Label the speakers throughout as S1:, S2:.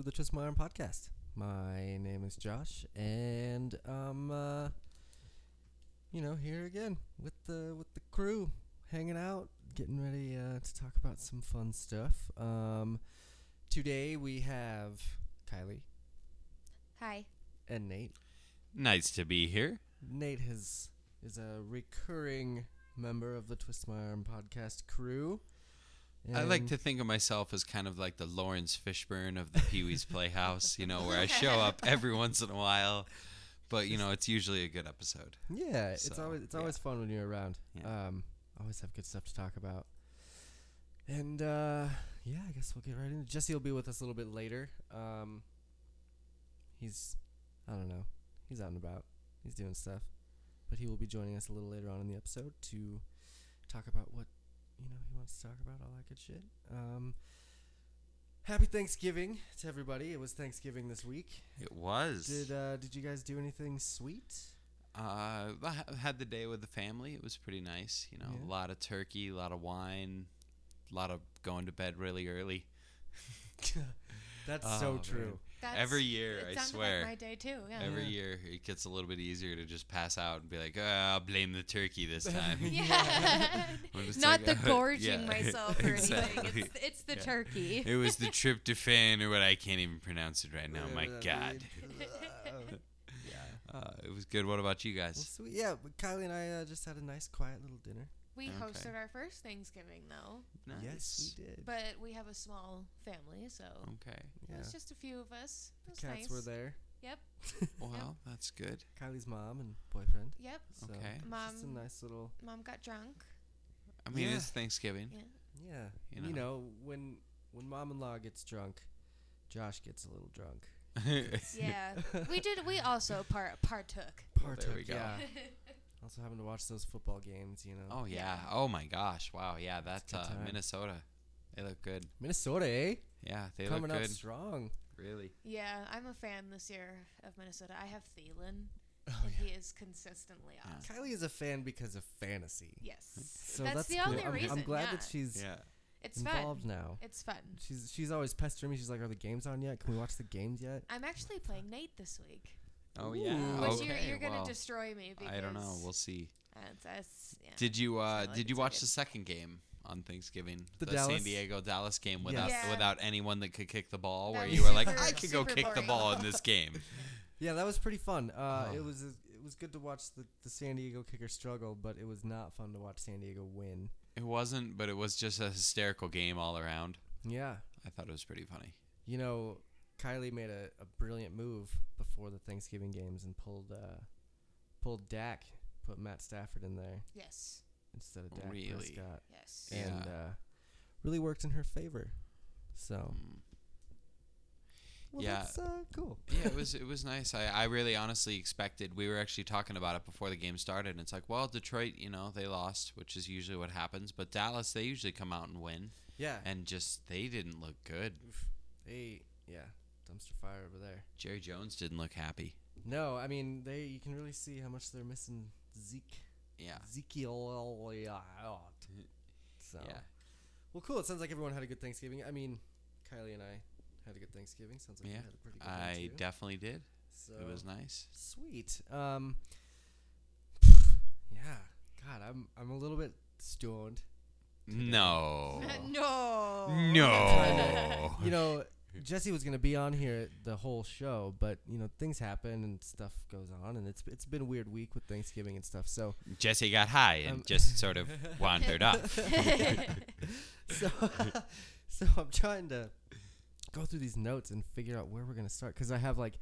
S1: to the Twist My Arm podcast. My name is Josh, and um, uh, you know, here again with the with the crew, hanging out, getting ready uh, to talk about some fun stuff. Um, today we have Kylie
S2: Hi.
S1: and Nate.
S3: Nice to be here.
S1: Nate has is a recurring member of the Twist My Arm podcast crew.
S3: I like to think of myself as kind of like the Laurence Fishburne of the Pee Wee's Playhouse, you know, where I show up every once in a while, but you know, it's usually a good episode.
S1: Yeah, it's always it's
S3: yeah.
S1: always fun when you're around.
S3: Yeah.
S1: Um, always have good stuff to talk about. And uh, yeah, I guess we'll get right into. Jesse will be with us a little bit later. Um, he's I don't know, he's out and about. He's doing stuff, but he will be joining us a little later on in the episode to talk about what you know he wants to talk about, all that good shit. Um, happy Thanksgiving to everybody. It was Thanksgiving this week.
S3: It was.
S1: Did uh, did you guys do anything sweet?
S3: uh, I had the day with the family. It was pretty nice. You know,
S1: Yeah.
S3: a lot of turkey, a lot of wine, a lot of going to bed really early.
S1: That's
S3: Oh,
S1: so
S3: man.
S1: True.
S2: That's,
S3: Every year,
S2: it
S3: I swear.
S2: Like my day too. Yeah.
S3: Every
S1: Yeah.
S3: year, it gets a little bit easier to just pass out and be like, "Ah, I'll blame the turkey this time.
S2: yeah. Not
S3: like,
S2: the gorging
S3: yeah,
S2: myself or
S3: exactly.
S2: anything. It's, it's the
S3: Yeah.
S2: turkey.
S3: It was the tryptophan, or what I can't even pronounce it right now. My God,
S1: yeah.
S3: uh, it was good. What about you
S1: Well,
S3: guys?
S1: sweet. Yeah, but Kylie and I uh, just had a nice, quiet little dinner.
S2: We
S3: Okay.
S2: hosted our first Thanksgiving though,
S1: Yes, we did.
S2: but we have a small family, so
S3: Okay.
S2: it was just a few of us. It
S1: The
S2: was
S1: cats
S2: nice.
S1: were there.
S2: Yep.
S3: Well, that's good.
S1: Kylie's mom and boyfriend.
S2: Yep.
S1: So
S3: Okay.
S1: it's just a
S2: Mom-
S1: nice little.
S2: Mom got drunk.
S3: I mean,
S1: Yeah.
S3: it's Thanksgiving.
S2: Yeah.
S1: Yeah.
S3: You
S1: You
S3: know.
S1: know, when when mom-in-law gets drunk, Josh gets a little drunk.
S2: Yeah. we did. We also part partook.
S3: Well, there we
S1: Partook,
S3: go.
S1: Yeah. also having to watch those football games, you know.
S3: oh yeah.
S2: Yeah.
S3: Oh my gosh. Wow. Yeah. That's uh. Minnesota. They look good.
S1: Minnesota, eh?
S3: Yeah, they
S1: Coming
S3: look
S1: up
S3: good.
S1: strong.
S3: Really.
S2: Yeah, I'm a fan this year of Minnesota. I have Thielen,
S1: Oh,
S2: and
S1: yeah.
S2: he is consistently
S3: Yeah.
S2: awesome.
S1: Kylie is a fan because of fantasy.
S2: Yes.
S1: So
S2: that's,
S1: that's,
S2: the
S1: cool.
S2: only
S1: I'm,
S2: reason.
S1: I'm glad
S2: yeah.
S1: that she's
S3: Yeah.
S2: it's
S1: involved
S2: fun.
S1: now.
S2: It's fun.
S1: She's she's always pestering me. She's like, "Are the games on yet? Can we watch the games yet?"
S2: I'm actually playing Nate this week,
S3: Oh
S1: Ooh.
S3: yeah.
S2: which
S3: okay.
S2: you're, you're gonna
S3: well,
S2: destroy me because
S3: I don't know. We'll see.
S2: That's, that's, yeah.
S3: Did you uh,
S2: like
S3: did you watch
S2: good.
S3: the second game on Thanksgiving?
S1: The
S3: San Diego Dallas game without
S2: Yeah.
S3: without anyone that could kick the ball.
S2: That
S3: where you were like, I could go
S2: super
S3: kick the ball in this game.
S1: Yeah, that was pretty fun. Uh,
S3: Oh.
S1: It was it was good to watch the, the San Diego kicker struggle, but it was not fun to watch San Diego win.
S3: It wasn't, but it was just a hysterical game all around.
S1: Yeah,
S3: I thought it was pretty funny.
S1: you know, Kylie made a, a brilliant move before the Thanksgiving games and pulled uh, pulled Dak, put Matt Stafford in there
S2: yes,
S1: instead of Dak
S3: Really?
S1: Prescott,
S2: yes.
S3: Yeah.
S1: and uh, really worked in her favor. So,
S3: Mm.
S1: well,
S3: Yeah.
S1: that's uh, cool.
S3: yeah, it was it was nice. I, I really honestly expected. We were actually talking about it before the game started, and it's like, well, Detroit, you know, they lost, which is usually what happens. But Dallas, they usually come out and win,
S1: Yeah,
S3: and just they didn't look good.
S1: they yeah dumpster fire over there.
S3: Jerry Jones didn't look happy.
S1: No, I mean they. You can really see how much they're missing Zeke.
S3: Yeah,
S1: Ezekiel Elliott. So
S3: yeah.
S1: well, cool. It sounds like everyone had a good Thanksgiving. I mean, Kylie and I had a good Thanksgiving. Sounds like
S3: Yeah,
S1: you had a pretty good one
S3: I
S1: too.
S3: definitely did.
S1: So
S3: It was nice.
S1: sweet. Um, yeah. God, I'm I'm a little bit stoned.
S3: No.
S2: no.
S3: No.
S1: You know, Jesse was gonna be on here the whole show, but you know things happen and stuff goes on, and it's it's been a weird week with Thanksgiving and stuff. So
S3: Jesse got high and
S1: Um,
S3: just sort of wandered off.
S1: so so I'm trying to go through these notes and figure out where we're gonna start because I have like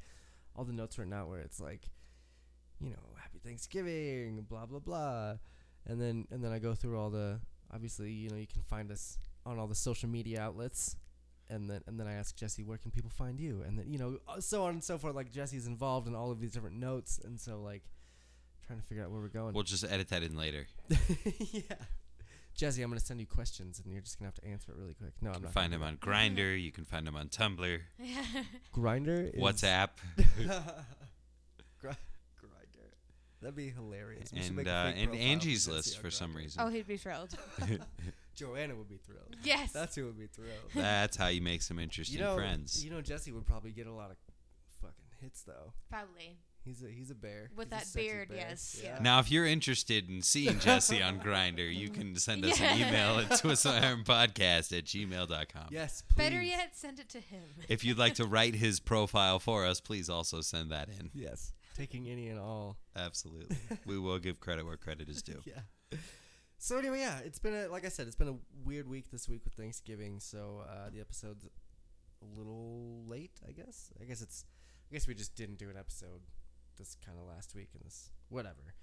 S1: all the notes right now where it's like, you know, Happy Thanksgiving, blah blah blah, and then and then I go through all the obviously you know you can find us on all the social media outlets. And then, and then I ask Jesse, where can people find you? And then, you know, uh, so on and so forth. Like Jesse's involved in all of these different notes, and so like, trying to figure out where we're going.
S3: We'll just edit that in later.
S1: yeah. Jesse, I'm gonna send you questions, and you're just gonna have to answer it really quick. No,
S3: You
S1: I'm not.
S3: You can find him on Grindr. You can find him on Tumblr,
S1: Grindr.
S3: WhatsApp,
S1: Grindr. That'd be hilarious. We
S3: and
S1: make
S3: uh, and Angie's list for some reason.
S2: oh, he'd be thrilled.
S1: Joanna would be thrilled.
S2: Yes.
S1: That's who would be thrilled.
S3: That's how you make some interesting
S1: you know,
S3: friends.
S1: you know, Jesse would probably get a lot of fucking hits though.
S2: Probably.
S1: He's a he's a bear
S2: With
S1: He's
S2: that beard,
S1: bear.
S2: yes, yeah.
S3: Now, if you're interested in seeing Jesse on Grindr, you can send us an email at twistiron.podcast at gmail.com.
S1: Yes, please.
S2: Better yet, send it to him.
S3: If you'd like to write his profile for us, please also send that in.
S1: Yes, taking any and all.
S3: Absolutely. we will give credit where credit is due.
S1: Yeah. So anyway, yeah, it's been a like I said, it's been a weird week this week with Thanksgiving. So uh, the episode's a little late, I guess. I guess it's. I guess we just didn't do an episode this kind of last week and this whatever.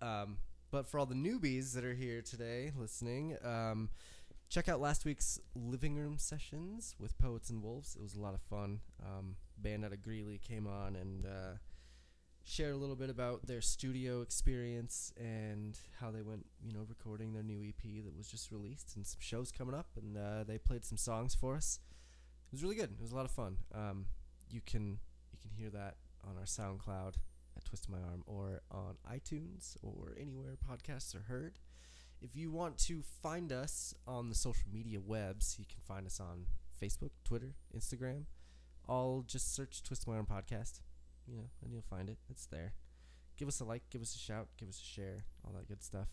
S1: Um, but for all the newbies that are here today listening, um, check out last week's living room sessions with Poets and Wolves. It was a lot of fun. Um, band out of Greeley came on and uh, shared a little bit about their studio experience and how they went, you know, recording their new EP that was just released and some shows coming up. And uh, they played some songs for us. It was really good. It was a lot of fun. Um, you can you can hear that on our SoundCloud at Twist My Arm or on iTunes or anywhere podcasts are heard. If you want to find us on the social media webs, you can find us on Facebook, Twitter, Instagram. All just search Twist My Arm Podcast, you know, and you'll find it. It's there. Give us a like, give us a shout, give us a share, all that good stuff.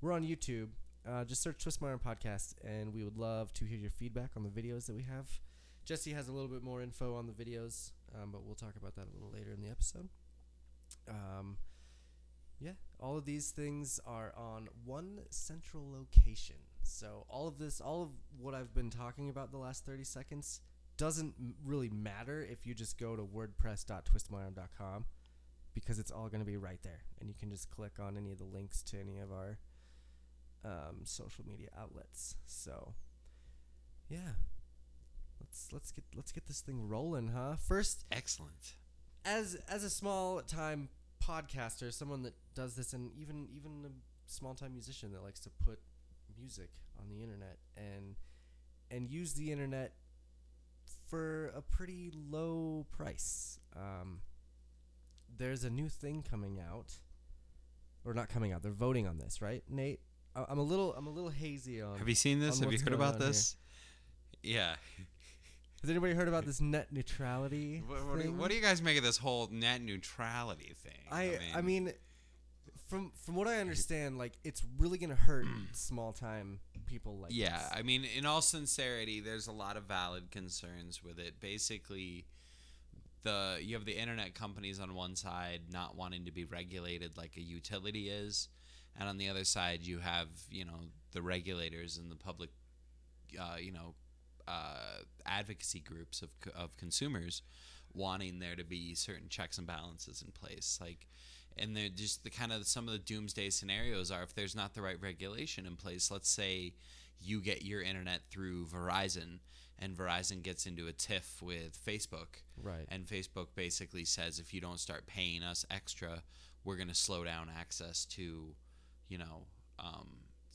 S1: We're on YouTube. Uh, just search Twist My Arm Podcast, and we would love to hear your feedback on the videos that we have. Jesse has a little bit more info on the videos, um, but we'll talk about that a little later in the episode. Um, yeah, all of these things are on one central location. So all of this, all of what I've been talking about the last 30 seconds doesn't really matter if you just go to wordpress.twistmyarm.com because it's all going to be right there and you can just click on any of the links to any of our um, social media outlets. So yeah. Let's let's get let's get this thing rolling, huh? First,
S3: Excellent.
S1: as as a small time podcaster, someone that does this, and even even a small time musician that likes to put music on the internet and and use the internet for a pretty low price. Um, there's a new thing coming out, or not coming out. They're voting on this, right, Nate? I- I'm a little I'm a little hazy on.
S3: Have you seen this? Have you heard about
S1: on here.
S3: this? Yeah.
S1: Has anybody heard about this net neutrality?
S3: What, what, do you, what do you guys make of this whole net neutrality thing?
S1: I I mean, from from what I understand, like it's really gonna hurt small time people like
S3: yeah,
S1: this.
S3: I mean, in all sincerity, there's a lot of valid concerns with it. Basically, the you have the internet companies on one side not wanting to be regulated like a utility is, and on the other side you have you know the regulators and the public, uh, you know, uh, advocacy groups of of consumers wanting there to be certain checks and balances in place, like. And they're just the kind of some of the doomsday scenarios are if there's not the right regulation in place. Let's say you get your internet through Verizon, and Verizon gets into a tiff with Facebook,
S1: right.
S3: and Facebook basically says if you don't start paying us extra, we're going to slow down access to, you know, um,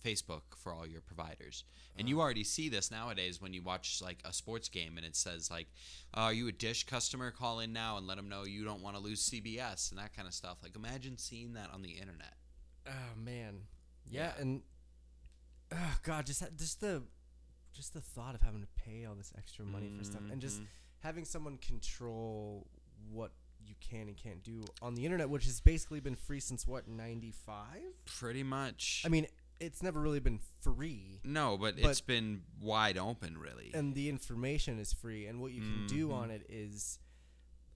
S3: Facebook for all your providers. And you already see this nowadays when you watch like a sports game and it says like, uh, "Are you a Dish customer? Call in now and let them know you don't want to lose CBS and that kind of stuff." Like imagine seeing that on the internet.
S1: Oh man, yeah,
S3: Yeah.
S1: and oh god, just ha- just the just the thought of having to pay all this extra money for stuff, and just
S3: Mhm.
S1: having someone control what you can and can't do on the internet, which has basically been free since what ninety five.
S3: pretty much.
S1: I mean, it's never really been free,
S3: no, but,
S1: but-
S3: it's been wide open, really.
S1: and the information is free, and what you can do
S3: Mhm.
S1: on it is,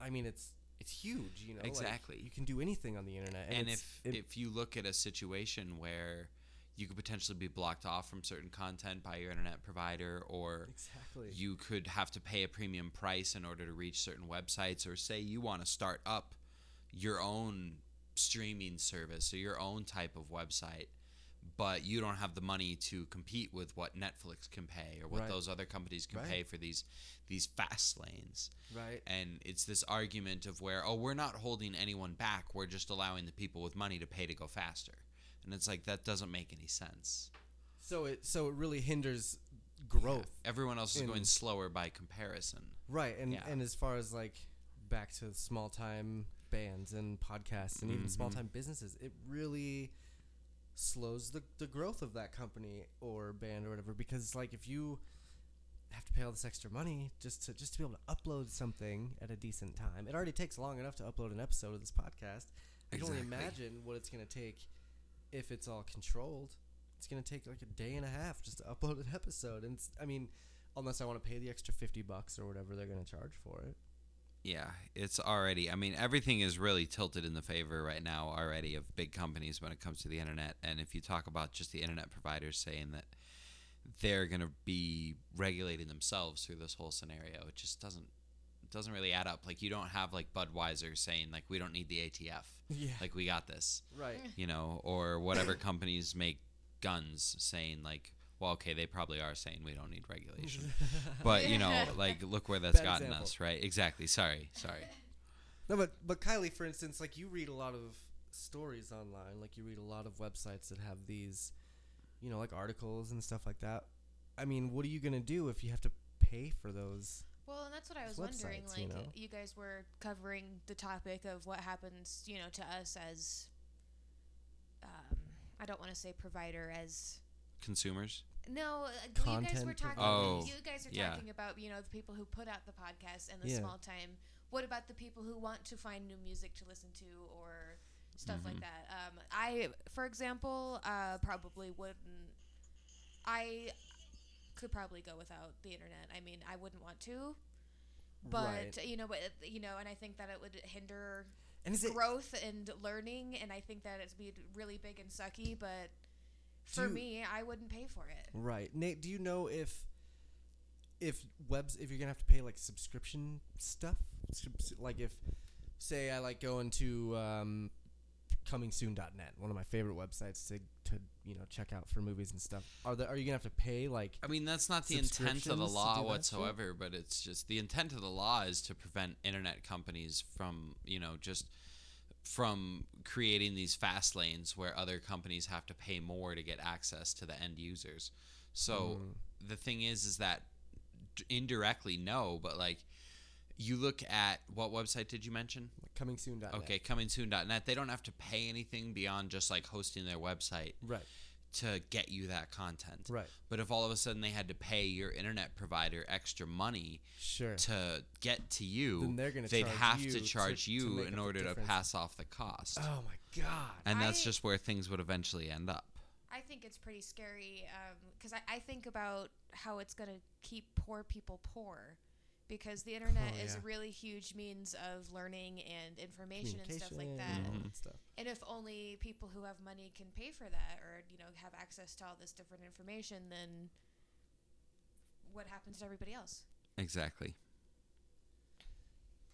S1: I mean, it's it's huge. You know, like,
S3: Exactly.
S1: you can do anything on the internet, and,
S3: and if
S1: it-
S3: if you look at a situation where you could potentially be blocked off from certain content by your internet provider or
S1: exactly,
S3: you could have to pay a premium price in order to reach certain websites or say you want to start up your own streaming service or your own type of website but you don't have the money to compete with what Netflix can pay or what
S1: Right.
S3: those other companies can
S1: Right.
S3: pay for these these fast lanes
S1: right?
S3: and it's this argument of where oh we're not holding anyone back we're just allowing the people with money to pay to go faster and it's like that doesn't make any sense
S1: So it so it really hinders growth.
S3: everyone else is
S1: in-
S3: going slower by comparison
S1: Right, and
S3: Yeah.
S1: and as far as like back to small time bands and podcasts and even
S3: Mhm.
S1: small time businesses, it really slows the, the growth of that company or band or whatever because like if you have to pay all this extra money just to just to be able to upload something at a decent time it already takes long enough to upload an episode of this podcast. I can only imagine what it's going to take if it's all controlled. It's going to take like a day and a half just to upload an episode and i mean unless i want to pay the extra 50 bucks or whatever they're going to charge for it
S3: Yeah, it's already. I mean, everything is really tilted in the favor right now already of big companies when it comes to the internet. And if you talk about just the internet providers saying that they're going to be regulating themselves through this whole scenario, it just doesn't it doesn't really add up. Like you don't have like Budweiser saying like we don't need the ATF.
S1: yeah
S3: Like we got this,
S1: right
S3: you know, or whatever companies make guns saying like well, okay, they probably are saying we don't need regulation. But, you know, like look where that's
S1: Bad
S3: gotten
S1: example.
S3: us, right? Exactly. Sorry. Sorry.
S1: No, but but Kylie, for instance, like you read a lot of stories online, like you read a lot of websites that have these, you know, like articles and stuff like that. I mean, what are you gonna do if you have to pay for those?
S2: Well, and that's what I was
S1: Websites,
S2: wondering.
S1: you
S2: Like,
S1: know?
S2: you guys were covering the topic of what happens, you know, to us as, um, I don't want to say provider, as
S3: Consumers.
S2: No. uh, well, you guys were talking.
S3: providers.
S2: You guys are
S3: yeah.
S2: talking about you know the people who put out the podcast and the
S1: Yeah.
S2: small time. What about the people who want to find new music to listen to or stuff like
S3: Mhm.
S2: that? Um, I, for example, uh, probably wouldn't. I could probably go without the internet. I mean, I wouldn't want to, but
S1: right.
S2: you know, but you know, and I think that it would hinder
S1: And
S2: growth and learning, and I think that it'd be really big and sucky. But for
S1: Do-
S2: me, I wouldn't pay for it.
S1: right? Nate, do you know if if webs if you're gonna have to pay like subscription stuff? Like if say I like going to um, comingsoon.net, one of my favorite websites to to you know check out for movies and stuff. Are the, are you gonna have to pay like
S3: I mean, that's not the intent of the law
S1: do that shit?
S3: whatsoever, but it's just the intent of the law is to prevent internet companies from, you know, just from creating these fast lanes where other companies have to pay more to get access to the end users. So
S1: Mm.
S3: the thing is, is that indirectly, no, but like you look at what website did you mention?
S1: comingsoon.net?
S3: Okay, coming comingsoon.net. They don't have to pay anything beyond just like hosting their website
S1: Right.
S3: To get you that content.
S1: Right.
S3: But if all of a sudden they had to pay your internet provider extra money
S1: Sure.
S3: to get to you,
S1: Then they're gonna
S3: they'd have
S1: you
S3: to
S1: to-
S3: charge
S1: to
S3: you
S1: make
S3: in order to pass off the cost.
S1: Oh my god.
S3: and that's
S2: I-
S3: just where things would eventually end up.
S2: I think it's pretty scary um, because I, I think about how it's going to keep poor people poor because the internet
S1: Oh,
S2: is a really huge means of learning and information and stuff like that.
S1: and all
S3: Mhm.
S1: stuff.
S2: And if only people who have money can pay for that or, you know, have access to all this different information, then what happens to everybody else?
S3: Exactly.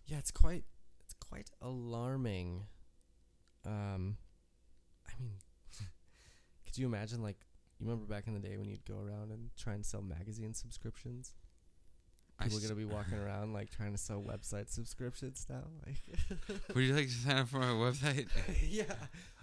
S1: Yeah, it's quite it's quite alarming. Um I mean could you imagine like you remember back in the day when you'd go around and try and sell magazine subscriptions?
S3: I
S1: People are gonna be walking around like trying to sell website subscriptions now. Like
S3: Would you like to sign up for my website?
S1: yeah.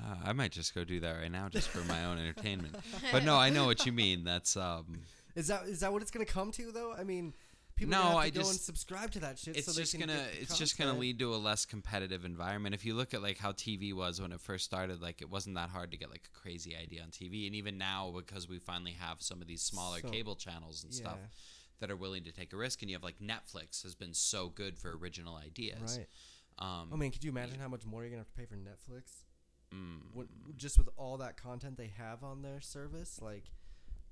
S3: Uh, I might just go do that right now, just for my own entertainment. But no, I know what you mean. That's um,
S1: Is that is that what it's gonna come to though? I mean, people
S3: No,
S1: are gonna have to
S3: I
S1: go and subscribe to that shit.
S3: it's
S1: so they
S3: just
S1: can
S3: gonna
S1: get the
S3: it's just gonna lead to a less competitive environment. If you look at like how TV was when it first started, like it wasn't that hard to get like a crazy idea on TV, and even now because we finally have some of these smaller
S1: So-
S3: cable channels and stuff
S1: Yeah.
S3: That are willing to take a risk, and you have like Netflix has been so good for original ideas.
S1: Right.
S3: Um,
S1: Oh man, could you imagine how much more you're gonna have to pay for Netflix?
S3: mm,
S1: What, just with all that content they have on their service, like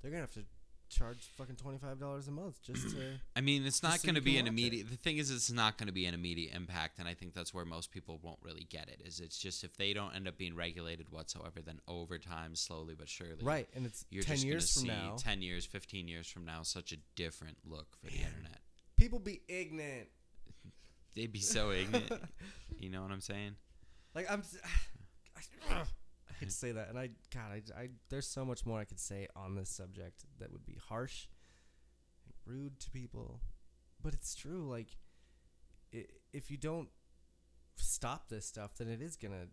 S1: they're gonna have to charge fucking twenty five dollars a month just to.
S3: I mean, it's not
S1: so
S3: going to be an
S1: watch it.
S3: immediate. The thing is, it's not going to be an immediate impact, and I think that's where most people won't really get it. Is it's just if they don't end up being regulated whatsoever, then over time, slowly but surely,
S1: right, and it's
S3: You're
S1: ten
S3: just
S1: years from
S3: see
S1: now.
S3: ten years, fifteen years from now, such a different look for the internet.
S1: people be ignorant.
S3: They'd be so ignorant. you know what I'm saying?
S1: Like I'm. I, I to say that, and I God, I, I there's so much more I could say on this subject that would be harsh, and rude to people, but it's true. Like, if you don't stop this stuff, then it is gonna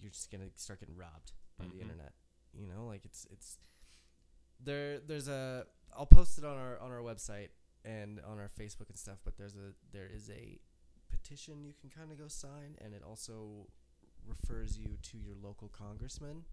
S1: you're just gonna start getting robbed by
S3: Mhm.
S1: the internet. You know, like it's it's there. There's a I'll post it on our on our website and on our Facebook and stuff. But there's a there is a petition you can kind of go sign, and it also refers you to your local congressman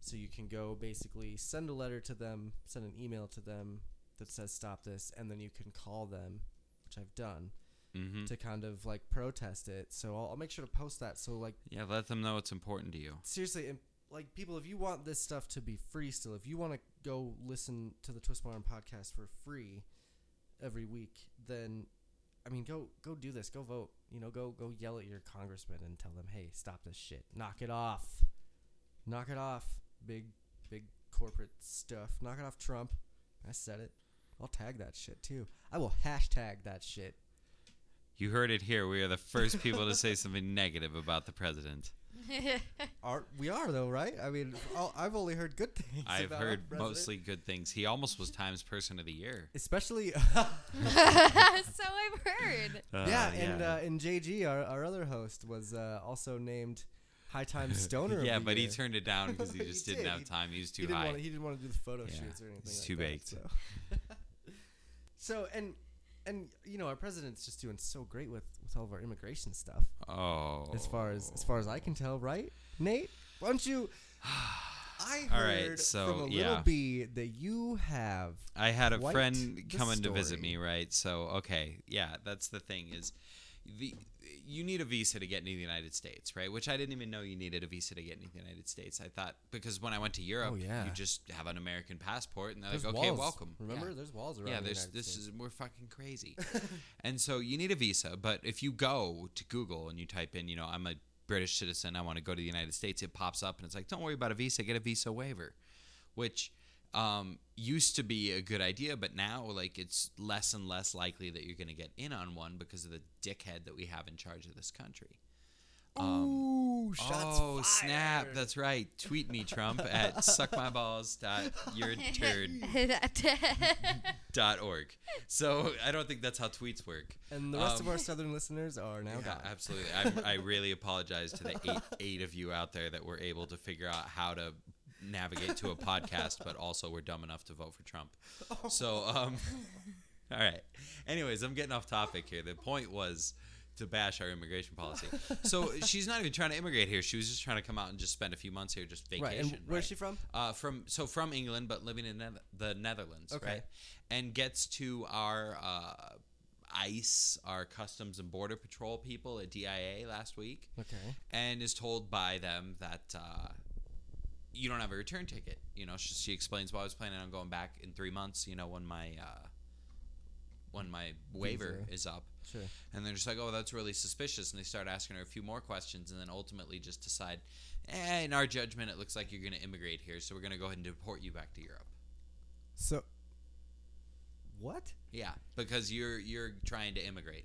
S1: So you can go basically send a letter to them, send an email to them that says stop this, and then you can call them, which I've done,
S3: Mm-hmm.
S1: to kind of like protest it. So I'll, I'll make sure to post that. So like
S3: Yeah, let them know it's important to you.
S1: seriously, and, like people, if you want this stuff to be free still, if you want to go listen to the Twist Arm podcast for free every week, then I mean, go go do this. Go vote. You know, go go yell at your congressman and tell them, hey, stop this shit. Knock it off. Knock it off. Big big corporate stuff. Knock it off, Trump. I said it. I'll tag that shit too. I will hashtag that shit.
S3: You heard it here. We are the first people to say something negative about the president.
S1: Are we are though, right? I mean, I'll- I've only heard good things.
S3: I've
S1: about
S3: heard mostly good things. He almost was Times Person of the Year.
S1: especially
S2: so I've heard.
S1: yeah, and uh, and JG, our, our other host, was uh, also named High Time Stoner. of
S3: yeah,
S1: the
S3: but he turned it down because he
S1: He
S3: just didn't
S1: did.
S3: have time. He was too
S1: didn't
S3: high.
S1: Want to, he didn't want to do the photo
S3: Yeah,
S1: shoots or anything.
S3: it's
S1: like
S3: too
S1: that,
S3: baked.
S1: So. so and and you know our president's just doing so great with with all of our immigration stuff.
S3: oh,
S1: As far as as far as I can tell, right, Nate? Why don't you? I heard
S3: right, so,
S1: from a little
S3: yeah.
S1: bee that you have
S3: I had a friend coming to visit me, right? So okay, yeah, that's the thing is, the you need a visa to get into the United States, right? Which I didn't even know you needed a visa to get into the United States. I thought because when I went to Europe,
S1: Oh, yeah.
S3: you just have an American passport, and they're
S1: There's
S3: like, okay,
S1: walls.
S3: welcome.
S1: Remember,
S3: Yeah.
S1: there's walls around.
S3: yeah, there's
S1: United
S3: this
S1: States.
S3: is we're fucking crazy, and so you need a visa. But if you go to Google and you type in, you know, I'm a British citizen, I want to go to the United States, it pops up and it's like, don't worry about a visa, get a visa waiver, which um, used to be a good idea, but now like it's less and less likely that you're going to get in on one because of the dickhead that we have in charge of this country. Um,
S1: Ooh, shots
S3: oh snap! That's right. Tweet me, Trump, at suckmyballs dot turd dot org. So I don't think that's how tweets work.
S1: And the rest of
S3: Um,
S1: our southern listeners are now
S3: Yeah,
S1: gone.
S3: absolutely. I'm, I really apologize to the eight eight of you out there that were able to figure out how to navigate to a podcast, but also we're dumb enough to vote for Trump. So, um, all right. Anyways, I'm getting off topic here. The point was to bash our immigration policy. So she's not even trying to immigrate here. She was just trying to come out and just spend a few months here, just vacation.
S1: Right, and where's she from?
S3: Uh, from so from England, but living in Neth- the Netherlands,
S1: Okay.
S3: right? And gets to our uh, ICE, our Customs and Border Patrol people at DIA last week,
S1: Okay.
S3: and is told by them that uh, you don't have a return ticket. You know, she, she explains, "Well, I was planning on going back in three months. You know, when my uh, when my waiver is up."
S1: Sure.
S3: And they're just like, oh, that's really suspicious. And they start asking her a few more questions and then ultimately just decide, eh, in our judgment, it looks like you're going to immigrate here. So we're going to go ahead and deport you back to Europe.
S1: So, what?
S3: Yeah, because you're you're trying to immigrate.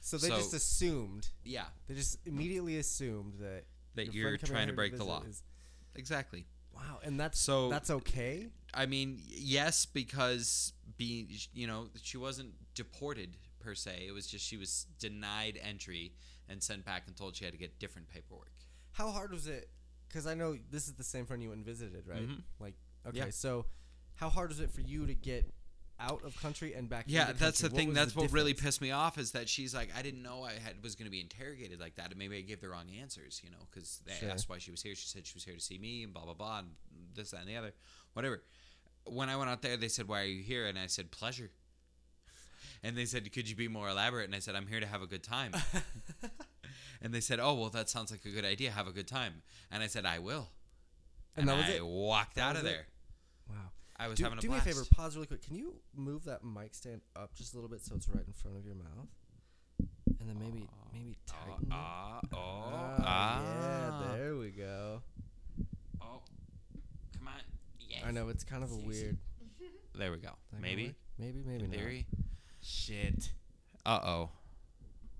S1: So they
S3: So-
S1: just assumed.
S3: Yeah,
S1: They just immediately assumed that
S3: that
S1: your
S3: you're trying to break the law.
S1: is-
S3: Exactly.
S1: wow, and that's
S3: So-
S1: that's okay.
S3: I mean, yes, because being, you know, she wasn't deported per se. It was just she was denied entry and sent back and told she had to get different paperwork.
S1: How hard was it? Because I know this is the same friend you went and visited, right?
S3: Mhm.
S1: Like, okay,
S3: Yeah.
S1: so how hard was it for you to get out of country and back?
S3: Yeah, that's the
S1: country?
S3: thing. That's
S1: the
S3: what really pissed me off is that she's like, I didn't know I had was going to be interrogated like that, and maybe I gave the wrong answers, you know, because they
S1: Sure.
S3: asked why she was here. She said she was here to see me, and blah blah blah, and this that and the other, whatever. When I went out there, they said, "Why are you here?" And I said, "Pleasure." And they said, "Could you be more elaborate?" And I said, "I'm here to have a good time." and they said, "Oh, well, that sounds like a good idea. Have a good time." And I said, "I will."
S1: And that was
S3: I
S1: it?
S3: walked
S1: That
S3: out of
S1: it?
S3: there.
S1: Wow.
S3: I was
S1: Do,
S3: having a
S1: do me a favor, pause really quick. Can you move that mic stand up just a little bit so it's right in front of your mouth? And then maybe maybe tighten it.
S3: Ah, oh,
S1: Ah,
S3: ah.
S1: yeah, there we go.
S3: Oh, come on. Yes.
S1: I know it's kind of a
S3: See, see.
S1: weird.
S3: There we go.
S1: That
S3: Maybe.
S1: maybe, maybe
S3: In
S1: not. Shit.
S3: Uh oh.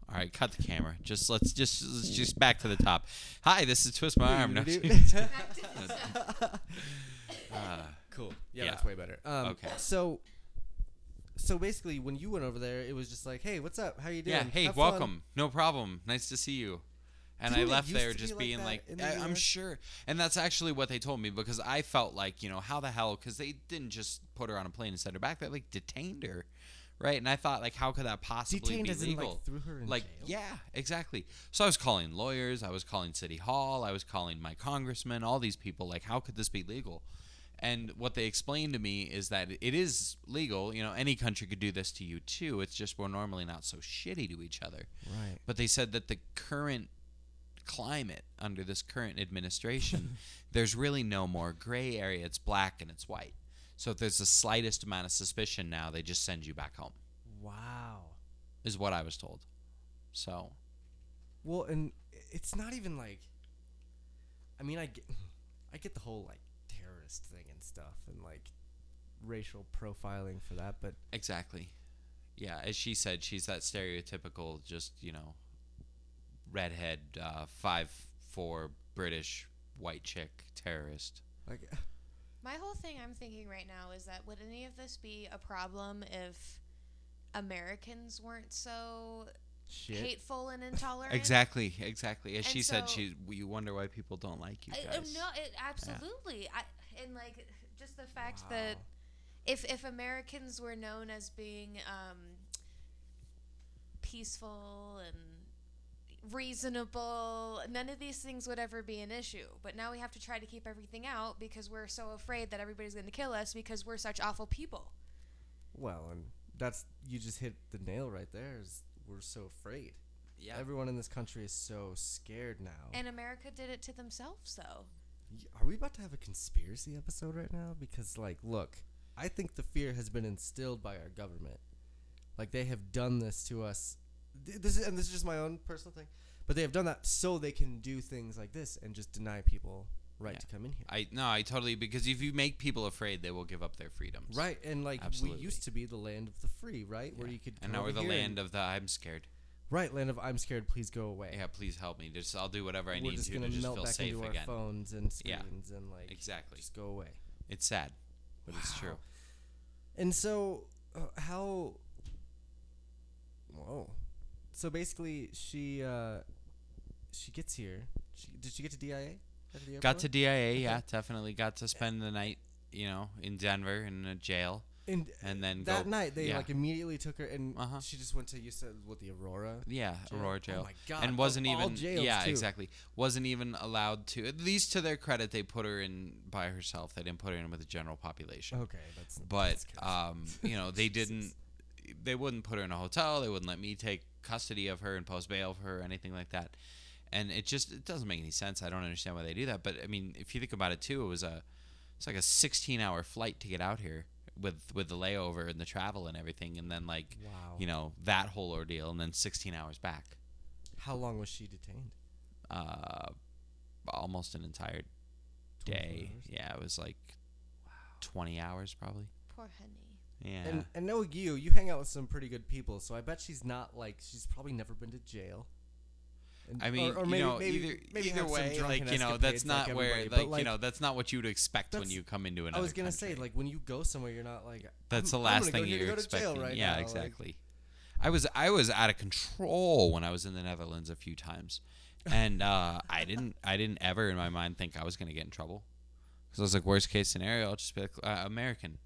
S3: All right, cut the camera. Just let's just let's just back to the top. Hi, this is Twist My Arm. No, uh,
S1: cool. Yeah,
S3: Yeah.
S1: that's way better. Um,
S3: Okay.
S1: So, so basically, when you went over there, it was just like, "Hey, what's up? How you doing?
S3: yeah. Hey,
S1: Have fun."
S3: welcome. No problem. Nice to see you. And
S1: Didn't
S3: I
S1: it
S3: left
S1: used
S3: there
S1: to be
S3: just
S1: like
S3: being
S1: that
S3: like,
S1: in the
S3: I, I'm
S1: US?
S3: sure. And that's actually what they told me because I felt like, you know, how the hell? Because they didn't just put her on a plane and send her back. They like detained her, right? And I thought, like, how could that possibly
S1: Detained
S3: be
S1: as in
S3: legal?
S1: like threw her in
S3: like
S1: jail.
S3: yeah exactly so i was calling lawyers i was calling city hall i was calling my congressman all these people like how could this be legal and what they explained to me is that it is legal you know any country could do this to you too it's just we're normally not so shitty to each other
S1: Right.
S3: but they said that the current climate under this current administration there's really no more gray area it's black and it's white so if there's the slightest amount of suspicion now they just send you back home
S1: Wow.
S3: is what i was told so
S1: Well, and it's not even like. I mean, I get, I get the whole like terrorist thing and stuff, and like racial profiling for that, but
S3: Exactly. Yeah, as she said, she's that stereotypical, just you know, redhead, uh, five four British white chick terrorist.
S1: like,
S2: My whole thing I'm thinking right now is that would any of this be a problem if Americans weren't so
S1: shit.
S2: hateful and intolerant?
S3: Exactly, exactly. As
S2: And
S3: she said, she you wonder why people don't like you
S2: I,
S3: guys.
S2: no, it, absolutely. I, and like just the fact that if if Americans were known as being um, peaceful and reasonable, none of these things would ever be an issue. But now we have to try to keep everything out because we're so afraid that everybody's going to kill us because we're such awful people.
S1: Well, and that's you just hit the nail right there. Is we're so afraid.
S3: Yeah.
S1: Everyone in this country is so scared now.
S2: And America did it to themselves, though.
S1: Are we about to have a conspiracy episode right now? Because, like, look, I think the fear has been instilled by our government. Like, they have done this to us. This is, and this is just my own personal thing, but they have done that so they can do things like this and just deny people right
S3: Yeah.
S1: to come in here.
S3: I no, I totally because if you make people afraid, they will give up their freedoms.
S1: Right, and like
S3: Absolutely.
S1: we used to be the land of the free, right? Where you could.
S3: And now we're the land
S1: and-
S3: of the I'm scared.
S1: Right, land of I'm scared. Please go away.
S3: Yeah, please help me. Just I'll do whatever I
S1: we're
S3: need
S1: just
S3: to
S1: gonna
S3: to just
S1: melt
S3: feel
S1: back
S3: safe
S1: into
S3: again.
S1: our phones and
S3: Yeah.
S1: screens and like
S3: Exactly.
S1: just go away.
S3: It's sad, but it's true.
S1: And so, uh, how? Whoa. So basically, she uh, she gets here. She, did she get to DIA? At the
S3: Got to? DIA, yeah, definitely got to spend the night, you know, in Denver in a jail,
S1: And
S3: and then
S1: that
S3: go,
S1: night they
S3: yeah.
S1: like immediately took her, and
S3: Uh-huh.
S1: she just went to you said what the Aurora.
S3: yeah,
S1: jail?
S3: Aurora
S1: Oh
S3: jail.
S1: my God,
S3: and wasn't even
S1: jails,
S3: yeah
S1: too.
S3: exactly wasn't even allowed to at least to their credit they put her in by herself they didn't put her in with the general population
S1: Okay, that's.
S3: but
S1: that's
S3: um you know they didn't they wouldn't put her in a hotel they wouldn't let me take custody of her and post bail for her or anything like that and it just it doesn't make any sense i don't understand why they do that but i mean if you think about it too it was a it's like a 16 hour flight to get out here with with the layover and the travel and everything and then like
S1: wow.
S3: you know that whole ordeal and then 16 hours back
S1: how long was she detained?
S3: uh almost an entire day
S1: hours?
S3: yeah it was like 20 hours probably
S2: Poor honey.
S3: yeah
S1: And and know you, you hang out with some pretty good people, so I bet she's not like she's probably never been to jail.
S3: I mean,
S1: or, or
S3: you
S1: maybe,
S3: know,
S1: maybe,
S3: either
S1: maybe
S3: either way, like you know, that's not
S1: like
S3: where,
S1: everybody,
S3: like, you know, that's not what you'd expect when you come into another.
S1: I was gonna say, like when you go somewhere, you're not like
S3: that's the last thing you're
S1: go to jail
S3: expecting.
S1: right
S3: yeah,
S1: now, like-
S3: exactly. I was I was out of control when I was in the Netherlands a few times, and uh, I didn't I didn't ever in my mind think I was gonna get in trouble, because I was like, worst case scenario, I'll just be like uh, American.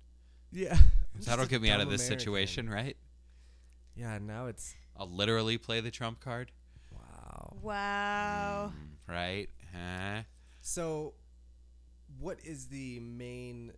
S1: yeah.
S3: That'll get me out of this situation, right?
S1: Yeah, now it's
S3: I'll literally play the trump card,
S1: wow.
S2: Wow.
S3: Mm, right? Huh?
S1: So, what is the main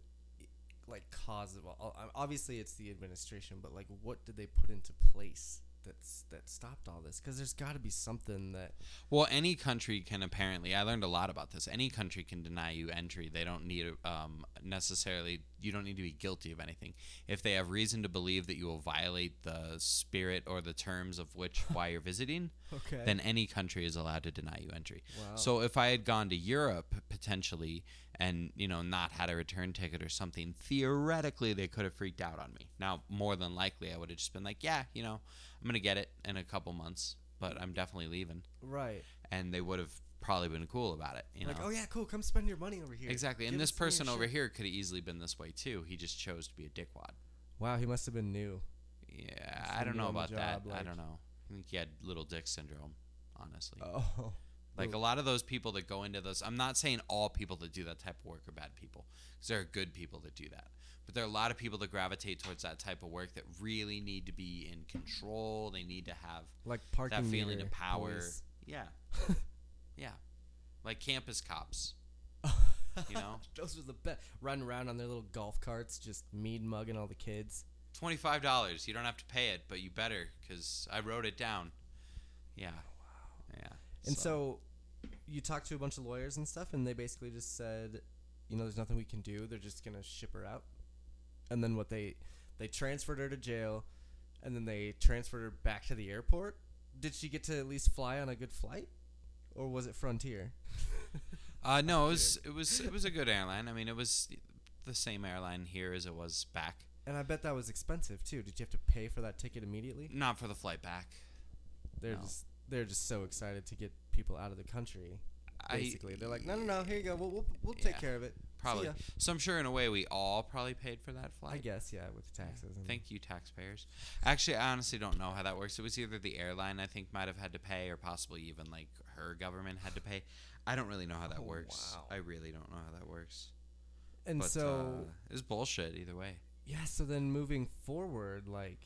S1: like cause of all? Obviously, it's the administration, but like, what did they put into place that's that stopped all this? Because there's got to be something that
S3: Well, any country can apparently. I learned a lot about this. Any country can deny you entry. They don't need um, necessarily. You don't need to be guilty of anything. If they have reason to believe that you will violate the spirit or the terms of which why you're visiting,
S1: okay.
S3: then any country is allowed to deny you entry.
S1: wow.
S3: So if I had gone to Europe potentially and you know not had a return ticket or something, theoretically they could have freaked out on me. Now, more than likely, I would have just been like, "Yeah, you know, I'm gonna get it in a couple months, but I'm definitely leaving,"
S1: right.
S3: and they would have probably been cool about it. You
S1: like,
S3: know,
S1: oh yeah, cool. Come spend your money over here.
S3: exactly. And this
S1: us some of your
S3: person over
S1: shit."
S3: here could have easily been this way too. He just chose to be a dickwad.
S1: Wow, he must have been new.
S3: Yeah, I don't know
S1: new on the
S3: about that.
S1: job,
S3: I don't know. I think he had little dick syndrome, honestly.
S1: Oh.
S3: Like mm.
S1: a
S3: lot of those people that go into those, I'm not saying all people that do that type of work are bad people, because there are good people that do that. But there are a lot of people that gravitate towards that type of work that really need to be in control. They need to have
S1: like parking
S3: that feeling of power.
S1: police.
S3: Yeah, yeah, like campus cops. You know,
S1: Those were the best. Running around on their little golf carts, just mead mugging all the kids.
S3: twenty five dollars. You don't have to pay it, but you better, because I wrote it down. Yeah. Oh, yeah.
S1: And so, you talked to a bunch of lawyers and stuff, and they basically just said, you know, there's nothing we can do. They're just gonna ship her out. And then what they they transferred her to jail, and then they transferred her back to the airport. Did she get to at least fly on a good flight, or was it Frontier?
S3: Uh, no, it was it was it was a good airline. I mean, it was the same airline here as it was back.
S1: And I bet that was expensive too. Did you have to pay for that ticket immediately?
S3: Not for the flight back.
S1: They're
S3: No.
S1: just they're just so excited to get people out of the country.
S3: I-
S1: Basically, they're like, no, no, no, here you go. We'll we'll, we'll take care of it.
S3: Probably. So I'm sure in a way we all probably paid for that flight.
S1: I guess, yeah, with the taxes.
S3: Thank you, taxpayers. Actually, I honestly don't know how that works. It was either the airline I think might have had to pay, or possibly even like her government had to pay. I don't really know how that
S1: Oh,
S3: works.
S1: wow.
S3: I really don't know how that works.
S1: and
S3: but
S1: so
S3: uh, it's bullshit either way.
S1: yeah. So then moving forward, like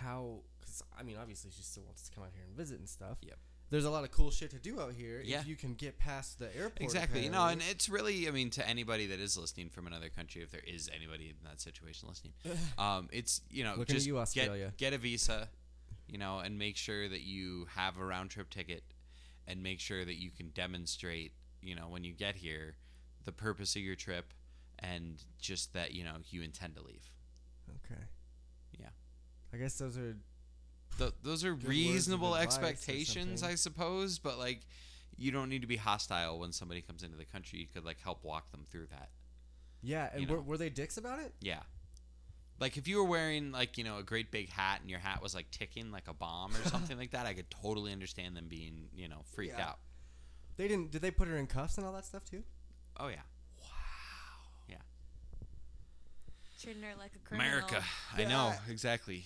S1: how? Because I mean, obviously she still wants to come out here and visit and stuff.
S3: Yep.
S1: There's a lot of cool shit to do out here
S3: Yeah.
S1: if you can get past the airport.
S3: Exactly. You know, and it's really, I mean, to anybody that is listening from another country, if there is anybody in that situation listening, um, it's you know,
S1: Looking
S3: just
S1: you,
S3: get get a visa, you know, and make sure that you have a round trip ticket, and make sure that you can demonstrate, you know, when you get here, the purpose of your trip, and just that you know you intend to leave.
S1: okay.
S3: Yeah.
S1: I guess those are
S3: Th- those are
S1: Good
S3: reasonable
S1: advice
S3: expectations. I suppose, but like. You don't need to be hostile when somebody comes into the country. You could like help walk them through that.
S1: yeah. And
S3: You
S1: were,
S3: know.
S1: were they dicks about it?
S3: Yeah. Like if you were wearing like, you know, a great big hat and your hat was like ticking like a bomb or something like that, I could totally understand them being, you know, freaked
S1: Yeah.
S3: out.
S1: They didn't. Did they put her in cuffs and all that stuff too?
S3: Oh yeah. Wow. Yeah.
S2: Treating her like a criminal.
S3: America. I know, exactly.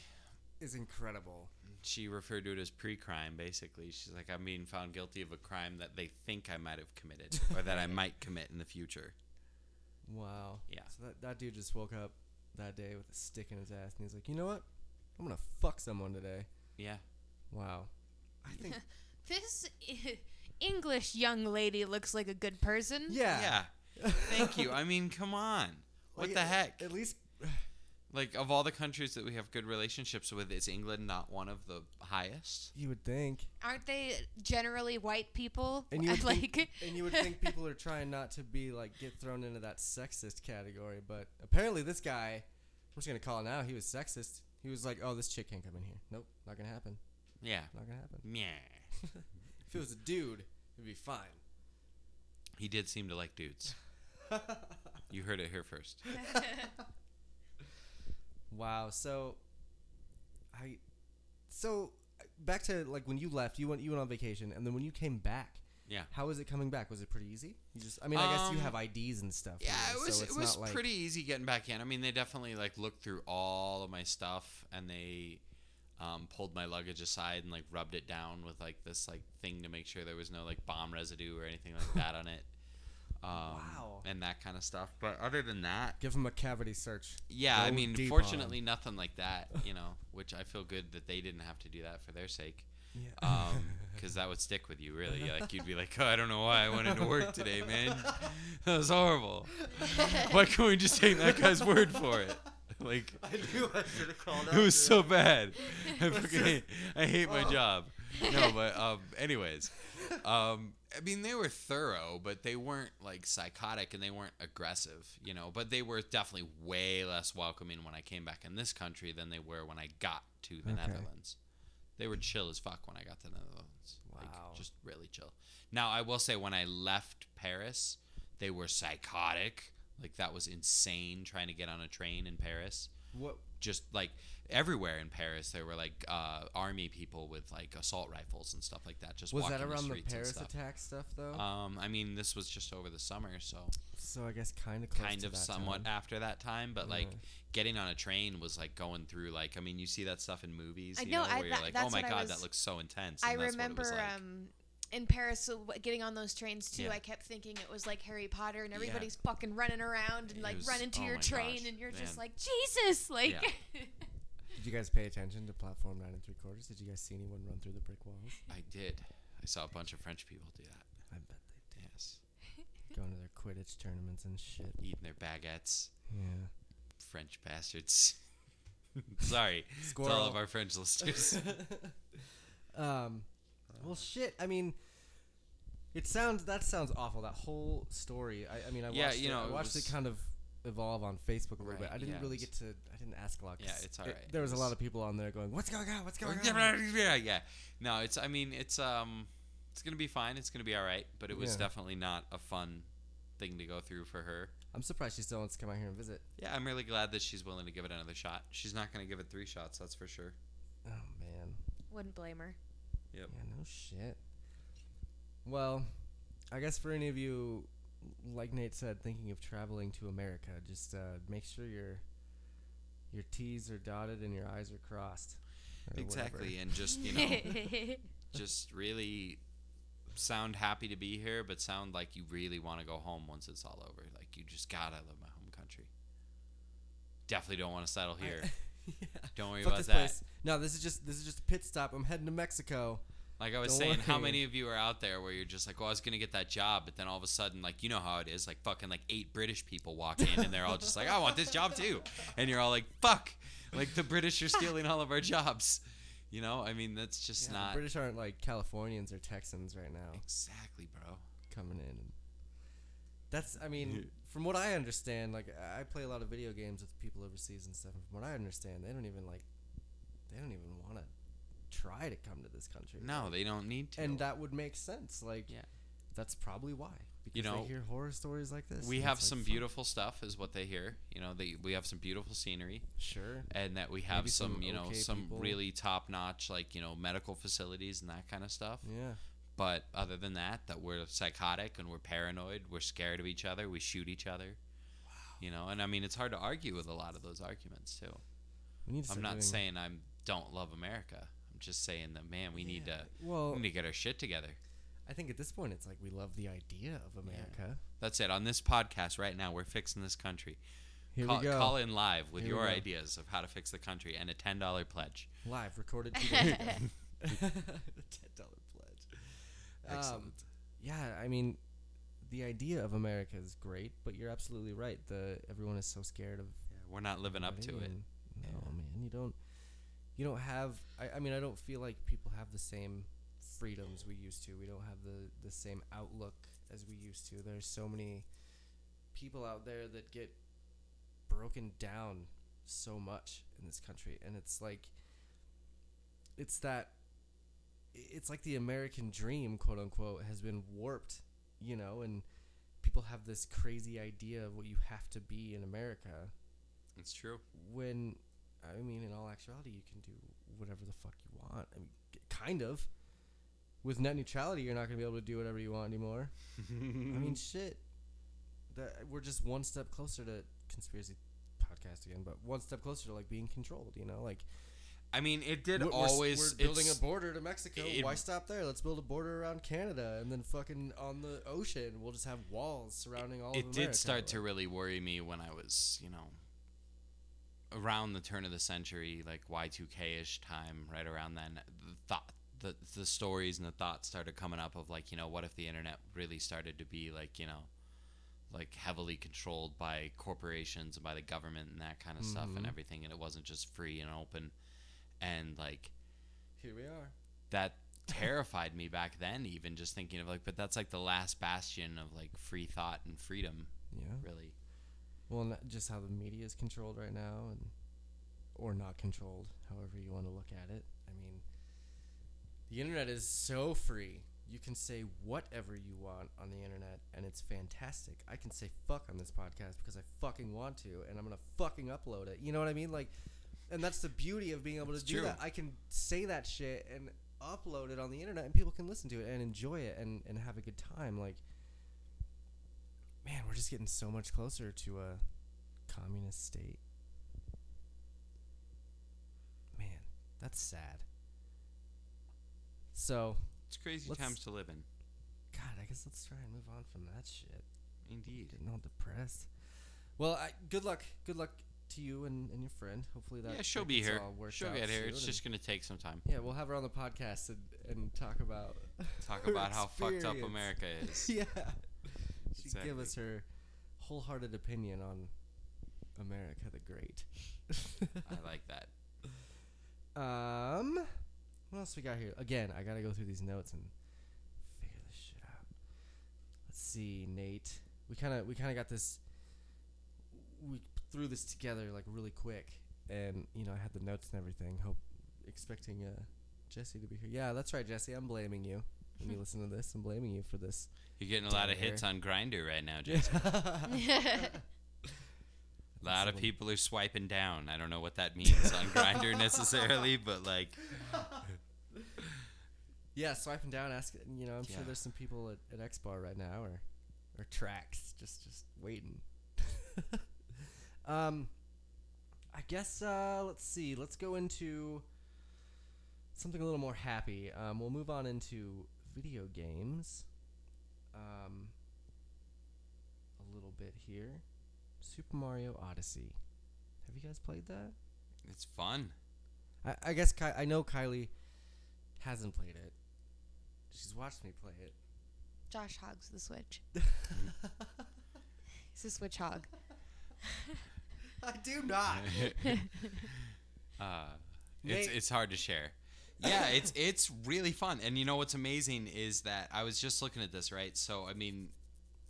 S1: Is incredible.
S3: She referred to it as pre-crime basically. She's like I'm being found guilty of a crime that they think I might have committed or that I might commit in the future.
S1: Wow.
S3: Yeah.
S1: So that, that dude just woke up that day with a stick in his ass and he's like, you know what? I'm gonna fuck someone today.
S3: Yeah.
S1: Wow. I think.
S2: This English young lady looks like a good person.
S1: yeah.
S3: Yeah. Thank you. I mean, come on. What
S1: Like,
S3: the heck?
S1: At least.
S3: Like of all the countries that we have good relationships with, is England not one of the highest?
S1: You would think.
S2: Aren't they generally white people?
S1: And you would
S2: like,
S1: think, and you would think people are trying not to be like get thrown into that sexist category, but apparently this guy, I'm just gonna call it now. He was sexist. He was like, "Oh, this chick can't come in here. Nope, not gonna happen.
S3: Yeah.
S1: Not gonna happen."
S3: Yeah.
S1: If it was a dude, it'd be fine.
S3: He did seem to like dudes. You heard it here first.
S1: Wow. So, I, so back to like when you left, you went you went on vacation, and then when you came back,
S3: Yeah.
S1: how was it coming back? Was it pretty easy? You just, I mean, I guess you
S3: Um,
S1: have IDs and stuff.
S3: Yeah, it was
S1: so
S3: it was
S1: like,
S3: pretty easy getting back in. I mean, they definitely like looked through all of my stuff and they um, pulled my luggage aside and like rubbed it down with like this like thing to make sure there was no like bomb residue or anything like that on it. Um,
S1: Wow.
S3: And that kind of stuff. But other than that,
S1: Give them a cavity search.
S3: yeah, I mean,
S1: deep
S3: fortunately, nothing like that. You know, which I feel good that they didn't have to do that for their sake.
S1: Yeah.
S3: because that would stick with you really like you'd be like oh, i don't know why i went into work today man that was horrible why can't we just take that guy's word for it like
S1: I knew I should have called
S3: it was so bad i fucking hate, i hate my job no but um anyways um i mean they were thorough but they weren't like psychotic and they weren't aggressive you know but they were definitely way less welcoming when i came back in this country than they were when i got to the
S1: Okay.
S3: netherlands they were chill as fuck when I got to the Netherlands.
S1: Wow.
S3: Like, just really chill. Now, I will say, when I left Paris, they were psychotic. Like, that was insane trying to get on a train in Paris.
S1: What?
S3: Just like everywhere in Paris, there were like uh, army people with like assault rifles and stuff like that. Just
S1: Was
S3: walking
S1: that around
S3: the
S1: the,
S3: streets
S1: Paris
S3: and stuff.
S1: attack stuff though?
S3: Um, I mean, this was just over the summer, so
S1: so I guess kind of
S3: kind of somewhat after that time. But like getting on a train was like going through like I mean, you see that stuff in movies.
S2: I
S3: you
S2: know,
S3: know,
S2: I-
S3: where
S2: that-
S3: you're like, oh my god,
S2: was-
S3: that looks so intense.
S2: I
S3: and that's what it was
S2: remember
S3: like.
S2: um, in Paris, so getting on those trains too,
S3: Yeah.
S2: I kept thinking it was like Harry Potter, and
S3: Yeah.
S2: everybody's fucking running around and
S3: It
S2: like
S3: was-
S2: run into
S3: oh
S2: your train,
S3: gosh,
S2: and you're just like Jesus, like.
S1: Did you guys pay attention to platform nine and three quarters? Did you guys see anyone run through the brick walls?
S3: I did. I saw a bunch of French people do that.
S1: I bet they
S3: Yes.
S1: Going to their Quidditch tournaments and shit.
S3: Eating their baguettes.
S1: Yeah.
S3: French bastards. Sorry to all of our French listeners.
S1: um, well, shit. I mean, it sounds that sounds awful. That whole story. I, I mean, I
S3: Yeah,
S1: watched
S3: you
S1: it,
S3: know,
S1: I
S3: it
S1: watched
S3: was-
S1: it kind of evolve on Facebook a little
S3: Right,
S1: bit. I didn't
S3: yeah,
S1: really get to. I didn't ask a lot. 'cause
S3: Yeah, it's alright.
S1: it- There was, a lot of people on there going, "What's going on? What's going on?"
S3: yeah, yeah, No, it's. I mean, it's um, it's gonna be fine. It's gonna be all right. But it was
S1: Yeah.
S3: definitely not a fun thing to go through for her.
S1: I'm surprised she still wants to come out here and visit.
S3: Yeah, I'm really glad that she's willing to give it another shot. She's not gonna give it three shots, that's for sure.
S1: Oh man.
S2: Wouldn't blame her.
S3: Yep.
S1: Yeah, no shit. Well, I guess for any of you, like Nate said, thinking of traveling to America, just uh, make sure your your T's are dotted and your I's are crossed.
S3: Exactly,
S1: whatever.
S3: and just you know, just really sound happy to be here, but sound like you really want to go home once it's all over. Like you just gotta love my home country. Definitely don't want to settle here.
S1: yeah.
S3: Don't worry
S1: Fuck
S3: about
S1: this
S3: that.
S1: place. No, this is just this is just a pit stop. I'm heading to Mexico.
S3: Like I was
S1: Don't
S3: saying, how many of you are out there where you're just like, "Well, I was gonna get that job," but then all of a sudden, like you know how it is, like fucking like eight British people walk in and they're all just like, "I want this job too," and you're all like, "Fuck!" Like the British are stealing all of our jobs. You know, I mean, that's just
S1: Yeah, the
S3: not
S1: British aren't like Californians or Texans right now
S3: exactly, bro.
S1: coming in. That's I mean, from what I understand, like I I play a lot of video games with people overseas and stuff. And from what I understand, they don't even like they don't even want to try to come to this country.
S3: No, they don't need to.
S1: and that would make sense. Like,
S3: Yeah.
S1: that's probably why. Because
S3: You know,
S1: they hear horror stories like this.
S3: we have
S1: like,
S3: some
S1: fuck,
S3: beautiful stuff, is what they hear. You know, they we have some beautiful scenery,
S1: Sure.
S3: and that we have
S1: Maybe
S3: some, you know,
S1: okay
S3: some
S1: people.
S3: really top notch, like you know, medical facilities and that kind of stuff.
S1: Yeah.
S3: But other than that, that we're psychotic and we're paranoid, we're scared of each other, we shoot each other. Wow. You know, and I mean, it's hard to argue with a lot of those arguments too.
S1: We need to
S3: I'm not
S1: doing-
S3: saying I'm don't love America. I'm just saying that man, we need to
S1: Well,
S3: we need to get our shit together.
S1: I think at this point it's like we love the idea of America.
S3: That's it. On this podcast right now, we're fixing this country.
S1: Here
S3: call,
S1: we go.
S3: call in live with
S1: Here
S3: your ideas of how to fix the country and a ten dollar pledge.
S1: Live recorded today. Ten dollar pledge. Um,
S3: Excellent.
S1: yeah, I mean, the idea of America is great, but you're absolutely right. The everyone is so scared of
S3: yeah, we're not living up to it.
S1: No,
S3: Yeah.
S1: man, you don't. You don't have. I, I mean, I don't feel like people have the same freedoms we used to. We don't have the the same outlook as we used to. There's so many people out there that get broken down so much in this country, and it's like. It's that. It's like the American dream, quote unquote, has been warped, you know, and people have this crazy idea of what you have to be in America
S3: It's true.
S1: when I mean in all actuality you can do whatever the fuck you want. I mean kind of. With net neutrality you're not going to be able to do whatever you want anymore. I mean shit. That we're just one step closer to conspiracy podcast again, but one step closer to like being controlled, you know? Like
S3: I mean, it did
S1: we're,
S3: always.
S1: we're building a border to Mexico.
S3: it-
S1: Why stop there? Let's build a border around Canada and then fucking on the ocean we'll just have walls surrounding all of
S3: it did start to really worry me when I was, you know, around the turn of the century, like Y2K ish time, right around then. The thought, the the stories and the thoughts started coming up of like, you know, what if the internet really started to be like, you know, like heavily controlled by corporations and by the government and that kind of stuff and
S1: Mhm.
S3: everything, and it wasn't just free and open, and like
S1: Here we are.
S3: that terrified me back then even just thinking of like but that's like the last bastion of like free thought and freedom
S1: Yeah.
S3: really
S1: Well, not just how the media is controlled right now, and or not controlled, however you want to look at it. I mean, the internet is so free. You can say whatever you want on the internet, and it's fantastic. I can say fuck on this podcast because I fucking want to, and I'm gonna fucking upload it. You know what I mean? Like, and that's the beauty of being able to
S3: It's
S1: do
S3: true.
S1: that. I can say that shit and upload it on the internet, and people can listen to it and enjoy it and and have a good time. Like man, we're just getting so much closer to a communist state. Man, that's sad. So,
S3: It's crazy times to live in.
S1: God, I guess let's try and move on from that shit.
S3: Indeed.
S1: Getting all depressed. Well, I, good luck. Good luck to you and, and your friend. Hopefully that.
S3: yeah, she'll be here. She'll
S1: out
S3: get here. It's just gonna take some time.
S1: Yeah, we'll have her on the podcast and, and talk about
S3: Talk about how fucked up. America is.
S1: yeah. She give
S3: Exactly.
S1: us her wholehearted opinion on America the Great.
S3: I like that.
S1: Um, what else we got here? Again, I gotta go through these notes and figure this shit out. Let's see, Nate. We kind of we kind of got this. We threw this together like really quick, and you know I had the notes and everything. Hope expecting uh Jesse to be here. Yeah, that's right, Jesse. I'm blaming you. When you listen to this, I'm blaming you for this.
S3: You're getting a lot of hits on Grindr right now, Jason. A lot of people are swiping down. I don't know what that means on Grindr necessarily, but like,
S1: Yeah, swiping down, asking. You know, I'm sure
S3: Yeah.
S1: there's some people at, at X Bar right now, or or tracks, just just waiting. um, I guess uh, let's see. Let's go into something a little more happy. Um, we'll move on into video games. Um, a little bit here. Super Mario Odyssey. Have you guys played that?
S3: it's fun.
S1: I, I guess Ky- I know Kylie hasn't played it. She's watched me play it.
S2: Josh hogs the Switch. He's a Switch hog.
S1: I do not.
S3: uh, it's
S1: Nate-
S3: it's hard to share. Yeah, it's it's really fun. And you know what's amazing is that I was just looking at this, right? So I mean,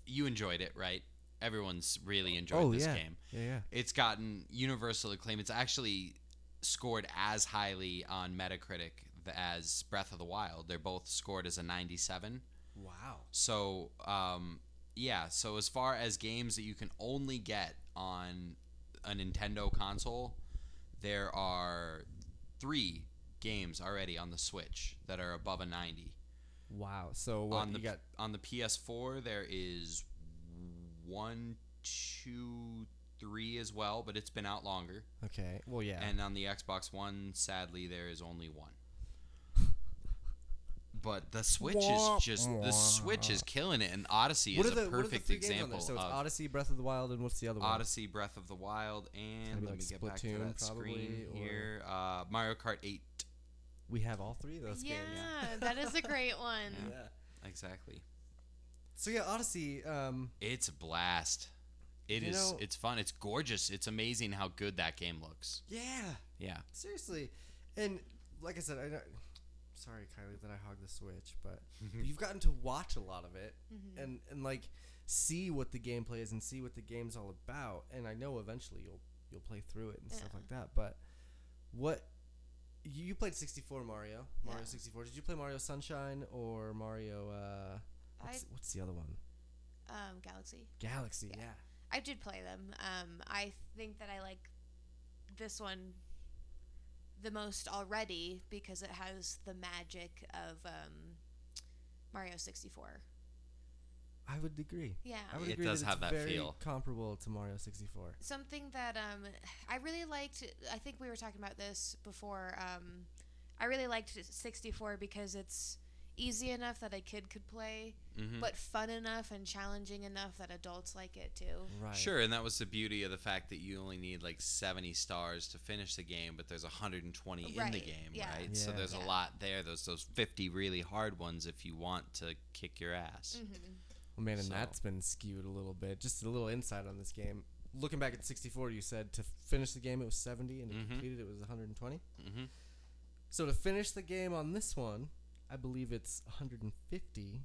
S3: you enjoyed it, right? Everyone's really enjoyed
S1: oh
S3: this
S1: yeah.
S3: game.
S1: yeah, yeah.
S3: It's gotten universal acclaim. It's actually scored as highly on Metacritic as Breath of the Wild. They're both scored as a 97.
S1: Wow.
S3: So, um, yeah. So as far as games that you can only get on a Nintendo console, there are three games already on the Switch that are above a 90.
S1: Wow. So what
S3: on
S1: you
S3: the
S1: got?
S3: on the PS4, there is one, two, three as well, but it's been out longer.
S1: Okay. Well, yeah.
S3: And on the Xbox One, sadly, there is only one. But the Switch is just the Switch is killing it, and Odyssey
S1: what
S3: is
S1: the
S3: a
S1: what are the
S3: perfect
S1: three games on
S3: example?
S1: So it's Odyssey, Breath of the Wild, and what's the other one?
S3: Odyssey, Breath of the Wild, and let
S1: like
S3: me get back to that screen
S1: probably, or-
S3: here. Uh, Mario Kart 8.
S1: We have all three of those
S2: yeah,
S1: games.
S2: Yeah, that is a great one.
S1: Yeah.
S3: Exactly.
S1: So yeah, Odyssey. Um,
S3: It's a blast. It is.
S1: Know-
S3: it's fun. It's gorgeous. It's amazing how good that game looks.
S1: yeah.
S3: Yeah.
S1: Seriously, and like I said, I know. Sorry, Kylie, that I hog the Switch, but you've gotten to watch a lot of it,
S2: Mhm.
S1: and and like see what the gameplay is and see what the game's all about. And I know eventually you'll you'll play through it and stuff like that. But what you, played 64 Mario, Mario
S2: Yeah.
S1: 64. Did you play Mario Sunshine or Mario? Uh, what's,
S2: I
S1: what's the other one?
S2: um Galaxy.
S1: Galaxy.
S2: Yeah.
S1: Yeah.
S2: I did play them. Um, I think that I like this one the most already because it has the magic of um, Mario 64.
S1: I would agree.
S2: Yeah.
S1: I would
S3: It
S1: agree
S3: does
S1: that
S3: have
S1: it's
S3: that
S1: very
S3: feel.
S1: comparable to Mario 64.
S2: Something that um, I really liked, I think we were talking about this before. Um, I really liked 64 because it's easy enough that a kid could play,
S3: hmm
S2: but fun enough and challenging enough that adults like it too.
S1: Right.
S3: Sure, and that was the beauty of the fact that you only need like 70 stars to finish the game, but there's 120 in the
S2: Right,
S3: game,
S2: yeah.
S3: right? So there's
S2: Yeah.
S3: a lot there. Those those 50 really hard ones if you want to kick your ass.
S2: Mm-hmm.
S1: Well, man, and
S3: So-
S1: that's been skewed a little bit. Just a little insight on this game. Looking back at 64, you said to finish the game it was 70, and to
S3: Mhm.
S1: complete it it was 120.
S3: hmm
S1: So to finish the game on this one, I believe it's 150,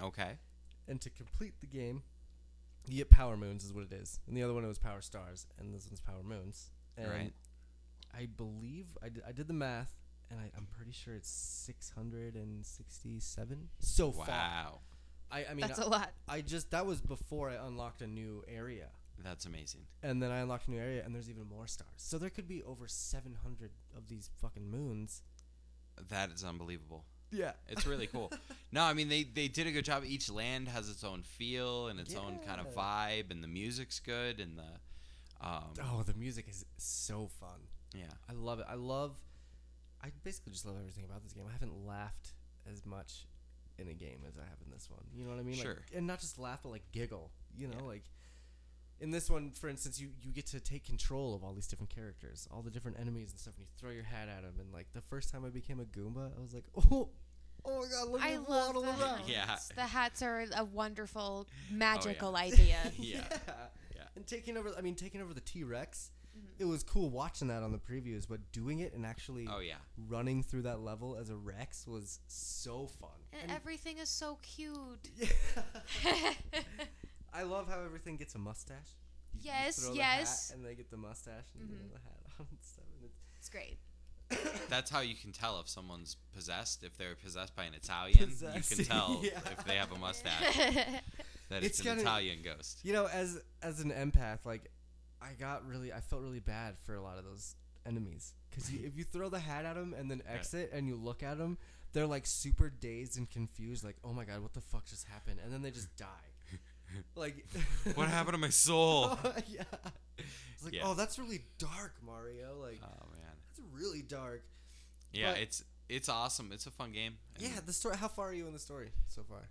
S3: Okay.
S1: and to complete the game, you get Power Moons is what it is, and the other one it was Power Stars, and this one's Power Moons. And
S3: Right.
S1: I believe I did, I did the math, and I, I'm pretty sure it's 667 so far.
S3: Wow.
S1: I, I mean,
S2: That's
S1: I,
S2: a lot.
S1: I just that was before I unlocked a new area.
S3: That's amazing.
S1: and then I unlocked a new area, and there's even more stars. So there could be over 700 of these fucking moons.
S3: That is unbelievable.
S1: Yeah,
S3: It's really cool. no, I mean they they did a good job. Each land has its own feel and its own kind of vibe, and the music's good, and the um,
S1: Oh, the music is so fun.
S3: yeah.
S1: I love it. I love. I basically just love everything about this game. I haven't laughed as much in a game as I have in this one. You know what I mean?
S3: Sure.
S1: Like, and not just laugh, but like giggle. You know,
S3: Yeah.
S1: like in this one, for instance, you you get to take control of all these different characters, all the different enemies and stuff, and you throw your hat at them. And like the first time I became a Goomba, I was like, oh, oh my god, look
S2: I
S1: at
S2: love
S1: waddle
S2: the
S1: around.
S2: hats.
S3: Yeah.
S2: The hats are a wonderful oh, magical
S3: yeah.
S2: idea.
S3: Yeah.
S1: yeah.
S3: Yeah.
S1: And taking over, I mean, taking over the T Rex.
S2: Mm-hmm.
S1: It was cool watching that on the previews, but doing it and actually
S3: Oh yeah.
S1: running through that level as a Rex was so fun.
S2: And everything is so cute.
S1: Yeah. I love how everything gets a mustache. You- you
S2: Yes,
S1: the
S2: yes.
S1: hat and they get the mustache and you know,
S2: Mhm.
S1: the hat on and stuff. And it's,
S2: It's great.
S3: That's how you can tell if someone's possessed. If they're possessed by an Italian,
S1: Possessed,
S3: you can tell
S1: yeah.
S3: if they have a mustache that
S1: It's
S3: it's, an
S1: gotta-
S3: Italian ghost.
S1: you know, as as an empath, like I got really, I felt really bad for a lot of those enemies because if you throw the hat at them and then exit and you look at them, they're like super dazed and confused, like, oh my god, what the fuck just happened? And then they just die. like,
S3: What happened to my soul?
S1: yeah. It's like,
S3: Yeah.
S1: oh, that's really dark, Mario. Like,
S3: Oh man.
S1: that's really dark.
S3: Yeah,
S1: But-
S3: it's it's awesome. It's a fun game.
S1: Yeah, the story. How far are you in the story so far?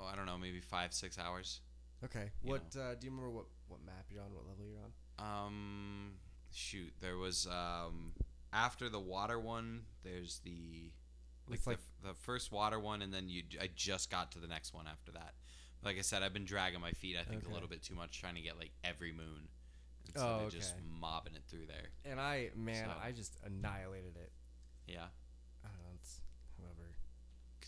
S3: Oh, I don't know, maybe five, six hours.
S1: Okay. What uh, do you remember? What what map you're on? What level you're on?
S3: Um, shoot, there was um after the water one. There's the like,
S1: It's
S3: the,
S1: like-
S3: f- the first water one, and then you. I just got to the next one after that. Like I said, I've been dragging my feet. I think
S1: Okay.
S3: a little bit too much, trying to get like every moon instead
S1: Oh,
S3: of just mobbing it through there.
S1: And I, man,
S3: So-
S1: I just annihilated it.
S3: Yeah,
S1: I don't know. It's whoever.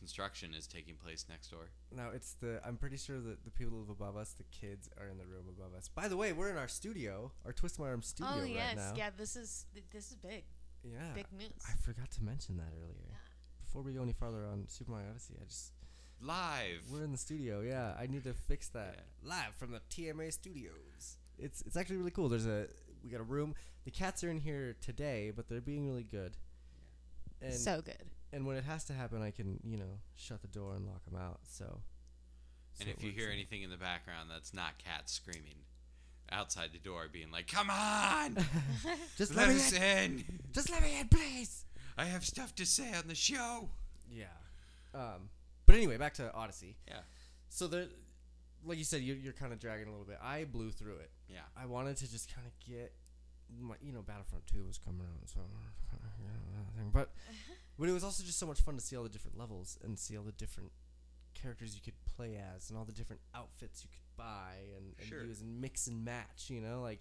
S3: Construction is taking place next door.
S1: No, it's the. I'm pretty sure that the people who live above us, the kids, are in the room above us. By the way, we're in our studio, our Twist My Arm studio
S2: oh
S1: right
S2: yes,
S1: now.
S2: yeah. This is this is big,
S1: Yeah.
S2: big news.
S1: I forgot to mention that earlier.
S2: Yeah.
S1: Before we go any farther on Super Mario Odyssey, I just
S3: Live.
S1: we're in the studio. Yeah, I need to fix that live from the TMA studios. It's it's actually really cool. There's a we got a room. The cats are in here today, but they're being really good. And
S2: so good.
S1: And when it has to happen, I can you know shut the door and lock them out. So.
S3: and
S1: so
S3: if you hear
S1: out.
S3: anything in the background, that's not cats screaming outside the door, being like, "Come on,
S1: just let
S3: let
S1: me
S3: us
S1: in.
S3: in.
S1: Just let me in, please.
S3: I have stuff to say on the show."
S1: Yeah. Um. But anyway, back to Odyssey.
S3: Yeah.
S1: So there, like you said, you, you're kind of dragging a little bit. I blew through it.
S3: Yeah.
S1: I wanted to just kind of get, my, you know, Battlefront Two was coming out, so you know, that thing. But but it was also just so much fun to see all the different levels and see all the different characters you could play as and all the different outfits you could buy and, and
S3: Sure.
S1: use and mix and match. You know, like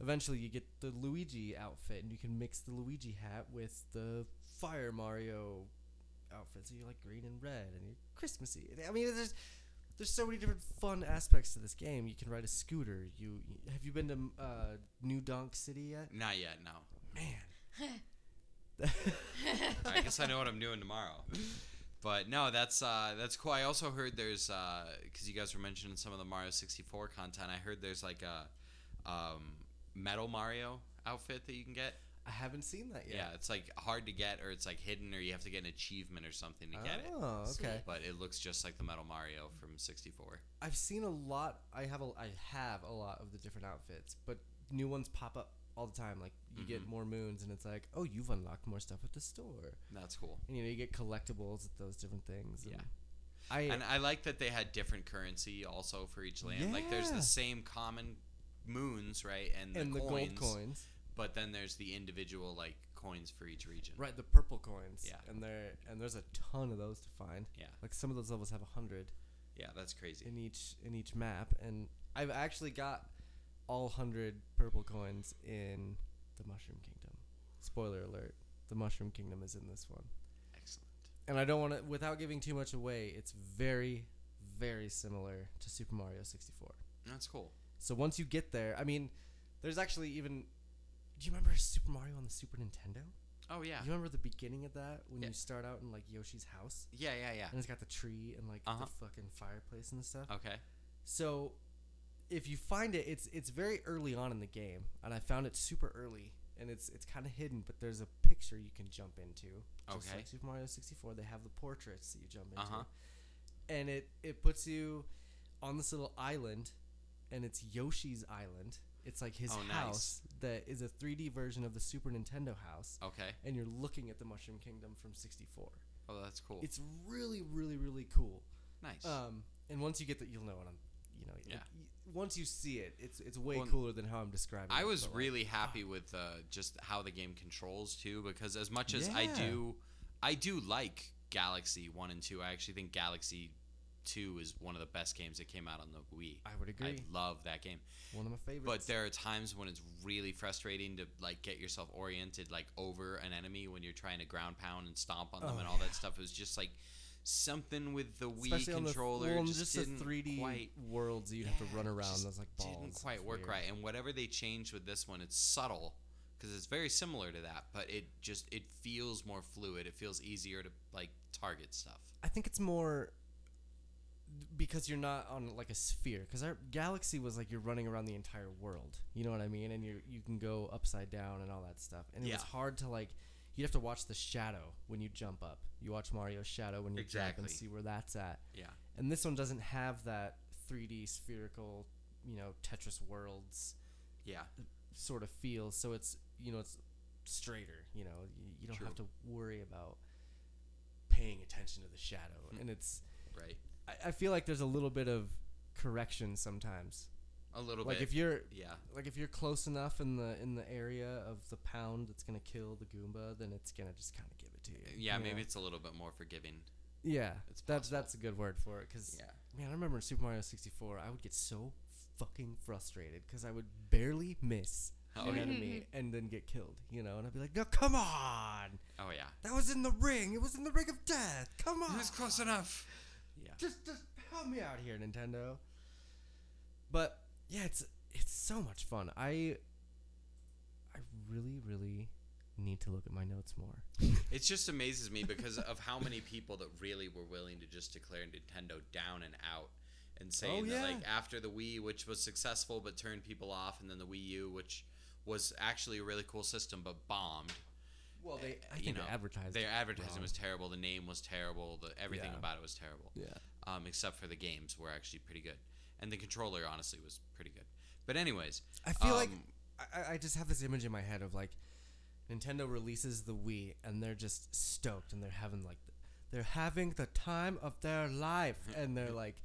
S1: eventually you get the Luigi outfit and you can mix the Luigi hat with the Fire Mario outfit, so you're like green and red and you're Christmassy. I mean, there's there's so many different fun aspects to this game. You can ride a scooter. You have you been to uh, New Donk City yet?
S3: Not yet. No.
S1: Man,
S3: I guess I know what I'm doing tomorrow. But no, that's uh, that's cool. I also heard there's because you guys were mentioning some of the Mario 64 content. I heard there's like a um, metal Mario outfit that you can get.
S1: I haven't seen that yet. Yeah.
S3: it's like hard to get, or it's like hidden, or you have to get an achievement or something to get it.
S1: Oh, okay.
S2: Sweet.
S3: But it looks just like the metal Mario from 64.
S1: I've seen a lot. I have a I have a lot of the different outfits, but new ones pop up all the time. Like you get
S3: Mhm.
S1: more moons, and it's like, oh, you've unlocked more stuff at the store.
S3: That's cool.
S1: And you know, you get collectibles at those different things.
S3: Yeah.
S1: I
S3: And I like that they had different currency also for each land. Like there's the same common moons, right? And the
S1: and the
S3: coins.
S1: gold coins.
S3: But then there's the individual like coins for each region.
S1: Right, the purple coins.
S3: Yeah.
S1: And there and there's a ton of those to find.
S3: Yeah.
S1: Like some of those levels have a hundred
S3: Yeah, that's crazy.
S1: in each in each map, and I've actually got all hundred purple coins in the Mushroom Kingdom. Spoiler alert: the Mushroom Kingdom is in this one.
S3: Excellent.
S1: And I don't want to, without giving too much away, it's very, very similar to Super Mario 64.
S3: That's cool.
S1: So once you get there, I mean, there's actually even. Do you remember Super Mario on the Super Nintendo?
S3: Oh yeah.
S1: You remember the beginning of that when
S3: Yeah.
S1: you start out in like Yoshi's house
S3: Yeah, yeah, yeah.
S1: and it's got the tree and like
S3: Uh-huh.
S1: the fucking fireplace and stuff.
S3: Okay.
S1: So if you find it, it's it's very early on in the game, and I found it super early, and it's it's kind of hidden. But there's a picture you can jump into. Just
S3: Okay.
S1: like Super Mario 64, they have the portraits that you jump into,
S3: Uh-huh.
S1: and it it puts you on this little island, and it's Yoshi's island. It's like his
S3: Oh, nice.
S1: house that is a 3D version of the Super Nintendo house,
S3: Okay.
S1: and you're looking at the Mushroom Kingdom from 64.
S3: Oh, that's cool.
S1: It's really, really, really cool.
S3: nice.
S1: Um, and once you get that, you'll know what I'm. You know,
S3: Yeah.
S1: like, once you see it, it's it's way
S3: Well,
S1: cooler than how I'm describing. It.
S3: I
S1: it,
S3: was
S1: but, like,
S3: really happy with uh, just how the game controls too, because as much as I do, I do like Galaxy One and Two. I actually think Galaxy Two is one of the best games that came out on the Wii.
S1: I would agree.
S3: I love that game,
S1: One of my favorites.
S3: but there are times when it's really frustrating to like get yourself oriented like over an enemy when you're trying to ground pound and stomp on them
S1: Oh,
S3: and all
S1: yeah.
S3: that stuff. It was just like something with the Wii
S1: Especially on the,
S3: controller
S1: well,
S3: just,
S1: just
S3: didn't
S1: the 3D
S3: quite
S1: worlds you'd have to run around. Those like balls.
S3: didn't quite work
S1: weird.
S3: right. And whatever they changed with this one, it's subtle because it's very similar to that, but it just it feels more fluid. It feels easier to like target stuff.
S1: I think it's more because you're not on like a sphere. Because our galaxy was like you're running around the entire world. You know what I mean? And you you can go upside down and all that stuff. And it was hard to like. You have to watch the shadow when you jump up. You watch Mario's shadow when you jump and see where that's at.
S3: Yeah,
S1: And this one doesn't have that 3D spherical, you know, Tetris worlds
S3: yeah,
S1: sort of feel. So it's you know it's straighter. You know you, you don't
S3: True.
S1: have to worry about paying attention to the shadow.
S3: Hmm.
S1: And it's
S3: right.
S1: I, I feel like there's a little bit of correction sometimes.
S3: A little
S1: Like
S3: bit.
S1: if you're
S3: yeah,
S1: like if you're close enough in the in the area of the pound that's gonna kill the Goomba, then it's gonna just kind of give it to you.
S3: yeah,
S1: you
S3: maybe
S1: know?
S3: it's a little bit more forgiving.
S1: yeah.
S3: it's
S1: that's that's a good word for it. Cause
S3: Yeah,
S1: man, I remember in Super Mario 64, I would get so fucking frustrated because I would barely miss
S3: Oh,
S1: an
S3: yeah.
S1: enemy and then get killed. You know, and I'd be like, no, come on,
S3: oh yeah.
S1: that was in the ring. It was in the ring of death. Come on.
S3: It was close enough. Yeah,
S1: just just help me out here, Nintendo. But yeah, it's it's so much fun. I I really really need to look at my notes more.
S3: it just amazes me because of how many people that really were willing to just declare Nintendo down and out. And saying
S1: Oh,
S3: that like after the Wii, which was successful but turned people off, and then the Wii U, which was actually a really cool system but bombed.
S1: Well, they I
S3: you
S1: think
S3: know,
S1: advertised.
S3: Their advertising
S1: wrong.
S3: was terrible. The name was terrible. The everything
S1: Yeah.
S3: about it was terrible.
S1: yeah.
S3: Um, except for the games were actually pretty good, and the controller honestly was pretty good. But anyways,
S1: I feel like
S3: um,
S1: I, I just have this image in my head of like Nintendo releases the Wii and they're just stoked and they're having like they're having the time of their life. And they're like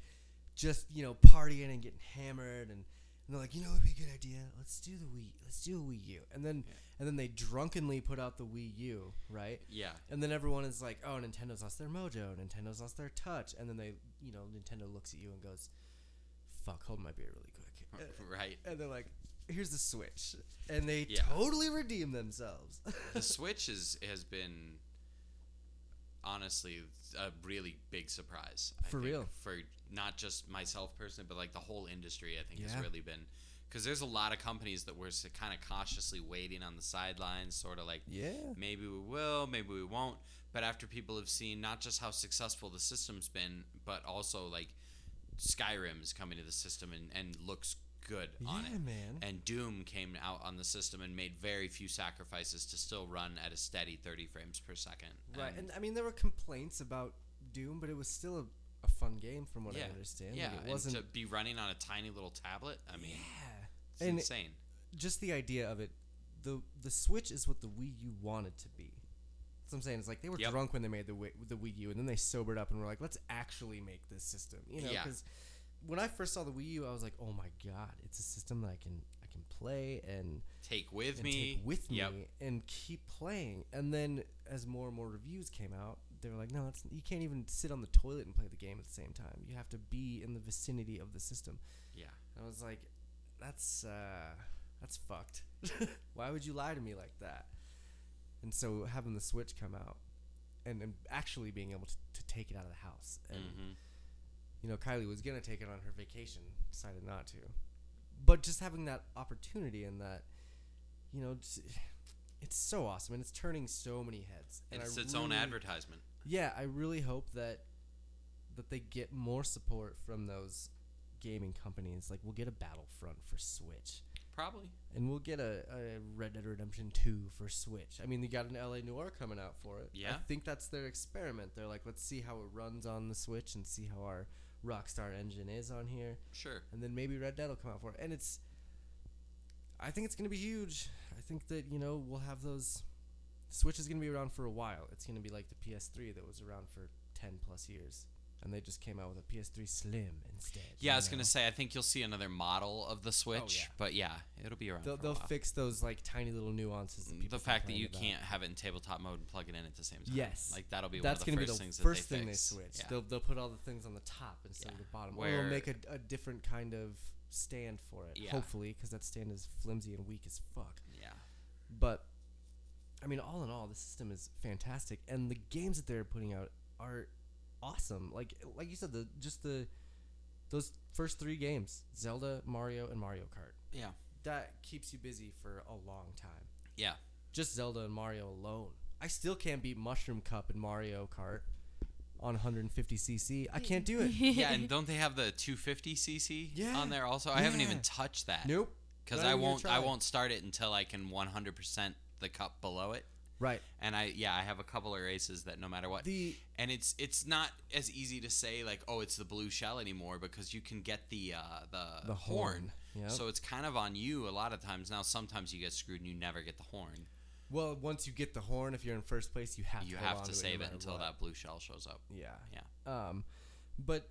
S1: just you know partying and getting hammered. And, and they're like you know it'd be a good idea. Let's do the Wii let's do a Wii U. And then
S3: Yeah.
S1: and then they drunkenly put out the Wii U right?
S3: Yeah,
S1: and then everyone is like oh Nintendo's lost their mojo. Nintendo's lost their touch. And then they you know Nintendo looks at you and goes fuck hold my beer really quick
S3: right.
S1: and they're like, "Here's the Switch," and they
S3: Yeah.
S1: totally redeem themselves.
S3: the Switch is has been honestly a really big surprise. I
S1: For
S3: think,
S1: real.
S3: for not just myself personally, but like the whole industry. I think has really been because there's a lot of companies that were kind of cautiously waiting on the sidelines, sort of like
S1: yeah,
S3: maybe we will, maybe we won't. But after people have seen not just how successful the system's been, but also like Skyrim's coming to the system and, and looks good on
S1: yeah,
S3: it.
S1: man.
S3: And Doom came out on the system and made very few sacrifices to still run at a steady 30 frames per second.
S1: right, and I mean, there were complaints about Doom, but it was still a, a fun game, from what
S3: yeah,
S1: I understand.
S3: yeah,
S1: like, it
S3: and
S1: wasn't.
S3: to be running on a tiny little tablet, I mean,
S1: yeah,
S3: it's
S1: and
S3: insane.
S1: just the idea of it, the the Switch is what the Wii U wanted to be. What I'm saying. It's like they were
S3: Yep.
S1: drunk when they made the Wii, the Wii U, and then they sobered up and were like, "Let's actually make this system." You know,
S3: Yeah.
S1: because when I first saw the Wii U, I was like, "Oh my god, it's a system that I can I can play and."
S3: Take with
S1: and
S3: me.
S1: take with
S3: Yep.
S1: me and keep playing. And then as more and more reviews came out, they were like, no, it's, you can't even sit on the toilet and play the game at the same time. You have to be in the vicinity of the system.
S3: Yeah.
S1: And I was like, that's uh, that's fucked. Why would you lie to me like that? And so having the Switch come out and, and actually being able to, to take it out of the house and
S3: hmm
S1: you know, Kylie was gonna take it on her vacation, decided not to. But just having that opportunity and that, you know, it's, it's so awesome and it's turning so many heads. And
S3: It's
S1: I
S3: its own advertisement.
S1: Yeah, I really hope that that they get more support from those gaming companies. Like we'll get a Battlefront for Switch,
S3: Probably.
S1: and we'll get a, a Red Dead Redemption Two for Switch. I mean, they got an LA Noire coming out for it.
S3: Yeah.
S1: I think that's their experiment. They're like, let's see how it runs on the Switch and see how our Rockstar engine is on here
S3: Sure.
S1: and then maybe Red Dead will come out for it. And it's, I think it's gonna be huge. I think that you know we'll have those Switch is gonna be around for a while. It's gonna be like the PS3 that was around for ten plus years, and they just came out with a PS3 Slim instead.
S3: Yeah, I was gonna say I think you'll see another model of the oh, Switch,
S1: yeah.
S3: but yeah, it'll be around
S1: they'll, they'll fix those like tiny little nuances. That mm,
S3: the fact that you
S1: about.
S3: can't have it in tabletop mode and plug it in at the same time.
S1: Yes.
S3: like that'll be
S1: That's
S3: one of the
S1: gonna
S3: first
S1: be the
S3: things
S1: first thing
S3: fix.
S1: they switch.
S3: Yeah.
S1: They'll they'll put all the things on the top instead of the bottom, or they'll make a, a different kind of stand for it.
S3: Yeah.
S1: Hopefully, because that stand is flimsy and weak as fuck.
S3: yeah.
S1: But I mean, all in all, the system is fantastic, and the games that they're putting out are awesome. Like like you said, the just the those first three games, Zelda, Mario, and Mario Kart.
S3: Yeah.
S1: That keeps you busy for a long time.
S3: Yeah.
S1: Just Zelda and Mario alone. I still can't beat Mushroom Cup in Mario Kart on 150cc. I can't do it.
S3: Yeah, and don't they have the 250 cc
S1: Yeah.
S3: on there also? I haven't even
S1: Yeah.
S3: touched that.
S1: Nope.
S3: Because I won't I won't start it until I can 100% the cup below it.
S1: Right.
S3: And I yeah, I have a couple of races that no matter what.
S1: The
S3: and it's it's not as easy to say like oh it's the blue shell anymore because you can get the uh, the,
S1: The horn, yep.
S3: So it's kind of on you a lot of times. Now sometimes you get screwed and you never get the horn.
S1: well, once you get the horn, if you're in first place, you have
S3: You
S1: to
S3: have to
S1: it no
S3: save it until
S1: what.
S3: that blue shell shows up.
S1: Yeah.
S3: Yeah.
S1: Um, but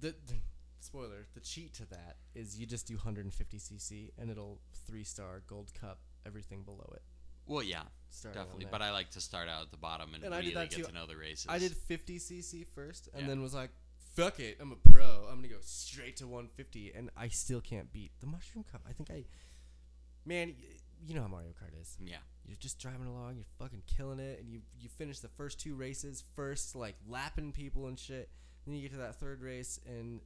S1: the, the spoiler, the cheat to that is you just do 150cc and it'll three star gold cup everything below it.
S3: Well, yeah, Definitely. But I like to start out at the bottom and,
S1: And
S3: really get
S1: too.
S3: to know the races.
S1: I did 50cc first and
S3: Yeah.
S1: then was like, fuck it, I'm a pro. I'm gonna go straight to 150, and I still can't beat the mushroom cup. I think I, man, you know how Mario Kart is.
S3: Yeah.
S1: You're just driving along, you're fucking killing it, and you you finish the first two races first, like lapping people and shit. Then you get to that third race and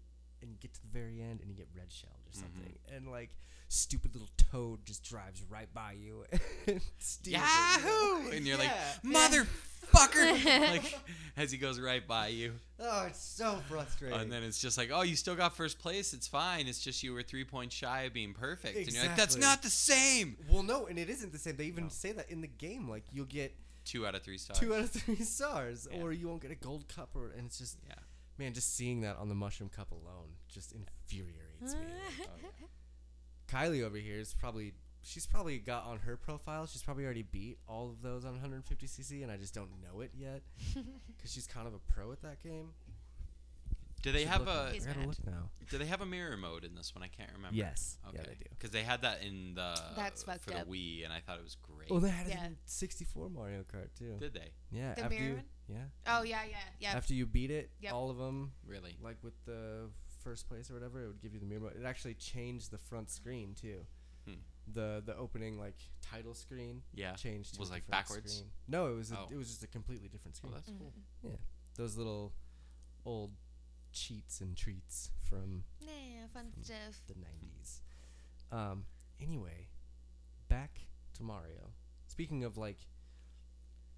S1: and you get to the very end and you get red shelled or
S3: Mm-hmm.
S1: something, and like stupid little toad just drives right by you and steals it,
S3: and you're
S1: Yeah.
S3: like, motherfucker! like as he goes right by you.
S1: oh, it's so frustrating.
S3: And then it's just like, oh, you still got first place. It's fine. It's just you were three points shy of being perfect. And you're like, that's not the same.
S1: well, no, and it isn't the same. They even
S3: No.
S1: say that in the game. Like you'll get
S3: Two out of three stars.
S1: two out of three stars,
S3: Yeah.
S1: or you won't get a gold cup, or and it's just
S3: Yeah.
S1: Man, just seeing that on the mushroom cup alone just infuriates me. Like, oh, Kylie over here is probably she's probably got on her profile. She's probably already beat all of those on 150cc, and I just don't know it yet because she's kind of a pro at that game.
S3: Do they have
S1: look
S3: a
S1: now. Gotta look now.
S3: Do they have a mirror mode in this one? I can't remember.
S1: Yes,
S3: Okay.
S1: yeah, they do.
S3: Because they had that in the
S2: That's fucked
S3: for the
S2: up.
S3: Wii, and I thought it was great.
S1: Oh, they had
S2: Yeah.
S1: it in 64 Mario Kart too.
S3: Did they
S1: yeah,
S2: The
S1: after
S2: mirror
S1: you,
S2: one?
S1: Yeah,
S2: Oh yeah, yeah, yeah.
S1: after you beat it,
S2: Yep.
S1: all of them,
S3: really?
S1: like with the first place or whatever, it would give you the mirror. It actually changed the front screen too.
S3: Hmm.
S1: The the opening like title screen
S3: Yeah.
S1: changed to
S3: Was,
S1: a
S3: like,
S1: different
S3: backwards?
S1: Screen. No, it was a,
S3: Oh.
S1: it was just a completely different screen.
S3: Oh,
S1: screen.
S3: that's cool.
S2: Mm.
S1: Those little old cheats and treats from
S2: Nah, fun stuff.
S1: the 90s. Um anyway, back to Mario. Speaking of like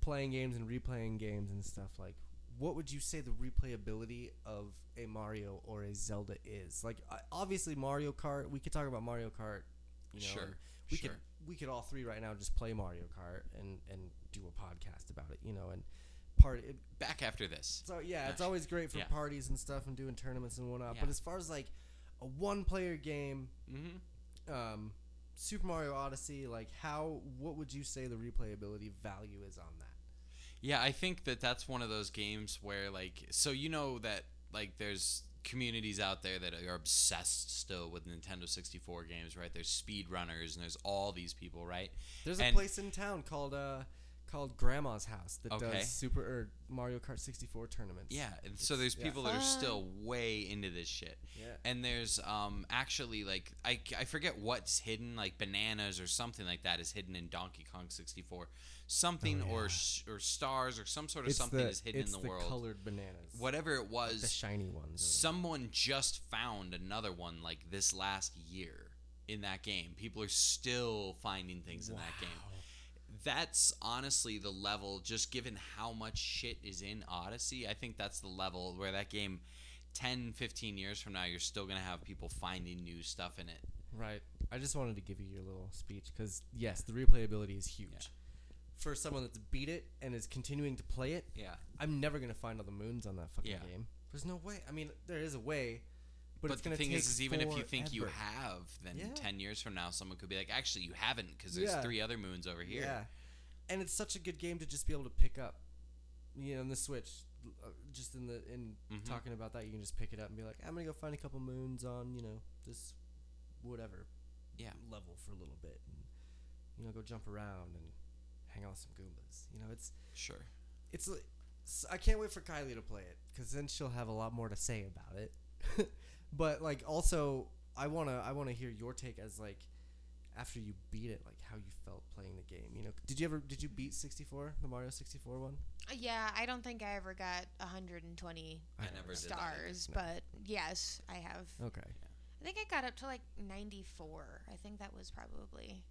S1: playing games and replaying games and stuff like what would you say the replayability of a Mario or a Zelda is? Like obviously Mario Kart, we could talk about Mario Kart, you know.
S3: Sure,
S1: We
S3: sure.
S1: could we could all three right now just play Mario Kart and and do a podcast about it, you know, and part it,
S3: Back after this.
S1: so yeah, it's always great for
S3: Yeah.
S1: parties and stuff and doing tournaments and whatnot.
S3: Yeah.
S1: But as far as like a one player game,
S3: Mm-hmm.
S1: um, Super Mario Odyssey, like how what would you say the replayability value is on?
S3: Yeah, I think that that's one of those games where like so you know that like there's communities out there that are obsessed still with Nintendo 64 games, right? There's speedrunners and there's all these people, right?
S1: There's a place in town called uh called Grandma's House that
S3: Okay.
S1: does Super or Mario Kart 64 tournaments.
S3: Yeah, and so
S1: It's-
S3: there's
S1: yeah.
S3: people that are still way into this shit.
S1: Yeah.
S3: And there's um actually like I, I forget what's hidden like bananas or something like that is hidden in Donkey Kong 64. Something
S1: Oh,
S3: or sh- or stars or some sort of
S1: It's
S3: something
S1: the,
S3: is hidden in the, world.
S1: colored bananas.
S3: Whatever it was,
S1: the shiny ones.
S3: someone just found another one like this last year in that game. People are still finding things in that game. That's honestly the level, just given how much shit is in Odyssey. I think that's the level where that game, 10, 15 years from now, you're still going to have people finding new stuff in it.
S1: Right. I just wanted to give you your little speech because yes, the replayability is huge.
S3: Yeah.
S1: For someone that's beat it and is continuing to play it,
S3: Yeah.
S1: I'm never gonna find all the moons on that fucking
S3: Yeah.
S1: game. There's no way. I mean, there is a way, but,
S3: But,
S1: it's
S3: the
S1: gonna
S3: thing
S1: take
S3: is, is even if you think you
S1: forever.
S3: have, then
S1: Yeah.
S3: 10 years from now, someone could be like, actually, you haven't because there's
S1: Yeah.
S3: three other moons over here.
S1: Yeah. and it's such a good game to just be able to pick up. You know, in the Switch, uh, just in the in
S3: Mhm.
S1: talking about that, you can just pick it up and be like, I'm gonna go find a couple moons on you know this whatever
S3: Yeah.
S1: level for a little bit, and you know go jump around and hang out with some Goombas. You know, it's
S3: Sure.
S1: it's li- s- I can't wait for Kylie to play it because then she'll have a lot more to say about it. but like also, I wanna I wanna hear your take as like after you beat it, like how you felt playing the game. You know, did you ever did you beat sixty four the Mario sixty four one?
S2: Uh, yeah, I don't think I ever got 120
S3: I did that
S2: stars,
S1: No.
S2: but yes, I have.
S1: Okay.
S2: I think I got up to like 94. I think that was probably,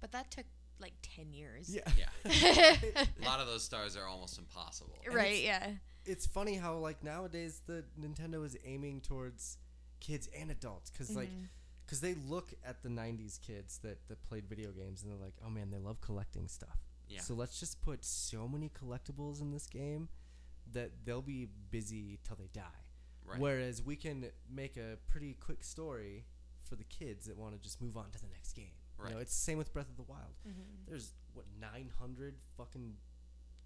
S2: but that took like 10 years.
S1: Yeah.
S3: Yeah. A lot of those stars are almost impossible.
S2: right. Yeah.
S1: It's funny how like nowadays the Nintendo is aiming towards kids and adults because like
S2: Mhm.
S1: because they look at the 90s kids that, that played video games and they're like oh man they love collecting stuff
S3: Yeah.
S1: so let's just put so many collectibles in this game that they'll be busy till they die
S3: Right.
S1: whereas we can make a pretty quick story for the kids that want to just move on to the next game you know it's the same with breath of the wild
S2: Mhm.
S1: there's what 900 fucking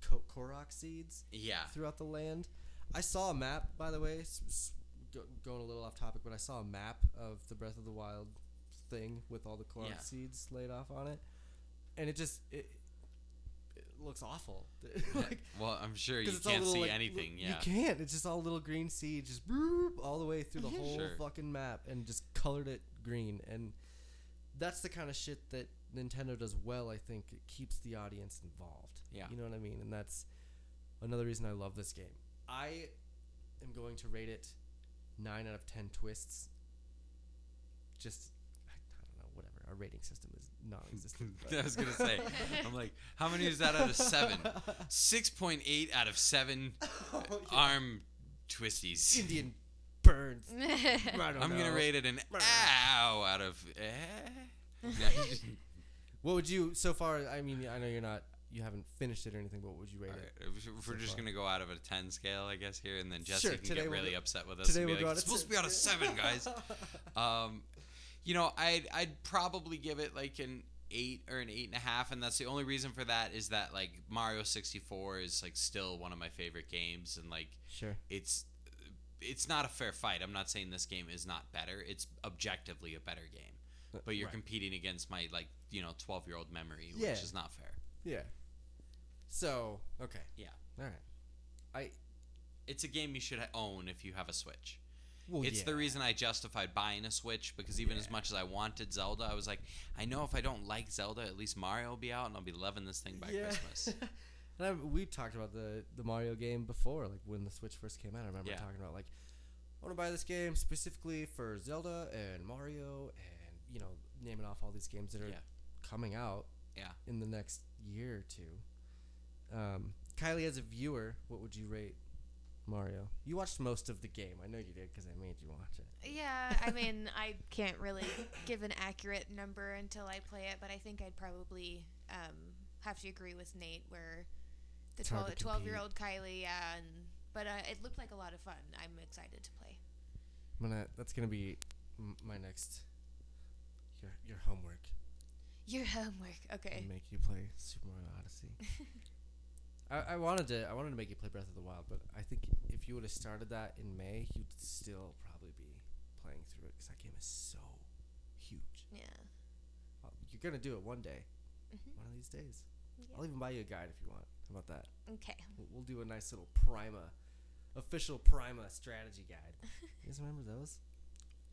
S1: Ko- korok seeds
S3: yeah.
S1: throughout the land. I saw a map, by the way, s- s- go- going a little off topic, but I saw a map of the Breath of the Wild thing with all the Korok
S3: Yeah.
S1: seeds laid off on it, and it just it, it looks awful. like,
S3: well, I'm sure you can't
S1: little,
S3: see
S1: like, li-
S3: anything.
S1: You can't. It's just all little green seeds, just boop, all the way through the whole
S3: Sure.
S1: fucking map, and just colored it green. And that's the kind of shit that Nintendo does well. I think it keeps the audience involved.
S3: Yeah.
S1: You know what I mean? And that's another reason I love this game. I am going to rate it nine out of ten twists. Just I, I don't know, whatever. Our rating system is non-existent.
S3: I was gonna say. I'm like, how many is that out of seven? Six point eight out of seven
S1: Oh, yeah.
S3: arm twisties.
S1: Indian burns. I don't
S3: I'm gonna rate it an ow out of. Eh?
S1: What would you so far? I mean, I know you're not, you haven't finished it or anything, but what would you rate
S3: All
S1: it?
S3: right, if if we're
S1: so
S3: just
S1: far.
S3: gonna go out of a ten scale, I guess here, and then Jesse
S1: Sure,
S3: can
S1: today
S3: get
S1: we'll
S3: really
S1: go-
S3: upset with us
S1: Today
S3: and be
S1: we'll
S3: like,
S1: go out
S3: "It's
S1: of
S3: supposed to be out of seven, guys." um, you know, I'd I'd probably give it like an eight or an eight and a half, and that's the only reason for that is that like Mario sixty four is like still one of my favorite games, and like
S1: Sure.
S3: it's it's not a fair fight. I'm not saying this game is not better. It's objectively a better game.
S1: Uh,
S3: But you're
S1: right.
S3: competing against my like, you know, 12-year-old memory, which is not fair.
S1: Yeah. So okay.
S3: Yeah.
S1: All right. I.
S3: It's a game you should own if you have a Switch.
S1: Well,
S3: it's the reason I justified buying a Switch because even as much as I wanted Zelda, I was like, I know if I don't like Zelda, at least Mario will be out and I'll be loving this thing by
S1: Yeah.
S3: Christmas.
S1: and I, we talked about the the Mario game before, like when the Switch first came out. I remember
S3: Yeah.
S1: talking about like, I want to buy this game specifically for Zelda and Mario, and you know, naming off all these games that are
S3: Yeah.
S1: coming out.
S3: Yeah.
S1: In the next year or two. Um, Kylie, as a viewer, what would you rate Mario? You watched most of the game. I know you did because I made you watch it.
S2: Yeah, I mean, I can't really give an accurate number until I play it, but I think I'd probably um, have to agree with Nate where the 12, 12 year old Kylie, yeah, and but uh, it looked like a lot of fun. I'm excited to play.
S1: I'm gonna. That's gonna be m- my next. Your your homework.
S2: Your homework, okay.
S1: Make you play Super Mario Odyssey. I, I wanted to. I wanted to make you play Breath of the Wild, but I think if you would have started that in May, you'd still probably be playing through it because that game is so huge.
S2: Yeah.
S1: Well, you're gonna do it one day,
S2: Mhm.
S1: one of these days.
S2: Yeah.
S1: I'll even buy you a guide if you want. How about that?
S2: Okay.
S1: We'll, we'll do a nice little Prima, official Prima strategy guide. you guys remember those?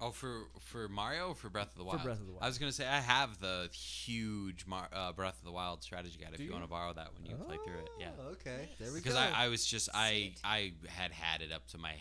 S3: Oh, for for Mario or for Breath of the Wild?
S1: For
S3: Wild?
S1: Breath of the Wild.
S3: I was gonna say I have the huge Mar- uh, Breath of the Wild strategy guide. If
S1: Do
S3: you, want to borrow that when you play through it, yeah.
S1: Oh, Okay. There we
S3: Because
S1: go.
S3: I, I was just I
S2: Sweet.
S3: I had had it up to my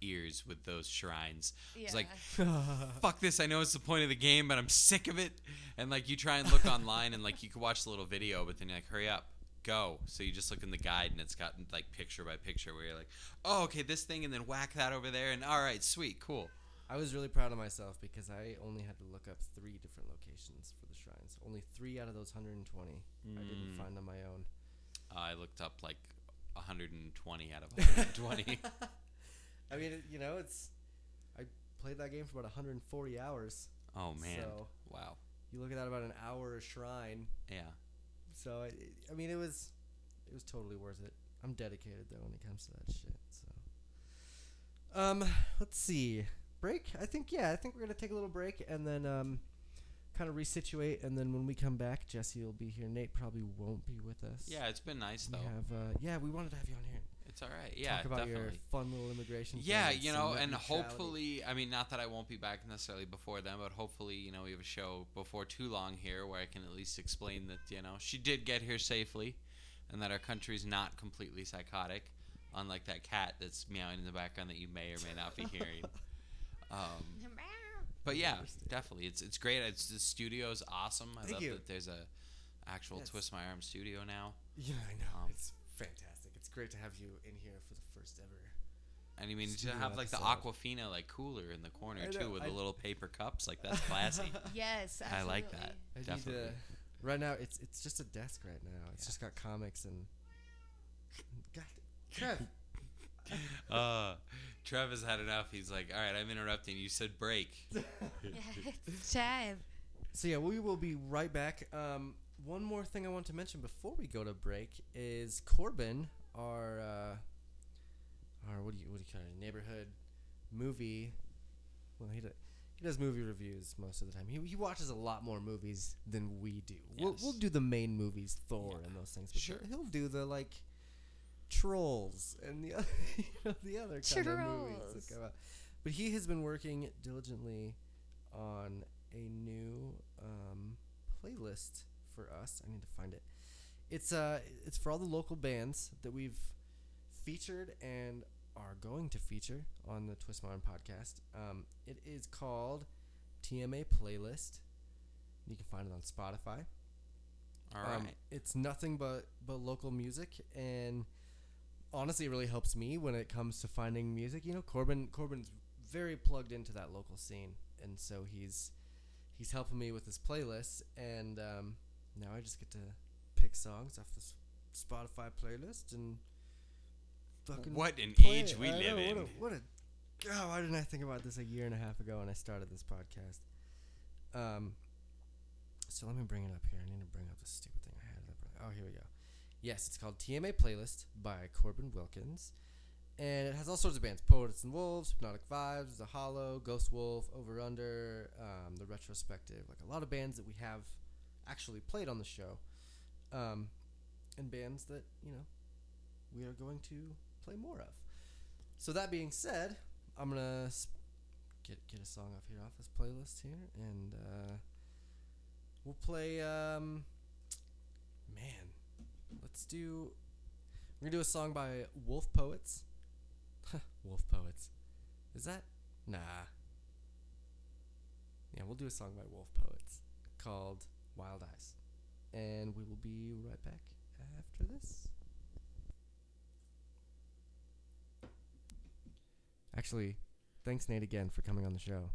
S3: ears with those shrines.
S2: Yeah.
S3: It's like fuck this. I know it's the point of the game, but I'm sick of it. And like you try and look online and like you can watch the little video, but then you're like, hurry up, go. So you just look in the guide and it's got like picture by picture where you're like, oh okay, this thing, and then whack that over there, and all right, sweet, cool.
S1: I was really proud of myself because I only had to look up three different locations for the shrines. Only three out of those 120 I didn't
S3: Mm.
S1: find on my own.
S3: I looked up like 120 out of 120.
S1: I mean, it, you know, it's. I played that game for about 140 hours.
S3: oh man,
S1: So
S3: wow,
S1: you look at that about an hour a shrine.
S3: yeah.
S1: so I, I mean, it was, it was totally worth it. I'm dedicated though when it comes to that shit. So, um, let's see, break. I think yeah, I think we're gonna take a little break and then um, kind of resituate, and then when we come back, Jesse will be here. Nate probably won't be with us.
S3: Yeah, it's been nice
S1: We
S3: though.
S1: have uh, yeah, we wanted to have you on here.
S3: It's all right. Yeah,
S1: talk about
S3: definitely.
S1: your fun little immigration.
S3: Yeah, you know,
S1: net
S3: and
S1: neutrality.
S3: hopefully, I mean, not that I won't be back necessarily before then, but hopefully, you know, we have a show before too long here where I can at least explain that, you know, she did get here safely and that our country's not completely psychotic, unlike that cat that's meowing in the background that you may or may not be hearing. Um, but yeah, definitely, it's it's great. It's the studio's awesome. I
S1: Thank
S3: love
S1: you.
S3: that there's a actual
S1: Yes.
S3: twist my arm studio now.
S1: Yeah, I know.
S3: Um,
S1: it's fantastic. It's great to have you in here for the first ever.
S3: And I mean, to have like the
S1: episode.
S3: Aquafina like cooler in the corner
S1: I know,
S3: too, with
S1: I-
S3: the little paper cups, like that's classy.
S2: Yes, absolutely.
S3: I like that.
S1: I need
S3: Definitely.
S1: to. Right now, it's it's just a desk right now. It's
S3: Yeah.
S1: just got comics and. God, Trev.
S3: uh, Trev has had enough. He's like, all right, I'm interrupting. You said break.
S2: Yeah, it's time.
S1: So yeah, we will be right back. Um, one more thing I want to mention before we go to break is Corbin, our uh, our what do you what do you call it? Neighborhood movie. Well, he does, he does movie reviews most of the time. He, he watches a lot more movies than we do. We'll we'll do the main movies, Thor
S3: Yeah.
S1: and those things. But
S3: Sure.
S1: he'll, he'll do the like trolls and the other you know, the other kind of movies that come out. But he has been working diligently on a new um, playlist for us. I need to find it. It's uh it's for all the local bands that we've featured and are going to feature on the Twist My Arm podcast. Um, it is called TMA Playlist. You can find it on Spotify.
S3: All right.
S1: Um, it's nothing but but local music, and honestly, it really helps me when it comes to finding music. You know, Corbin Corbin's very plugged into that local scene, and so he's he's helping me with his playlist, and um, now I just get to pick songs off this Spotify playlist and fucking
S3: what an age
S1: it.
S3: we
S1: I
S3: live
S1: know,
S3: in.
S1: What a, what a God! Why didn't I think about this a year and a half ago when I started this podcast? Um. So let me bring it up here. I need to bring up the stupid thing I had. Oh, here we go. Yes, it's called TMA Playlist by Corbin Wilkins, and it has all sorts of bands: Poets and Wolves, Hypnotic Vibes, The Hollow, Ghost Wolf, Over Under, um, The Retrospective. Like a lot of bands that we have actually played on the show, um, and bands that you know we are going to play more of. So that being said, I'm gonna get get a song off here off this playlist here, and uh, we'll play. Um, man, let's do. We're gonna do a song by Wolf Poets. Wolf Poets, is that? Nah. Yeah, we'll do a song by Wolf Poets called Wild Eyes, and we will be right back after this. Actually, thanks Nate again for coming on the show.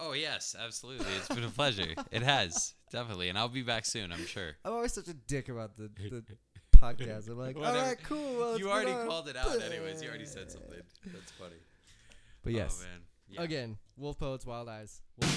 S3: Oh yes, absolutely. It's been a pleasure. it has definitely, and I'll be back soon. I'm sure.
S1: I'm always such a dick about the, the podcast. I'm like, all
S3: Whatever.
S1: right, cool. Well,
S3: you already
S1: on-
S3: called it out, anyways. You already said something. That's funny.
S1: But oh, yes,
S3: Oh man. Yeah.
S1: again, Wolf Poets, Wild Eyes. We'll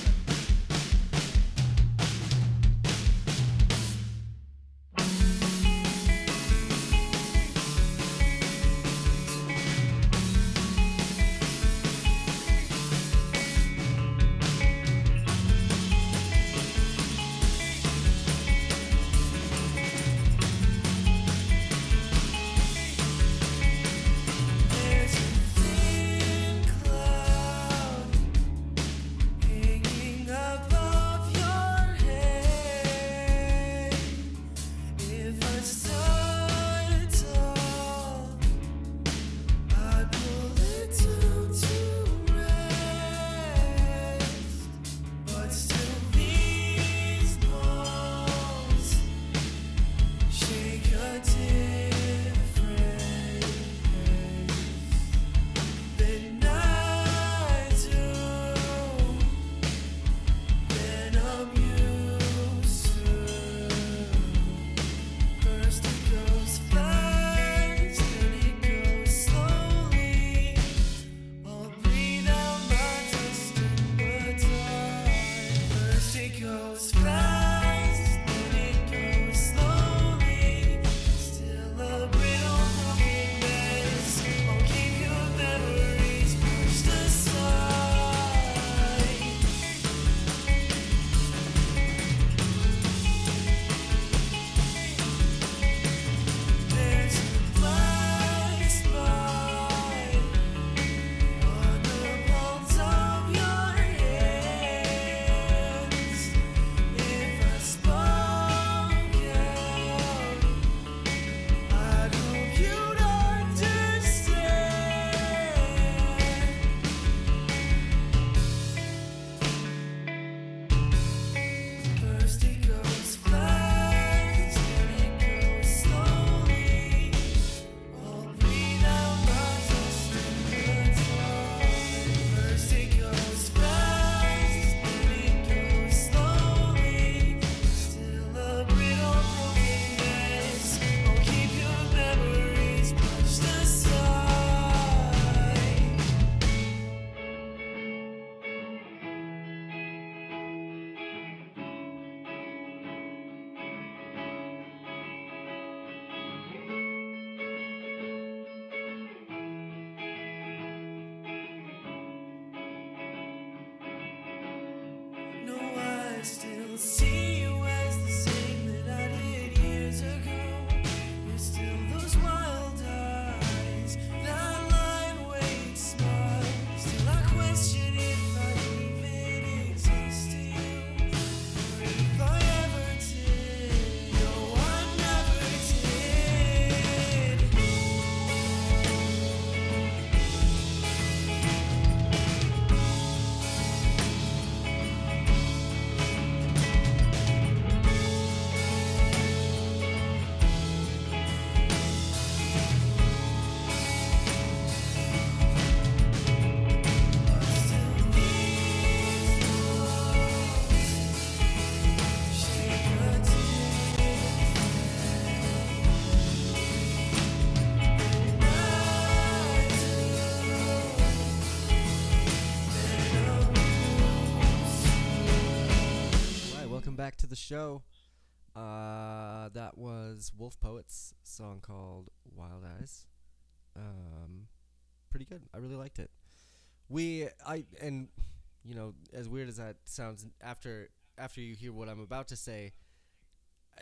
S4: the
S1: show. Uh, that was Wolf Poets' song called Wild Eyes. Um, pretty good. I really liked it. We, I, and you know, as weird as that sounds, after after you hear what I'm about to say,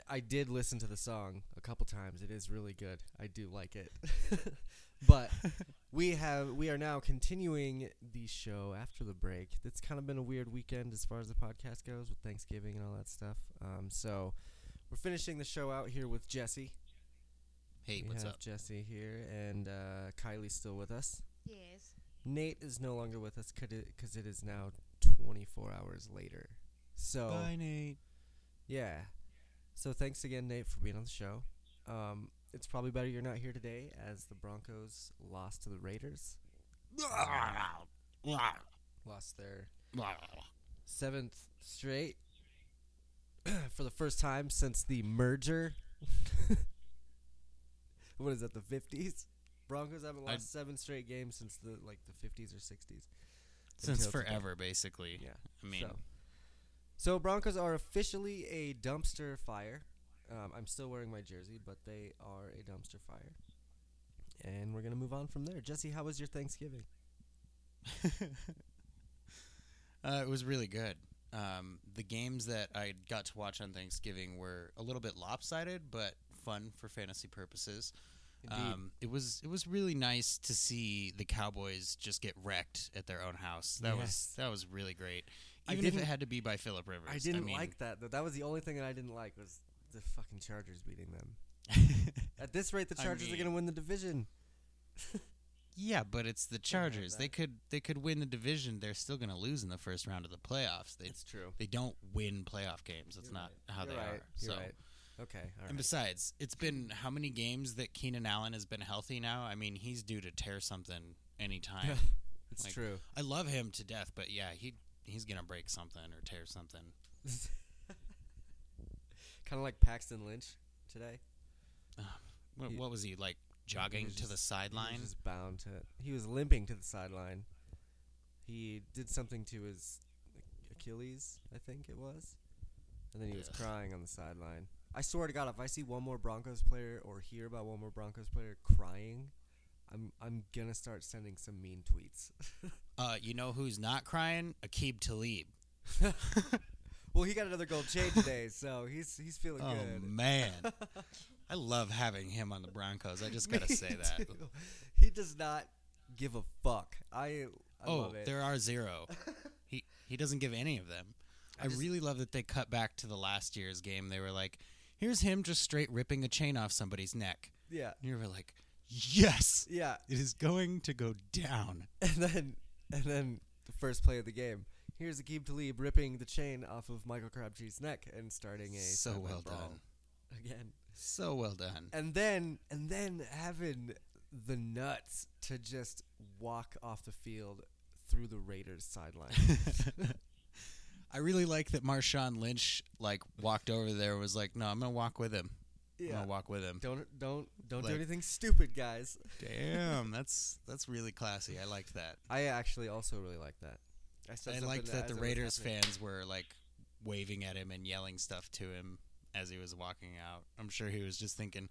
S1: I, I did listen to the song a couple times. It is really good. I do like it. but we have we are now continuing the show after the break. It's kind of been a weird weekend as far as the podcast goes with Thanksgiving and all that stuff. Um, so we're finishing the show out here with Jesse.
S3: Hey,
S1: we
S3: what's
S1: have
S3: up?
S1: Jesse here, and uh, Kylie's still with us.
S2: Yes.
S1: Nate is no longer with us because it is now 24 hours later. So
S3: Bye, Nate.
S1: yeah. So thanks again, Nate, for being on the show. Um, it's probably better you're not here today as the Broncos lost to the Raiders. Lost their seventh straight for the first time since the merger. what is that? The fifties. Broncos haven't lost seven straight games since the like the fifties or sixties.
S3: Since
S1: Until today.
S3: forever, basically.
S1: Yeah.
S3: I mean,
S1: so. so Broncos are officially a dumpster fire. Um, I'm still wearing my jersey, but they are a dumpster fire. And we're gonna move on from there. Jesse, how was your Thanksgiving?
S3: uh, it was really good. Um, the games that I got to watch on Thanksgiving were a little bit lopsided, but fun for fantasy purposes. Um, it was it was really nice to see the Cowboys just get wrecked at their own house. That
S1: Yes.
S3: was that was really great. Even if it had to be by Philip Rivers.
S1: I didn't
S3: mean,
S1: like that. That was the only thing that I didn't like was the fucking Chargers beating them. At this rate, the Chargers are gonna win the division.
S3: Yeah, but it's the Chargers. They could they could win the division. They're still going to lose in the first round of the playoffs. They
S1: It's true.
S3: they don't win playoff games. That's
S1: You're
S3: not
S1: right.
S3: how
S1: You're
S3: they
S1: right.
S3: are.
S1: You're
S3: so
S1: right. Okay. All
S3: and besides, it's been how many games that Keenan Allen has been healthy now? I mean, he's due to tear something anytime.
S1: it's
S3: like-
S1: true.
S3: I love him to death, but yeah, he he's gonna break something or tear something.
S1: kind of like Paxton Lynch today.
S3: What,
S1: He-
S3: what was he like
S1: He
S3: jogging
S1: was
S3: to the sideline?
S1: He was bound to. He was limping to the sideline. He did something to his Achilles, I think it was, and then he was crying on the sideline. I swear to God, if I see one more Broncos player or hear about one more Broncos player crying, I'm I'm gonna start sending some mean tweets.
S3: Uh, you know who's not crying? Aqib Talib.
S1: well, he got another gold chain today, so he's he's feeling good.
S3: Oh
S1: good.
S3: man, I love having him on the Broncos. I just gotta say that.
S1: too. He does not give a fuck. I, I
S3: oh,
S1: love it.
S3: there are zero. he he doesn't give any of them.
S1: I
S3: I,
S1: just-
S3: really love that they cut back to the last year's game. They were like, "Here's him just straight ripping a chain off somebody's neck."
S1: yeah,
S3: And you were like, "Yes,
S1: yeah.
S3: it is going to go down."
S1: And then and then the first play of the game. Here's Aqib Talib ripping the chain off of Michael Crabtree's neck and starting a
S3: So well done.
S1: again.
S3: So well done.
S1: And then and then having the nuts to just walk off the field through the Raiders sideline.
S3: I really like that Marshawn Lynch like walked over there and was like, "No, I'm gonna walk with him. I'm gonna walk with him."
S1: Don't don't don't do anything stupid, guys.
S3: Damn, that's that's really classy. I liked that.
S1: I actually also really like that. I, said
S3: I liked that
S1: as
S3: the Raiders fans were like waving at him and yelling stuff to him as he was walking out. I'm sure he was just thinking,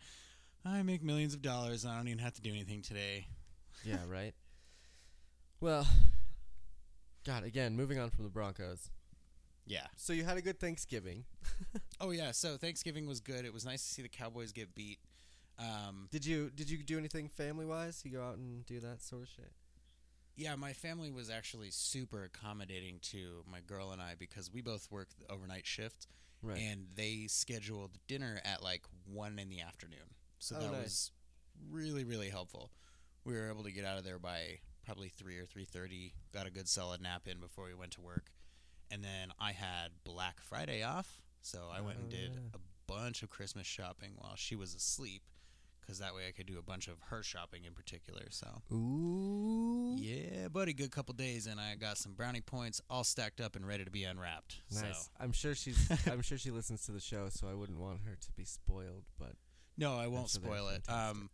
S3: "I make millions of dollars. And I don't even have to do anything today."
S1: Yeah, right. Well, God, again, moving on from the Broncos.
S3: Yeah.
S1: So you had a good Thanksgiving.
S3: Oh yeah. So Thanksgiving was good. It was nice to see the Cowboys get beat. Um,
S1: Did you did you do anything family wise? You go out and do that sort of shit.
S3: Yeah, my family was actually super accommodating to my girl and I because we both work the overnight shift,
S1: Right.
S3: and they scheduled dinner at like one in the afternoon. So
S1: Oh,
S3: that
S1: nice.
S3: was really really helpful. We were able to get out of there by probably three or three thirty. Got a good solid nap in before we went to work, and then I had Black Friday off, so I oh, went and
S1: Oh,
S3: did a bunch of Christmas shopping while she was asleep, because that way I could do a bunch of her shopping in particular. So
S1: Ooh.
S3: yeah, buddy, good couple days, and I got some brownie points all stacked up and ready to be unwrapped.
S1: Nice.
S3: So
S1: I'm sure she's. I'm sure she listens to the show, so I wouldn't want her to be spoiled. But
S3: no, I won't
S1: I'm sure they're
S3: spoil it. Um,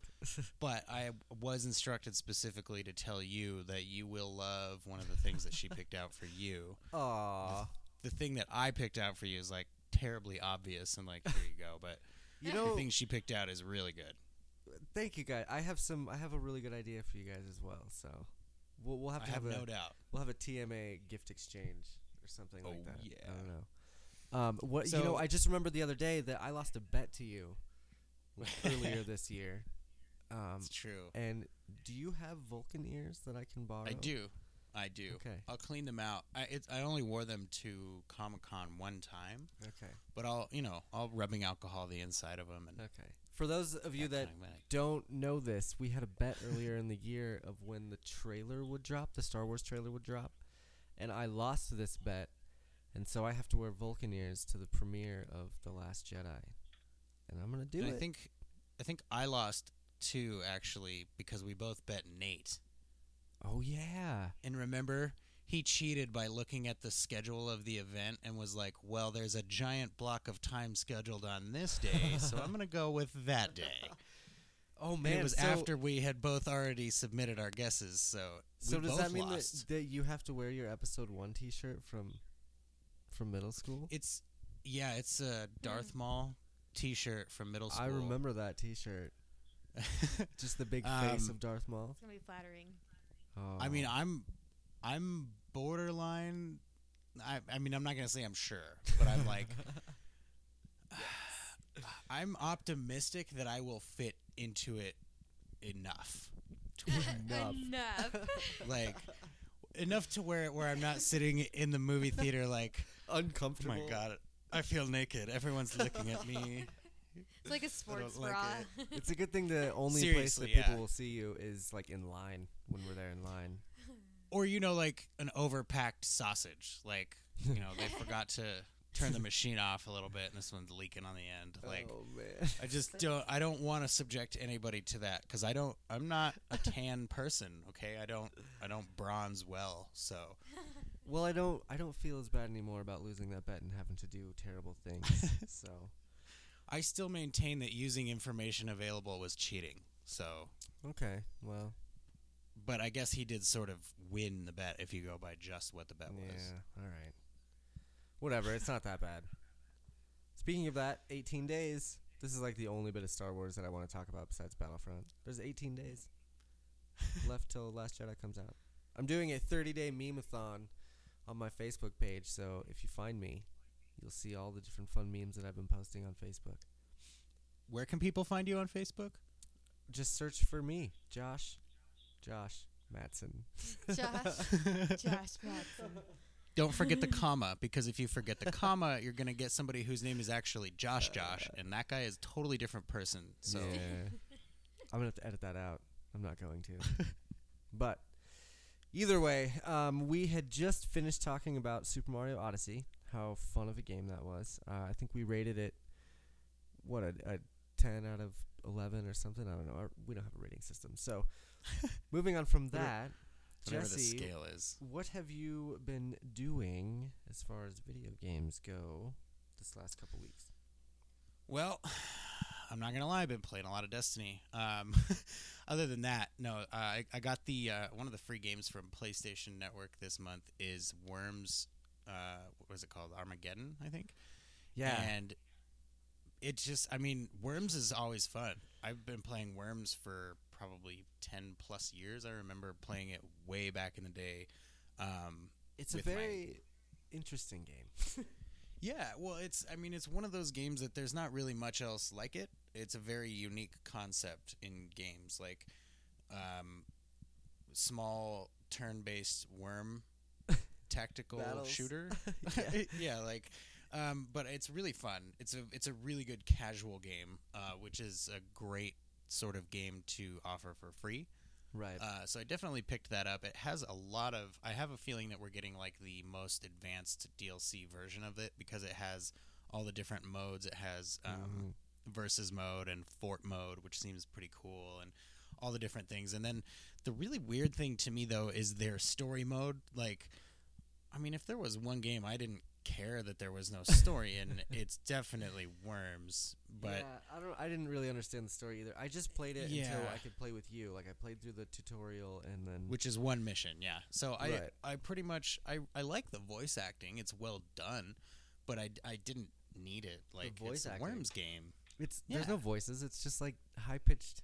S3: but I was instructed specifically to tell you that you will love one of the things that she picked out for you.
S1: Aw.
S3: The thing that I picked out for you is like terribly obvious and like here you go, but
S1: You know, the
S3: thing she picked out is really good.
S1: Thank you guys. I have some. I have a really good idea for you guys as well. So we'll we'll have
S3: I
S1: to
S3: have
S1: have, a
S3: no doubt.
S1: we'll have a TMA gift exchange or something
S3: Oh,
S1: like that. I
S3: yeah.
S1: I don't know. Um, what you
S3: So-
S1: know? I just remembered the other day that I lost a bet to you earlier this year. Um,
S3: It's true.
S1: and do you have Vulcan ears that I can borrow?
S3: I do. I do.
S1: Okay.
S3: I'll clean them out. I it's, I only wore them to Comic Con one time,
S1: Okay.
S3: but I'll you know I'll rubbing alcohol the inside of them and
S1: Okay. For those of you that don't know this, we had a bet earlier in the year of when the trailer would drop, the Star Wars trailer would drop, and I lost this bet, and so I have to wear Vulcan ears to the premiere of The Last Jedi, and I'm gonna do
S3: And
S1: it.
S3: I think I think I lost two actually because we both bet Nate.
S1: oh yeah,
S3: And remember, he cheated by looking at the schedule of the event and was like, "Well, there's a giant block of time scheduled on this day, so I'm going to go with that day."
S1: oh
S3: And
S1: man,
S3: it was
S1: so,
S3: after we had both already submitted our guesses, so
S1: So
S3: we
S1: does
S3: both
S1: that mean that, that you have to wear your Episode One T-shirt from from middle school?
S3: It's yeah, it's a Darth Maul T-shirt from middle school.
S1: I remember that T-shirt, just the big face
S3: Um,
S1: of Darth Maul.
S2: It's gonna be flattering.
S1: Oh.
S3: I mean, I'm I'm borderline. I I mean, I'm not gonna say I'm sure, but I'm like, I'm optimistic that I will fit into it enough,
S1: enough.
S2: Enough.
S3: like enough to where where I'm not sitting in the movie theater like, oh
S1: uncomfortable.
S3: my god, I feel naked. Everyone's looking at me.
S2: it's like a sports
S3: like
S2: bra.
S1: It's a good thing the only place
S3: Seriously,
S1: that people
S3: yeah.
S1: will see you is like in line when we're there in line.
S3: Or you know, like an overpacked sausage. Like you know, they forgot to turn the machine off a little bit, and this one's leaking on the end. Oh, like
S1: oh man.
S3: I just don't. I don't want to subject anybody to that because I don't. I'm not a tan person. Okay, I don't. I don't bronze well. So
S1: Well, I don't. I don't feel as bad anymore about losing that bet and having to do terrible things. so
S3: I still maintain that using information available was cheating. So,
S1: okay. Well,
S3: but I guess he did sort of win the bet if you go by just what the bet was. yeah.
S1: All right. Whatever. It's not that bad. Speaking of that, 18 days. This is like the only bit of Star Wars that I want to talk about besides Battlefront. There's 18 days left till Last Jedi comes out. I'm doing a 30 day meme-a-thon on my Facebook page, so if you find me, you'll see all the different fun memes that I've been posting on Facebook.
S3: Where can people find you on Facebook?
S1: Just search for me, Josh. Josh Matson.
S2: Josh. Josh Matson.
S3: Don't forget the comma because if you forget the comma, you're gonna get somebody whose name is actually Josh Josh, and that guy is a totally different person. So
S1: yeah. I'm gonna have to edit that out. I'm not going to. but either way, um, we had just finished talking about Super Mario Odyssey. How fun of a game that was. Uh, I think we rated it what a, a ten out of eleven or something. I don't know. Our, we don't have a rating system. So moving on from that,
S3: whatever the
S1: Jesse,
S3: scale is.
S1: what have you been doing as far as video games go this last couple weeks?
S3: Well, I'm not gonna lie. I've been playing a lot of Destiny. Um, other than that, no. Uh, I, I got the uh, one of the free games from PlayStation Network this month is Worms. Uh, what was it called? Armageddon, I think. Yeah. And it just, I mean, Worms is always fun. I've been playing Worms for probably 10 plus years. I remember playing it way back in the day. Um,
S1: It's a
S3: with my-
S1: very interesting game.
S3: Yeah, well, it's I mean, it's one of those games that there's not really much else like it. It's a very unique concept in games, like um, small turn-based worm tactical
S1: Battles.
S3: shooter.
S1: Yeah.
S3: yeah, like, um, but it's really fun. It's a it's a really good casual game, uh, which is a great sort of game to offer for free.
S1: right.
S3: Uh, so I definitely picked that up. It has a lot of. I have a feeling that we're getting like the most advanced DLC version of it because it has all the different modes. It has um,
S1: Mhm.
S3: versus mode and fort mode, which seems pretty cool, and all the different things. And then the really weird thing to me though is their story mode. Like, I mean, if there was one game I didn't care that there was no story and it's definitely Worms. But
S1: yeah, I don't. I didn't really understand the story either. I just played it until I could play with you. Like I played through the tutorial and then.
S3: which is one mission yeah so i
S1: Right.
S3: i pretty much i i like the voice acting it's well done but i i didn't need it like
S1: voice
S3: it's a
S1: acting.
S3: worms game
S1: it's there's no voices. It's just like high pitched.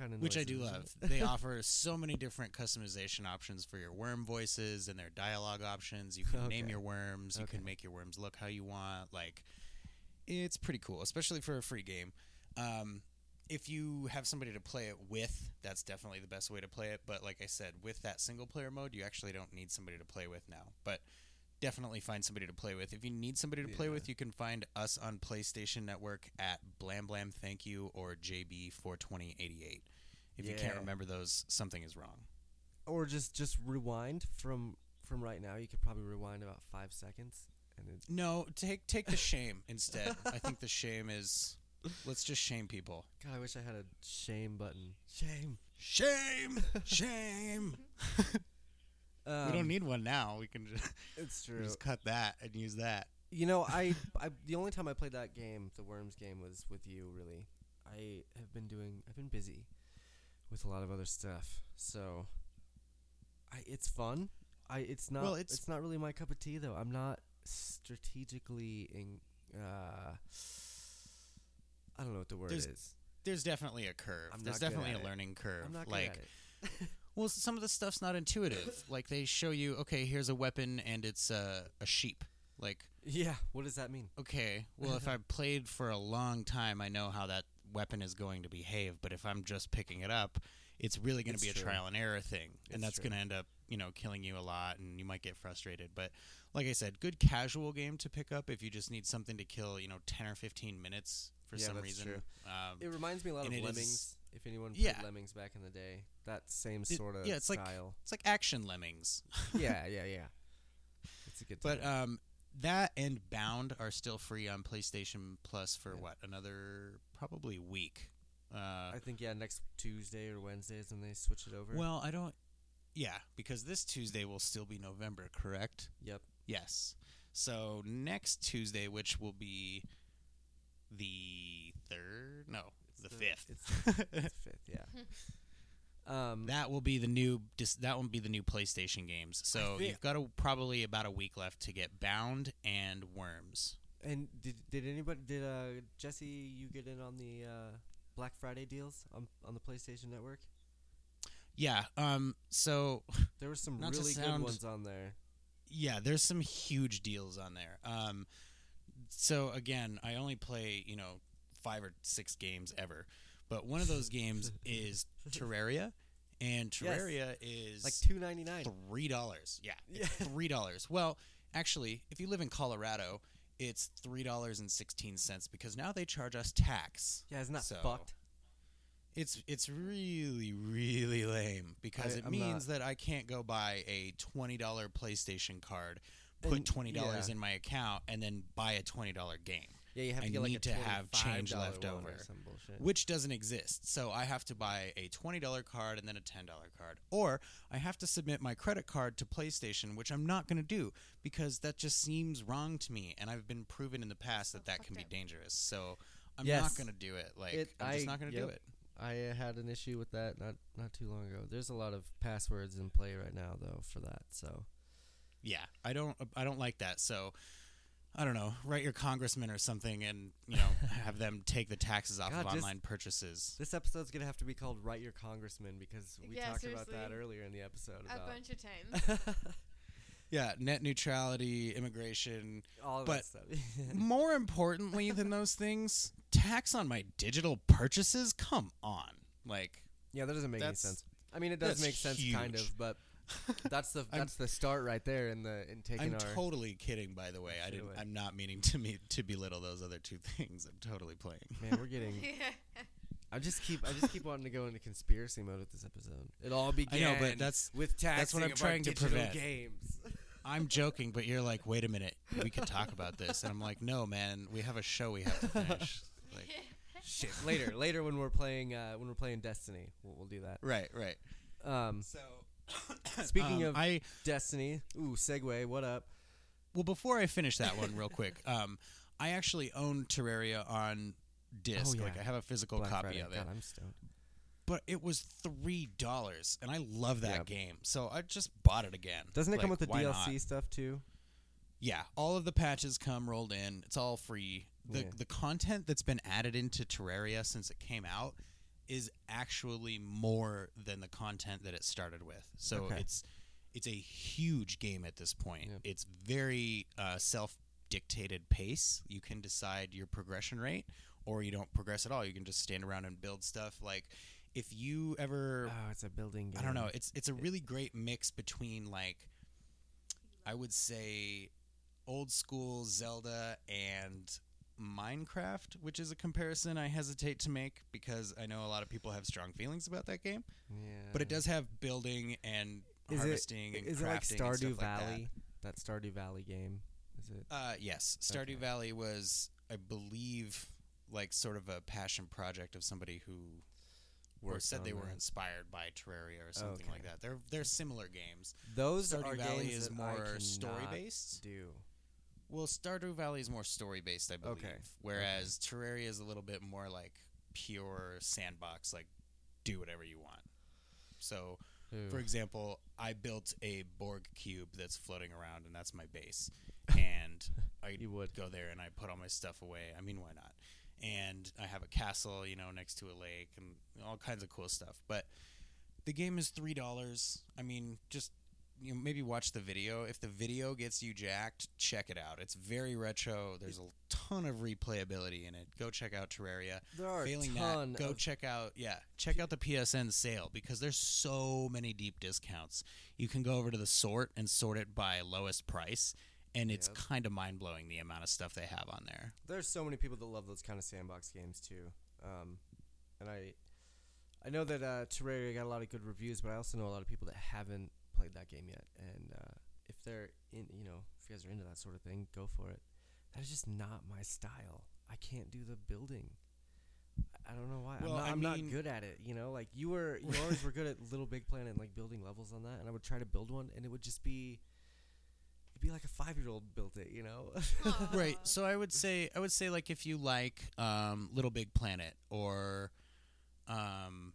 S1: Kind of
S3: which i do love. they offer so many different customization options for your worm voices and their dialogue options. You can name your worms. You
S1: Okay.
S3: can make your worms look how you want. Like it's pretty cool especially for a free game. Um if you have somebody to play it with, that's definitely the best way to play it. But like I said, with that single player mode, you actually don't need somebody to play with now. But definitely find somebody to play with. If you need somebody to play
S1: Yeah.
S3: with, you can find us on PlayStation Network at Blam Blam Thank You or JB42088. If you can't remember those, something is wrong.
S1: Or just just rewind from from right now. You could probably rewind about five seconds, and it,
S3: No, take take the shame instead. I think the shame is let's just shame people.
S1: God, I wish I had a shame button. Shame.
S3: Shame, shame.
S1: Um,
S3: we don't need one now. We can just,
S1: It's true.
S3: just cut that and use that.
S1: You know, I, I the only time I played that game, the Worms game, was with you. Really, I have been doing. I've been busy with a lot of other stuff, so I it's fun. I it's not.
S3: Well,
S1: it's,
S3: it's-
S1: not really my cup of tea though. I'm not strategically in. Uh, I don't know what the word
S3: There's
S1: is.
S3: there's definitely a curve.
S1: I'm
S3: there's definitely a learning curve.
S1: I'm not good
S3: like,
S1: at it.
S3: well, some of the stuff's not intuitive. like they show you, okay, here's a weapon and it's a, a sheep. Like,
S1: Yeah, what does that mean?
S3: okay, well, if I've played for a long time, I know how that weapon is going to behave. But if I'm just picking it up, it's really going to
S1: It's
S3: be a
S1: true.
S3: trial and error thing, and that's
S1: true.
S3: going to end up, you know, killing you a lot, and you might get frustrated. But like I said, good casual game to pick up if you just need something to kill, you know, ten or fifteen minutes for
S1: Yeah,
S3: some
S1: that's
S3: reason.
S1: true.
S3: Um,
S1: It reminds me a lot
S3: and
S1: of
S3: it is-
S1: Lemmings. If anyone played
S3: Yeah.
S1: Lemmings back in the day, that same
S3: It-
S1: sort of
S3: yeah, it's like-
S1: style.
S3: it's like action lemmings.
S1: yeah, yeah, yeah. It's a good.
S3: But
S1: time.
S3: um, that and Bound are still free on PlayStation Plus for
S1: Yeah.
S3: what another probably week. Uh,
S1: I think yeah, next Tuesday or Wednesday is when they switch it over.
S3: well, I don't. Yeah, because this Tuesday will still be November, correct?
S1: yep.
S3: Yes. So next Tuesday, which will be the third, no, the,
S1: the-
S3: fifth.
S1: It's, it's fifth, yeah. um,
S3: that will be the new. Dis- that will be the new PlayStation games. So
S1: thi-
S3: you've got a, probably about a week left to get Bound and Worms.
S1: and did did anybody did uh Jesse you get in on the uh, Black Friday deals on on the PlayStation Network?
S3: Yeah. Um. So
S1: There were some really
S3: sound-
S1: good ones on there.
S3: yeah, there's some huge deals on there. Um, so again, I only play you know five or six games ever, but one of those games is Terraria, and
S1: Yes.
S3: Terraria is
S1: Like two ninety nine.
S3: three dollars. Yeah,
S1: Yeah.
S3: it's three dollars. Well, actually, if you live in Colorado, it's three dollars and sixteen cents because now they charge us tax.
S1: Yeah, isn't that
S3: So,
S1: fucked?
S3: It's it's really really lame because
S1: I-
S3: it
S1: I'm
S3: means that I can't go buy a twenty dollar PlayStation card, put
S1: And-
S3: twenty dollars
S1: yeah.
S3: in my account, and then buy a twenty dollar game,
S1: Yeah, you have to
S3: I
S1: get like
S3: need
S1: a
S3: to have change left over.
S1: or some bullshit.
S3: which doesn't exist. So I have to buy a twenty dollar card and then a ten dollar card, or I have to submit my credit card to PlayStation, which I'm not going to do because that just seems wrong to me, and I've been proven in the past that that can be
S2: fucked
S3: dangerous. So I'm
S1: Yes.
S3: not going to do it. Like
S1: It-
S3: I'm just
S1: I-
S3: not going to do it.
S1: I uh, had an issue with that not not too long ago. There's a lot of passwords in play right now though for that. So
S3: Yeah, I don't I don't like that. So I don't know, write your congressman or something and, you know, have them take the taxes off
S1: God,
S3: of
S1: just-
S3: online purchases.
S1: this episode's gonna have to be called "Write Your Congressman" because we
S2: Yeah,
S1: talked about that earlier in the episode.
S2: A
S1: About
S2: bunch of times.
S3: yeah, net neutrality, immigration.
S1: All of
S3: But-
S1: that stuff.
S3: More importantly than those things, tax on my digital purchases. Come on, like
S1: yeah, that doesn't make any sense. I mean, it does make sense, kind of, but that's the that's the start right there in the in taking
S3: I'm
S1: our.
S3: totally kidding. By the way, I
S1: Shit
S3: didn't.
S1: away.
S3: I'm not meaning to me to belittle those other two things. I'm totally playing.
S1: Man, we're getting. I just keep I just keep wanting to go into conspiracy mode with this episode. It all
S3: I
S1: began.
S3: know, but that's
S1: with taxing
S3: that's what I'm trying to
S1: digital
S3: prevent.
S1: Games.
S3: I'm joking, but you're like, wait a minute, we could talk about this, and I'm like, no, man, we have a show we have to finish. Like,
S1: Shit. Later, later when we're playing uh, when we're playing Destiny, we'll, we'll do that.
S3: right, right.
S1: Um,
S3: So,
S1: speaking
S3: um,
S1: of
S3: I
S1: Destiny, ooh, segue. What up?
S3: well, before I finish that one, real quick, um, I actually own Terraria on disc.
S1: Oh,
S3: Like. I have a physical
S1: Black
S3: copy
S1: Friday.
S3: of it.
S1: God, I'm stoned.
S3: but it was three dollars, and I love that
S1: Yep.
S3: game, so I just bought it again.
S1: Doesn't it come with the DLC
S3: not?
S1: stuff too?
S3: Yeah, all of the patches come rolled in. It's all free. The
S1: Yeah.
S3: the content that's been added into Terraria since it came out is actually more than the content that it started with. So
S1: Okay.
S3: it's it's a huge game at this point.
S1: Yep.
S3: It's very uh, self dictated pace. You can decide your progression rate, or you don't progress at all. You can just stand around and build stuff. Like if you ever
S1: Oh, it's a building game.
S3: I don't know. It's it's a really great mix between like I would say old school Zelda and Minecraft, which is a comparison I hesitate to make because I know a lot of people have strong feelings about that game.
S1: Yeah.
S3: But it does have building and
S1: Is
S3: harvesting
S1: it
S3: and
S1: is it like
S3: crafting
S1: Stardew
S3: stuff like that.
S1: Valley? that. Stardew Valley game. Is it?
S3: Uh, yes, Stardew
S1: Okay.
S3: Valley was, I believe, like sort of a passion project of somebody who or said they were
S1: that.
S3: inspired by Terraria or something like that. They're they're similar games.
S1: Those
S3: Stardew
S1: are
S3: Valley
S1: games
S3: is more story based.
S1: Do
S3: Well, Stardew Valley is more story based, I believe.
S1: Okay.
S3: Whereas Terraria is a little bit more like pure sandbox, like do whatever you want. So, for example, I built a Borg cube that's floating around, and that's my base. And I
S1: You would.
S3: go there and I put all my stuff away. I mean, why not? And I have a castle, you know, next to a lake and all kinds of cool stuff. But the game is three dollars. I mean, just you know, maybe watch the video. If the video gets you jacked, check it out. It's very retro. There's a ton of replayability in it. Go check out Terraria.
S1: there are
S3: Failing
S1: a ton
S3: that, go check out yeah, check out the PSN sale because there's so many deep discounts. You can go over to the sort and sort it by lowest price, and it's
S1: Yep.
S3: kind of mind blowing the amount of stuff they have on there.
S1: There's so many people that love those kind of sandbox games too. Um, and I, I know that uh, Terraria got a lot of good reviews, but I also know a lot of people that haven't played that game yet. And uh, if they're in, you know, if you guys are into that sort of thing, go for it. That is just not my style. I can't do the building. I- I don't know why.
S3: Well,
S1: I'm, not,
S3: I
S1: I'm not good at it. You know, like you were, you always were good at Little Big Planet and like building levels on that. And I would try to build one, and it would just be, it'd be like a five year old built it. You know.
S3: right so i would say i would say like if you like um, little big planet or um,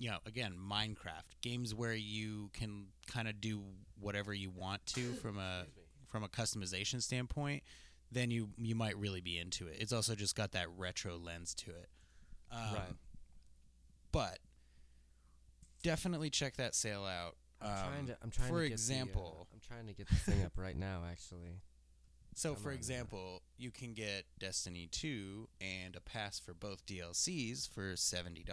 S3: you know again minecraft games where you can kind of do whatever you want to from a from a customization standpoint then you you might really be into it it's also just got that retro lens to it um,
S1: Right.
S3: but definitely check that sale out
S1: I'm trying
S3: Um,
S1: to. I'm trying
S3: for
S1: to get
S3: example
S1: The, uh, I'm trying to get the thing up right now. Actually,
S3: So, for example, you can get Destiny 2 and a pass for both DLCs for $70,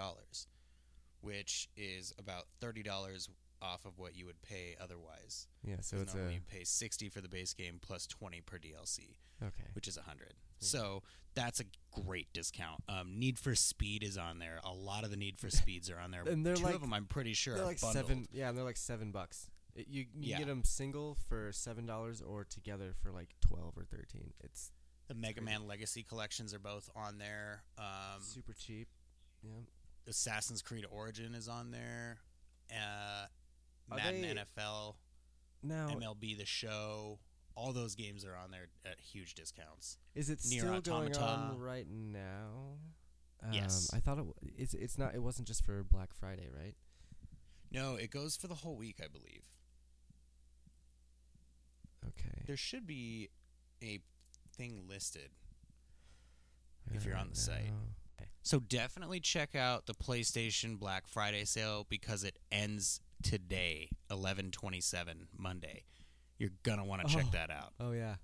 S3: which is about $30 off of what you would pay otherwise.
S1: yeah. so it's
S3: normally
S1: a
S3: you pay 60 for the base game plus 20 per DLC,
S1: okay.
S3: which is 100. So, that's a great discount. Um, Need for Speed is on there. A lot of the Need for Speeds are on there.
S1: And they're
S3: Two
S1: like-
S3: of them, I'm pretty sure,
S1: They're
S3: are
S1: like
S3: bundled.
S1: seven. Yeah, they're like seven bucks. It, you you
S3: Yeah.
S1: get them single for seven dollars or together for like twelve or thirteen. It's
S3: The Mega. Man Legacy collections are both on there. Um,
S1: super cheap. Yeah.
S3: Assassin's Creed Origin is on there. Uh, Madden
S1: they-
S3: NFL,
S1: Now,
S3: MLB The Show, all those games are on there at huge discounts.
S1: is it
S3: Nier
S1: still going on right now? Um,
S3: Yes.
S1: I thought it. W- it's it's not. It wasn't just for Black Friday, right?
S3: No, it goes for the whole week, I believe.
S1: Okay.
S3: There should be a thing listed. if you're on the site.
S1: Know.
S3: So definitely check out the PlayStation Black Friday sale because it ends today, 11/27 Monday. You're gonna want to check
S1: Oh.
S3: that out
S1: Oh yeah.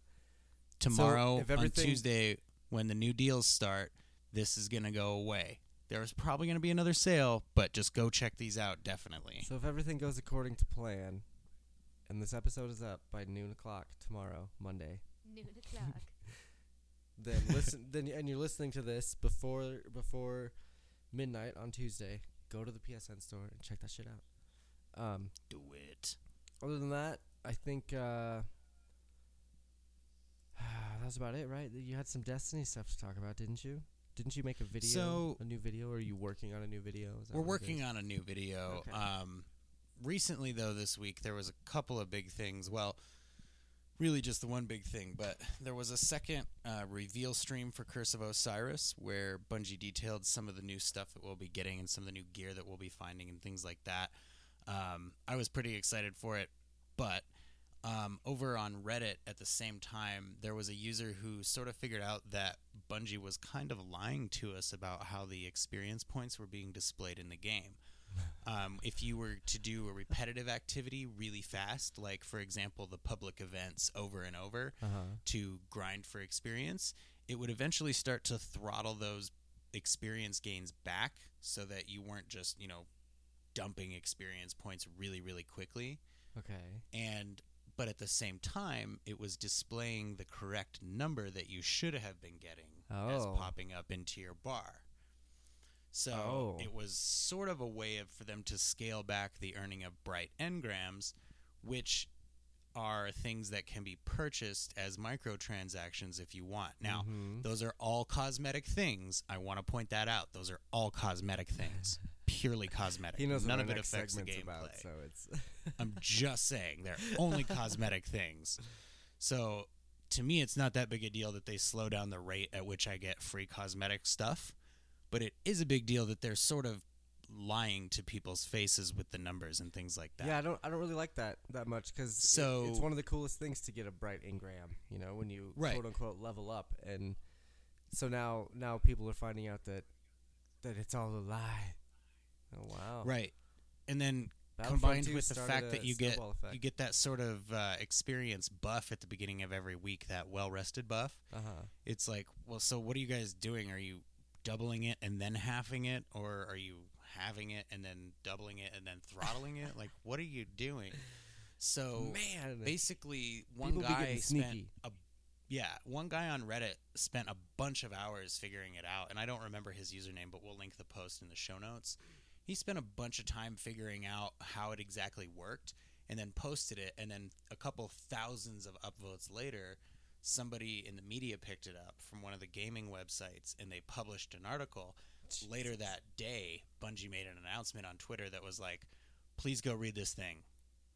S3: tomorrow
S1: if
S3: on Tuesday when the new deals start. This is gonna go away. There's probably gonna be another sale, but just go check these out definitely.
S1: So if everything goes according to plan, and this episode is up by noon o'clock tomorrow, Monday,
S2: Noon o'clock.
S1: Then listen. then and you're listening to this before before midnight on Tuesday. Go to the PSN store and check that shit out. Um,
S3: Do it.
S1: other than that, I think uh, that was about it, right? You had some Destiny stuff to talk about, didn't you? Didn't you make a video,
S3: So-
S1: a new video, or are you working on a new video?
S3: We're working on a new video.
S1: Okay.
S3: Um, recently, though, this week there was a couple of big things. Well, really just the one big thing, but there was a second uh, reveal stream for Curse of Osiris where Bungie detailed some of the new stuff that we'll be getting and some of the new gear that we'll be finding and things like that. Um, I was pretty excited for it, but um, over on Reddit at the same time, there was a user who sort of figured out that Bungie was kind of lying to us about how the experience points were being displayed in the game. Um, if you were to do a repetitive activity really fast, like for example the public events over and over
S1: Uh-huh.
S3: to grind for experience, it would eventually start to throttle those experience gains back so that you weren't just, you know, dumping experience points really, really quickly
S1: Okay.
S3: and but at the same time it was displaying the correct number that you should have been getting as
S1: Oh.
S3: popping up into your bar so
S1: Oh.
S3: it was sort of a way of for them to scale back the earning of bright engrams which are things that can be purchased as microtransactions if you want. Now
S1: Mhm.
S3: those are all cosmetic things. I want to point that out. Those are all cosmetic things. Purely cosmetic.
S1: He knows
S3: none of it affects the gameplay.
S1: about, so it's
S3: I'm just saying they're only cosmetic things. So to me, it's not that big a deal that they slow down the rate at which I get free cosmetic stuff, but it is a big deal that they're sort of lying to people's faces with the numbers and things like that.
S1: yeah. I don't I don't really like that that much because
S3: So-
S1: it's one of the coolest things to get a bright engram. You know, when you
S3: Right.
S1: quote unquote level up, and so now now people are finding out that that it's all a lie. Oh wow!
S3: Right. And then combined with the fact that you get
S1: effect.
S3: you get that sort of uh, experience buff at the beginning of every week, that well rested buff.
S1: Uh huh.
S3: It's like, well, so what are you guys doing? Are you doubling it and then halving it, or are you having it and then doubling it and then throttling it? Like, what are you doing? So
S1: Man,
S3: basically, one guy spent a yeah, one guy on Reddit spent a bunch of hours figuring it out, and I don't remember his username, but we'll link the post in the show notes. He spent a bunch of time figuring out how it exactly worked, and then posted it, and then a couple thousands of upvotes later, somebody in the media picked it up from one of the gaming websites, and they published an article. Later that day, Bungie made an announcement on Twitter that was like, "Please go read this thing."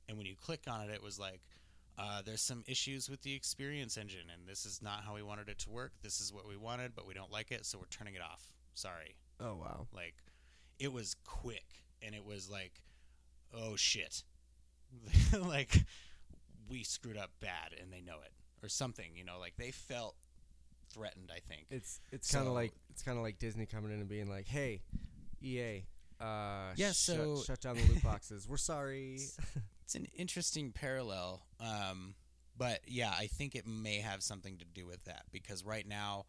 S3: And when you click on it, it was like, uh, there's some issues with the experience engine, and this is not how we wanted it to work. This is what we wanted, but we don't like it, so we're turning it off. Sorry.
S1: oh wow.
S3: Like, it was quick, and it was like, oh shit. like, we screwed up bad, and they know it. Or something, you know, like they felt threatened, I think.
S1: It's it's kind of like it's kind of like Disney coming in and being like, "Hey, EA, uh,
S3: Yeah,
S1: shut,
S3: so-
S1: shut down the loot boxes. We're sorry."
S3: It's an interesting parallel. Um, but yeah, I think it may have something to do with that because right now,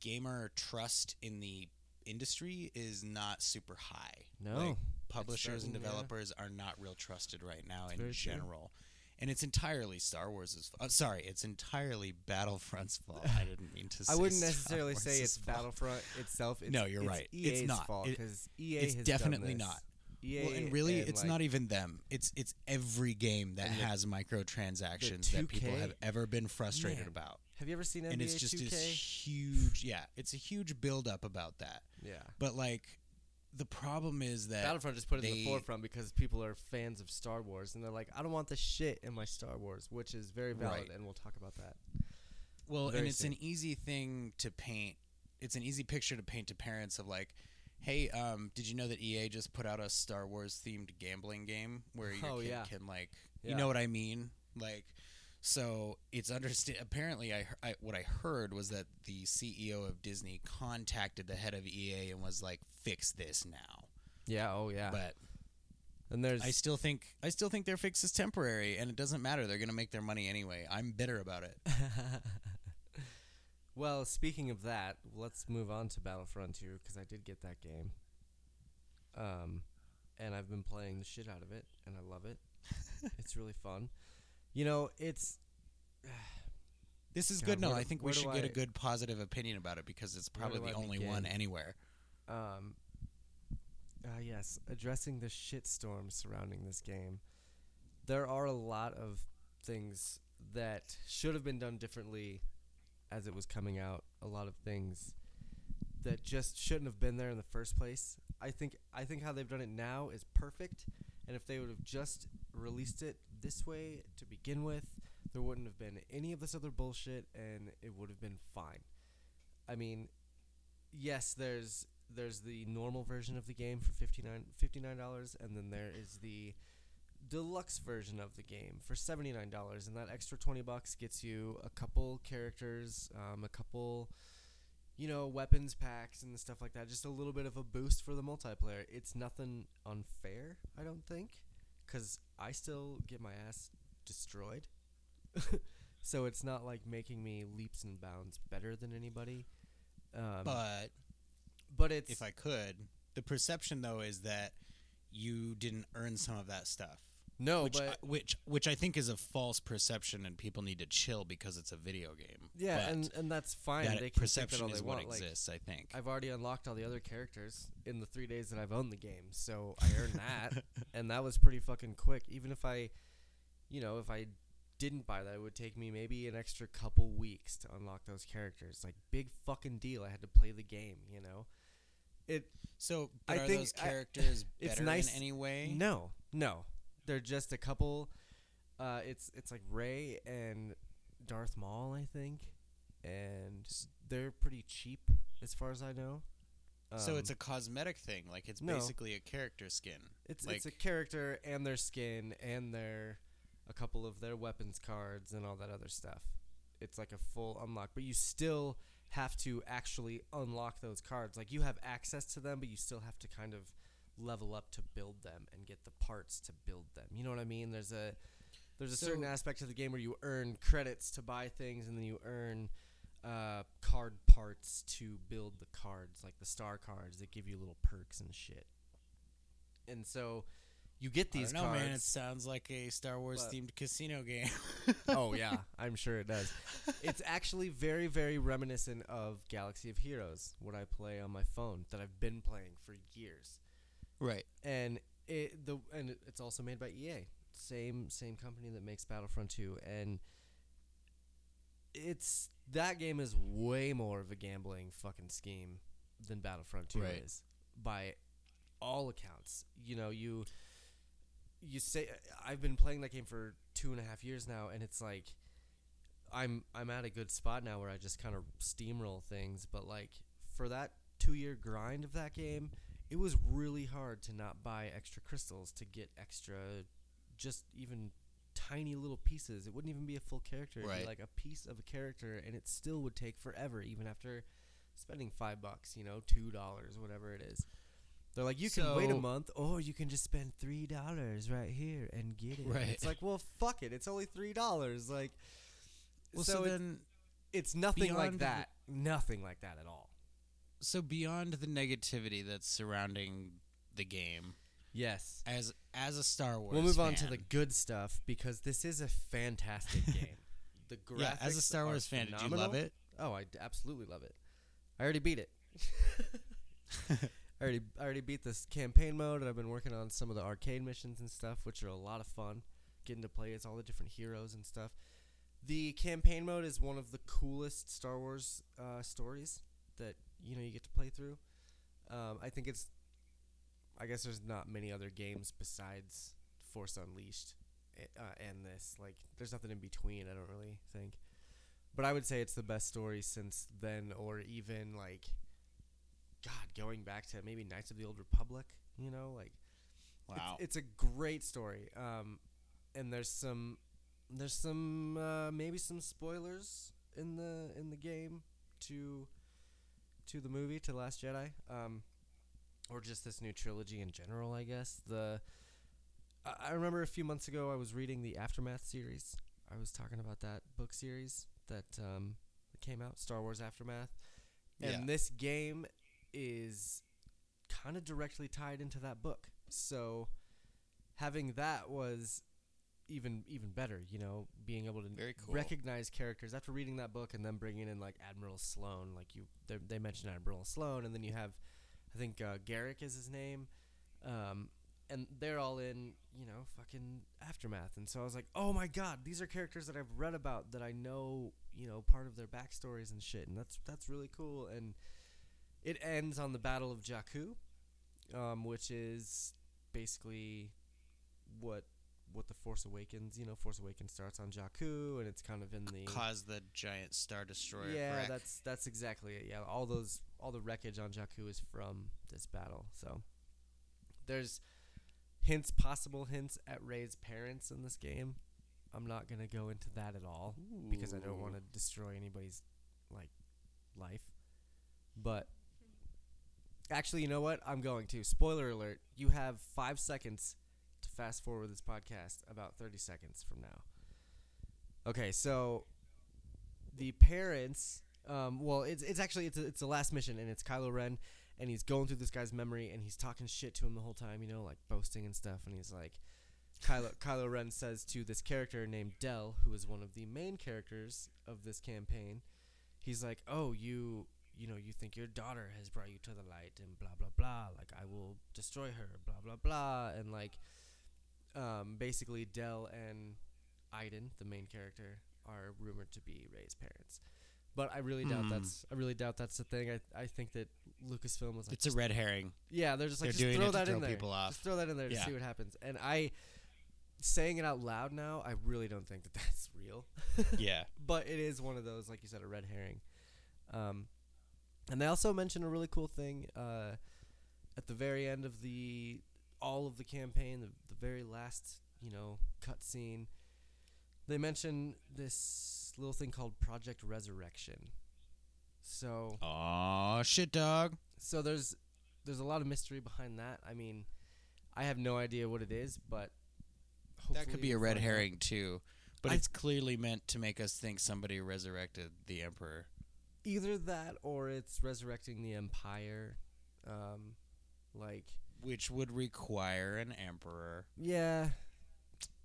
S3: gamer trust in the industry is not super high.
S1: No,
S3: Like, publishers and
S1: starting, yeah.
S3: developers are not real trusted right now in
S1: general. true.
S3: And it's entirely Star Wars' fault. Uh, sorry, it's entirely Battlefront's fault. I didn't mean to say
S1: I wouldn't
S3: Star
S1: necessarily say it's
S3: fault.
S1: Battlefront itself. It's,
S3: No, you're
S1: it's
S3: right.
S1: EA's
S3: It's not.
S1: fault
S3: It-
S1: because EA
S3: it's
S1: has
S3: definitely
S1: done this.
S3: not.
S1: EA
S3: Well, and really, it's
S1: like,
S3: not even them. It's it's every game that
S1: And
S3: has microtransactions that people
S1: 2K
S3: have ever been frustrated
S1: Man,
S3: about.
S1: Have you ever seen NBA
S3: and it's just
S1: 2K?
S3: this huge, yeah, it's a huge buildup about that.
S1: yeah.
S3: But like, the problem is that
S1: Battlefront just put it in the forefront because people are fans of Star Wars and they're like, I don't want the shit in my Star Wars, which is very valid,
S3: Right.
S1: and we'll talk about that.
S3: well, and
S1: very
S3: it's an easy thing to paint. It's an easy picture to paint to parents of like, hey, um, did you know that EA just put out a Star Wars themed gambling game where your
S1: Oh,
S3: kid
S1: yeah.
S3: can like, you know what I mean? Like, so it's understand. Apparently, I, I what I heard was that the CEO of Disney contacted the head of EA and was like, fix this now.
S1: Yeah. Oh yeah.
S3: But
S1: And there's
S3: I still think I still think their fix is temporary, and it doesn't matter. They're gonna make their money anyway. I'm bitter about it.
S1: well, speaking of that, let's move on to Battlefront 2 because I did get that game. Um, and I've been playing the shit out of it, and I love it. it's really fun. You know, it's
S3: This is
S1: God,
S3: good. No,
S1: where
S3: I think we should get
S1: I-
S3: a good positive opinion about it because it's probably the
S1: I
S3: only one anywhere.
S1: um, uh, yes, addressing the shitstorm surrounding this game. There are a lot of things that should have been done differently as it was coming out. A lot of things that just shouldn't have been there in the first place. I think I think how they've done it now is perfect, and if they would have just released it this way to begin with, there wouldn't have been any of this other bullshit, and it would have been fine. I mean, yes, there's there's the normal version of the game for 59 dollars, and then there is the deluxe version of the game for seventy nine dollars, and that extra twenty bucks gets you a couple characters, um, a couple, you know, weapons packs and stuff like that. Just a little bit of a boost for the multiplayer. It's nothing unfair, I don't think, because I still get my ass destroyed. so it's not like making me leaps and bounds better than anybody. Um,
S3: But
S1: but it's
S3: if I could, the perception though is that you didn't earn some of that stuff.
S1: No,
S3: which,
S1: but
S3: I, which which I think is a false perception, and people need to chill because it's a video game.
S1: yeah,
S3: But
S1: and and that's fine.
S3: that
S1: They can
S3: perception
S1: all they
S3: is what
S1: want. Like,
S3: exists. I think.
S1: I've already unlocked all the other characters in the three days that I've owned the game, so I earned that, and that was pretty fucking quick. Even if I, you know, if I didn't buy that, it would take me maybe an extra couple weeks to unlock those characters. Like big fucking deal. I had to play the game, you know. It
S3: so,
S1: I
S3: are
S1: think
S3: those
S1: I-
S3: characters
S1: it's
S3: better
S1: nice-
S3: in any way?
S1: no, no, they're just a couple. Uh, it's it's like Rey and Darth Maul, I think, and they're pretty cheap as far as I know.
S3: so it's
S1: Um,
S3: a cosmetic thing. Like it's
S1: no.
S3: basically a character skin.
S1: It's
S3: like
S1: it's a character and their skin and their a couple of their weapons cards and all that other stuff. It's like a full unlock, but you still have to actually unlock those cards. Like you have access to them, but you still have to kind of level up to build them and get the parts to build them. You know what I mean? There's a there's a certain aspect of the game where you earn credits to buy things and then you earn uh, card parts to build the cards, like the star cards that give you little perks and shit. And so you get
S3: I
S1: these
S3: don't know,
S1: cards.
S3: man. It sounds like a Star Wars themed casino game.
S1: oh yeah, I'm sure it does. It's actually very, very reminiscent of Galaxy of Heroes, what I play on my phone that I've been playing for years.
S3: Right.
S1: And it the and it's also made by EA, same same company that makes Battlefront 2, and it's that game is way more of a gambling fucking scheme than Battlefront 2
S3: Right.
S1: is by all accounts. You know, you you say I've been playing that game for two and a half years now, and it's like I'm I'm at a good spot now where I just kind of steamroll things. But like for that two year grind of that game, it was really hard to not buy extra crystals to get extra, just even tiny little pieces. It wouldn't even be a full character. It'd
S3: Right.
S1: be like a piece of a character, and it still would take forever, even after spending five bucks, you know, two dollars, whatever it is. They're like, you can wait a month, or you can just spend three dollars right here and get it.
S3: Right.
S1: It's like, well, fuck it. It's only three dollars. Like,
S3: Well,
S1: so,
S3: so, then,
S1: it's nothing like that. Nothing like that at all.
S3: So beyond the negativity that's surrounding the game,
S1: Yes.
S3: as as a Star Wars,
S1: We'll move on to the good stuff because this is a fantastic game. The graphics.
S3: yeah. As a Star
S1: are
S3: Wars fan, did you love it?
S1: Oh, I d- absolutely love it. I already beat it. I already I already beat this campaign mode, and I've been working on some of the arcade missions and stuff, which are a lot of fun. Getting to play as all the different heroes and stuff. The campaign mode is one of the coolest Star Wars uh, stories that you know you get to play through. Um, I think it's. I guess there's not many other games besides Force Unleashed eh, uh, and this. Like, there's nothing in between. I don't really think. But I would say it's the best story since then, or even like, God, going back to maybe Knights of the Old Republic. You know, like, it's-
S3: Wow.
S1: it's, a great story. Um, and there's some, there's some uh, maybe some spoilers in the in the game to, to the movie to Last Jedi. Um, or just this new trilogy in general, I guess. The I- I remember a few months ago I was reading the Aftermath series. I was talking about that book series that um, came out, Star Wars Aftermath, and
S3: Yeah.
S1: this game is kind of directly tied into that book. So having that was even even better. You know, being able to
S3: Very cool.
S1: recognize characters after reading that book and then bringing in like Admiral Sloane. Like you, they, they mentioned Admiral Sloane, and then you have, I think uh, Garrick is his name, um, and they're all in you know fucking aftermath. And so I was like, oh my god, these are characters that I've read about that I know you know part of their backstories and shit, and that's that's really cool. And it ends on the Battle of Jakku, um, which is basically what what the Force Awakens. You know, Force Awakens starts on Jakku, and it's kind of in the
S3: Cause the giant star destroyer.
S1: yeah,
S3: wreck.
S1: that's that's exactly it. Yeah, all those all the wreckage on Jakku is from this battle. So there's hints, possible hints at Rey's parents in this game. I'm not gonna go into that at all because I don't want to destroy anybody's like life. But actually, you know what? I'm going to. Spoiler alert: you have five seconds to fast forward this podcast about 30 seconds from now. Okay, so the parents um, well it's it's actually it's a, it's the last mission and it's Kylo Ren and he's going through this guy's memory and he's talking shit to him the whole time you know like boasting and stuff and he's like Kylo Kylo Ren says to this character named Del who is one of the main characters of this campaign he's like oh you you know you think your daughter has brought you to the light and blah blah blah like I will destroy her blah blah blah and like um, basically Del and Iden, the main character, are rumored to be Rey's parents. But I really doubt
S3: Hmm.
S1: that's I really doubt that's the thing. I I think that Lucasfilm was like
S3: it's a red herring.
S1: yeah, they're just like
S3: they're
S1: just throw that in there.
S3: people off.
S1: Just throw that in there to
S3: Yeah.
S1: see what happens. And I saying it out loud now, I really don't think that that's real.
S3: yeah.
S1: but it is one of those like you said a red herring. Um and they also mentioned a really cool thing uh at the very end of the all of the campaign, the, the very last, you know, cutscene, they mention this little thing called Project Resurrection. So
S3: Aw, shit, dog.
S1: so there's there's a lot of mystery behind that. I mean, I have no idea what it is, but
S3: That could be a red herring too, but
S1: I-
S3: it's clearly meant to make us think somebody resurrected the emperor.
S1: Either that or it's resurrecting the empire. Um, like
S3: which would require an emperor.
S1: yeah,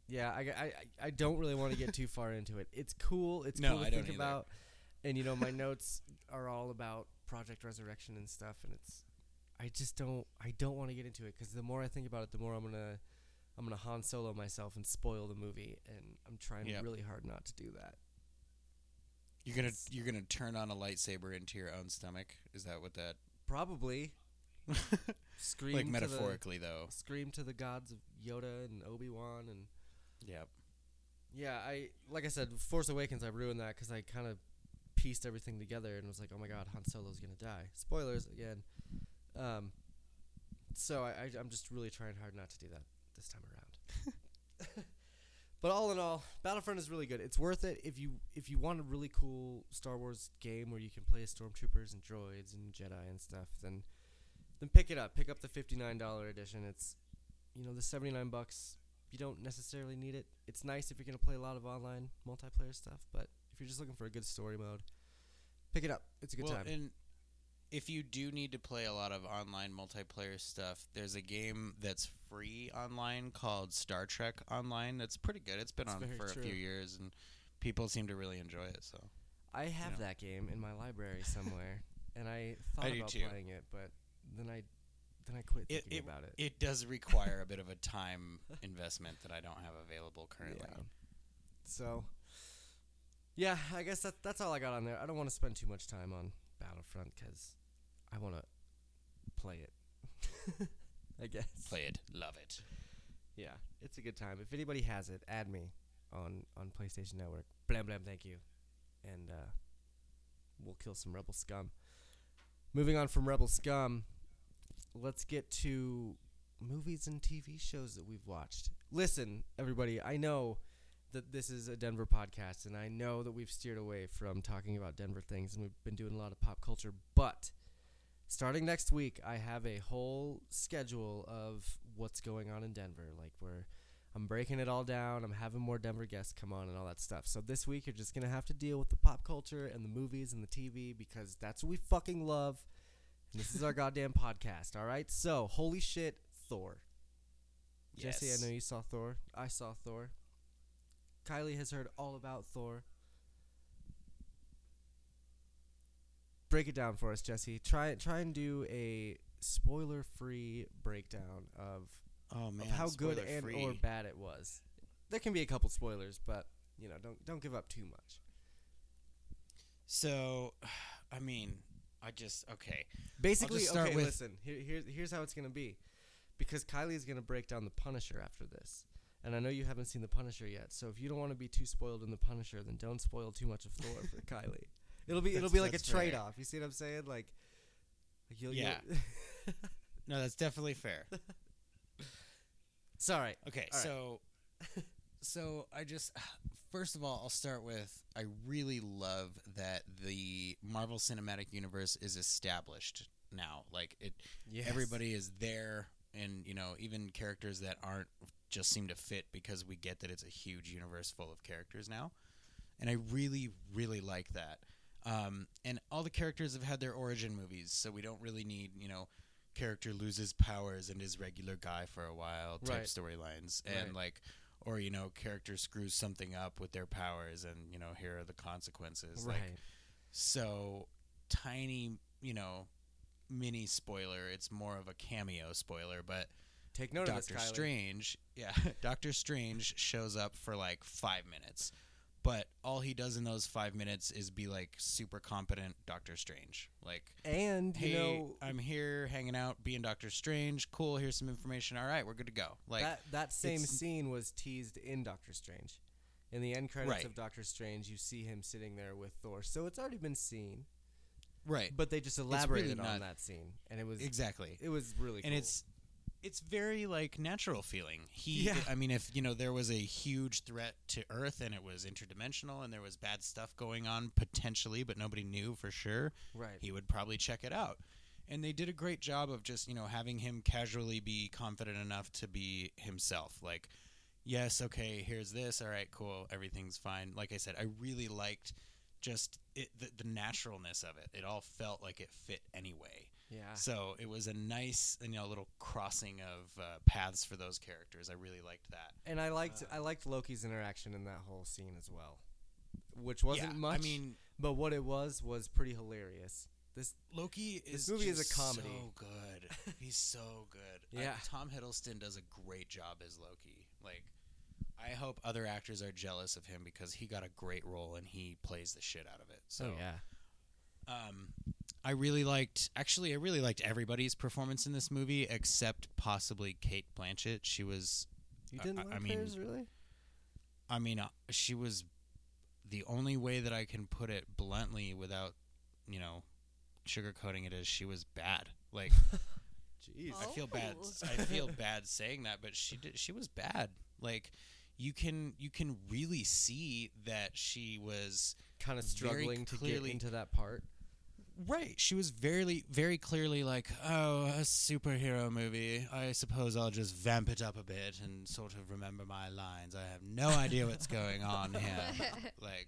S1: yeah. I, I, I- don't really want to get too far into it. It's cool. It's
S3: No,
S1: cool to
S3: I don't
S1: think about. And you know, my notes are all about Project Resurrection and stuff. And it's, I just don't, I don't want to get into it because the more I think about it, the more I'm gonna, I'm gonna Han Solo myself and spoil the movie. And I'm trying
S3: Yep.
S1: really hard not to do that.
S3: You're gonna you're gonna turn on a lightsaber into your own stomach. Is that what that?
S1: Probably scream
S3: like
S1: to the-
S3: metaphorically though.
S1: scream to the gods of Yoda and Obi Wan and
S3: Yep.
S1: yeah, I like I said, Force Awakens. I ruined that because I kind of pieced everything together and was like, oh my god, Han Solo's gonna die. Spoilers again. Um, so I, I I'm just really trying hard not to do that this time around. but all in all, Battlefront is really good. It's worth it if you if you want a really cool Star Wars game where you can play as stormtroopers and droids and Jedi and stuff. Then then pick it up. Pick up the fifty nine dollar edition. It's you know the seventy nine bucks. You don't necessarily need it. It's nice if you're gonna play a lot of online multiplayer stuff, but if you're just looking for a good story mode, pick it up. It's a good
S3: well,
S1: time.
S3: and if you do need to play a lot of online multiplayer stuff, there's a game that's free online called Star Trek Online. That's pretty good. It's been
S1: That's
S3: on for
S1: true.
S3: a few years, and people seem to really enjoy it. So
S1: I have
S3: know.
S1: that game in my library somewhere, and I thought
S3: I
S1: about playing it, but then I then I quit
S3: it
S1: thinking
S3: it,
S1: about it.
S3: it does require a bit of a time investment that I don't have available currently.
S1: Yeah. So, yeah, I guess that that's all I got on there. I don't want to spend too much time on Battlefront because I want to play it. I guess.
S3: Play it, love it.
S1: Yeah, it's a good time. If anybody has it, add me on on PlayStation Network. Blam blam, thank you, and uh, we'll kill some rebel scum. Moving on from rebel scum, let's get to movies and TV shows that we've watched. Listen, everybody, I know that this is a Denver podcast, and I know that we've steered away from talking about Denver things, and we've been doing a lot of pop culture, but. Starting next week, I have a whole schedule of what's going on in Denver. Like we're I'm breaking it all down. I'm having more Denver guests come on and all that stuff. So this week you're just gonna have to deal with the pop culture and the movies and the TV because that's what we fucking love. This is our goddamn podcast. All right. So holy shit, Thor. Jesse, I know you saw Thor. I saw Thor. Kylie has heard all about Thor. Break it down for us, Jesse. Try try and do a spoiler-free breakdown of,
S3: Oh
S1: of
S3: man,
S1: how good and
S3: spoiler-free.
S1: or bad it was. There can be a couple spoilers, but you know, don't don't give up too much.
S3: So, I mean, I just okay.
S1: Basically,
S3: start
S1: okay,
S3: with-
S1: listen. Here, here, here's how it's gonna be, because Kylie is gonna break down the Punisher after this, and I know you haven't seen the Punisher yet. So if you don't want to be too spoiled in the Punisher, then don't spoil too much of Thor for Kylie. It'll be it'll be like a trade off. You see what I'm saying? Like, like you'll,
S3: Yeah.
S1: you'll
S3: No, that's definitely fair.
S1: Sorry.
S3: Okay,
S1: right.
S3: so so I just first of all, I'll start with I really love that the Marvel Cinematic Universe is established now. Like it
S1: Yes.
S3: everybody is there and you know, even characters that aren't just seem to fit because we get that it's a huge universe full of characters now. And I really really like that. Um, and all the characters have had their origin movies, so we don't really need, you know, character loses powers and is regular guy for a while type
S1: Right.
S3: storylines
S1: Right.
S3: and like or you know character screws something up with their powers and you know here are the consequences
S1: Right.
S3: like so tiny you know mini spoiler it's more of a cameo spoiler but
S1: Take note of
S3: Doctor
S1: this, Kylie.
S3: Strange yeah Doctor Strange shows up for like 5 minutes but all he does in those 5 minutes is be like super competent Doctor Strange like
S1: And you know
S3: I'm here hanging out, being Doctor Strange. Cool. Here's some information. All right, we're good to go. Like,
S1: that that same scene was teased in Doctor Strange. In the end credits
S3: Right.
S1: of Doctor Strange, you see him sitting there with Thor. So it's already been seen,
S3: right?
S1: but they just
S3: really
S1: elaborated on
S3: not-
S1: that scene, and it was
S3: Exactly.
S1: it was really
S3: And
S1: cool.
S3: it's it's very like natural feeling. He,
S1: Yeah.
S3: I mean, if you know there was a huge threat to Earth and it was interdimensional and there was bad stuff going on potentially, but nobody knew for sure,
S1: right.
S3: he would probably check it out. And they did a great job of just you know having him casually be confident enough to be himself. Like, yes, okay, here's this. All right, cool, everything's fine. Like I said, I really liked just it, the, the naturalness of it. It all felt like it fit anyway.
S1: Yeah.
S3: So it was a nice, you know, little crossing of uh, paths for those characters. I really liked that.
S1: And I liked
S3: Uh,
S1: I liked Loki's interaction in that whole scene as well, which wasn't
S3: yeah,
S1: much.
S3: I mean,
S1: but what it was was pretty hilarious. This
S3: Loki is
S1: This movie is a comedy.
S3: So good. He's so good.
S1: Yeah.
S3: Uh, Tom Hiddleston does a great job as Loki. Like, I hope other actors are jealous of him because he got a great role and he plays the shit out of it. So
S1: oh yeah,
S3: Um, I really liked. Actually, I really liked everybody's performance in this movie except possibly Cate Blanchett. She was.
S1: you didn't
S3: I-
S1: like
S3: I mean,
S1: hers really?
S3: I mean, uh, she was the only way that I can put it bluntly without, you know, sugarcoating it is she was bad. Like
S1: Jeez.
S3: I feel bad.
S2: Oh.
S3: I feel bad saying that, but she did. She was bad. Like you can you can really see that she was
S1: Kind of struggling to get into that part.
S3: Right. She was very very clearly like, oh, a superhero movie. I suppose I'll just vamp it up a bit and sort of remember my lines. I have no idea what's going on here. like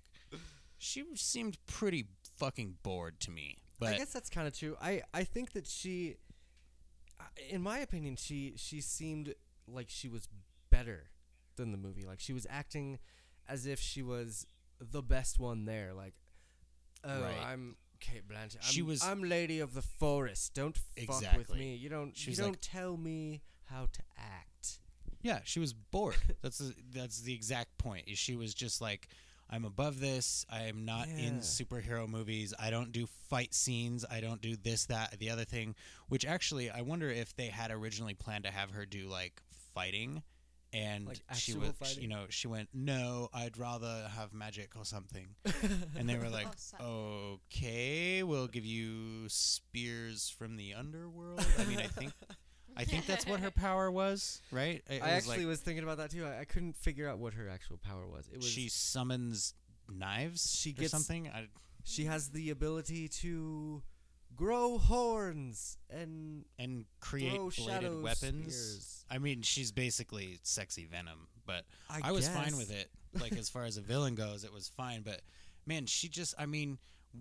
S3: she seemed pretty fucking bored to me. But
S1: I guess that's kind of true. I I think that she, uh, in my opinion, she she seemed like she was better than the movie. Like she was acting as if she was the best one there. Like, oh,
S3: Right.
S1: I'm Cate Blanchett. I'm,
S3: She was-
S1: I'm Lady of the Forest. Don't fuck with
S3: Exactly.
S1: me. You don't.
S3: She
S1: you
S3: was
S1: don't
S3: like-
S1: tell me how to act.
S3: Yeah, she was bored. that's the, that's the exact point. is She was just like, I'm above this. I am not in
S1: Yeah.
S3: superhero movies. I don't do fight scenes. I don't do this, that, the other thing. Which actually, I wonder if they had originally planned to have her do like fighting, and
S1: Like
S3: she was,
S1: fighting?
S3: you know, she went, no, I'd rather have magic or something. and they were like,
S2: Oh,
S3: okay, we'll give you spears from the underworld. I mean, I think. I think that's what her power was, right? It
S1: I
S3: was
S1: actually
S3: like-
S1: was thinking about that too. I, I couldn't figure out what her actual power was. It was
S3: she summons knives
S1: She
S3: or
S1: gets-
S3: something. I,
S1: She has the ability to grow horns and
S3: and create
S1: throw shadow
S3: bladed weapons.
S1: spears.
S3: I mean, she's basically sexy Venom, but
S1: I,
S3: I, was fine with it. Like as far as a villain goes, it was fine. But man, she just I mean,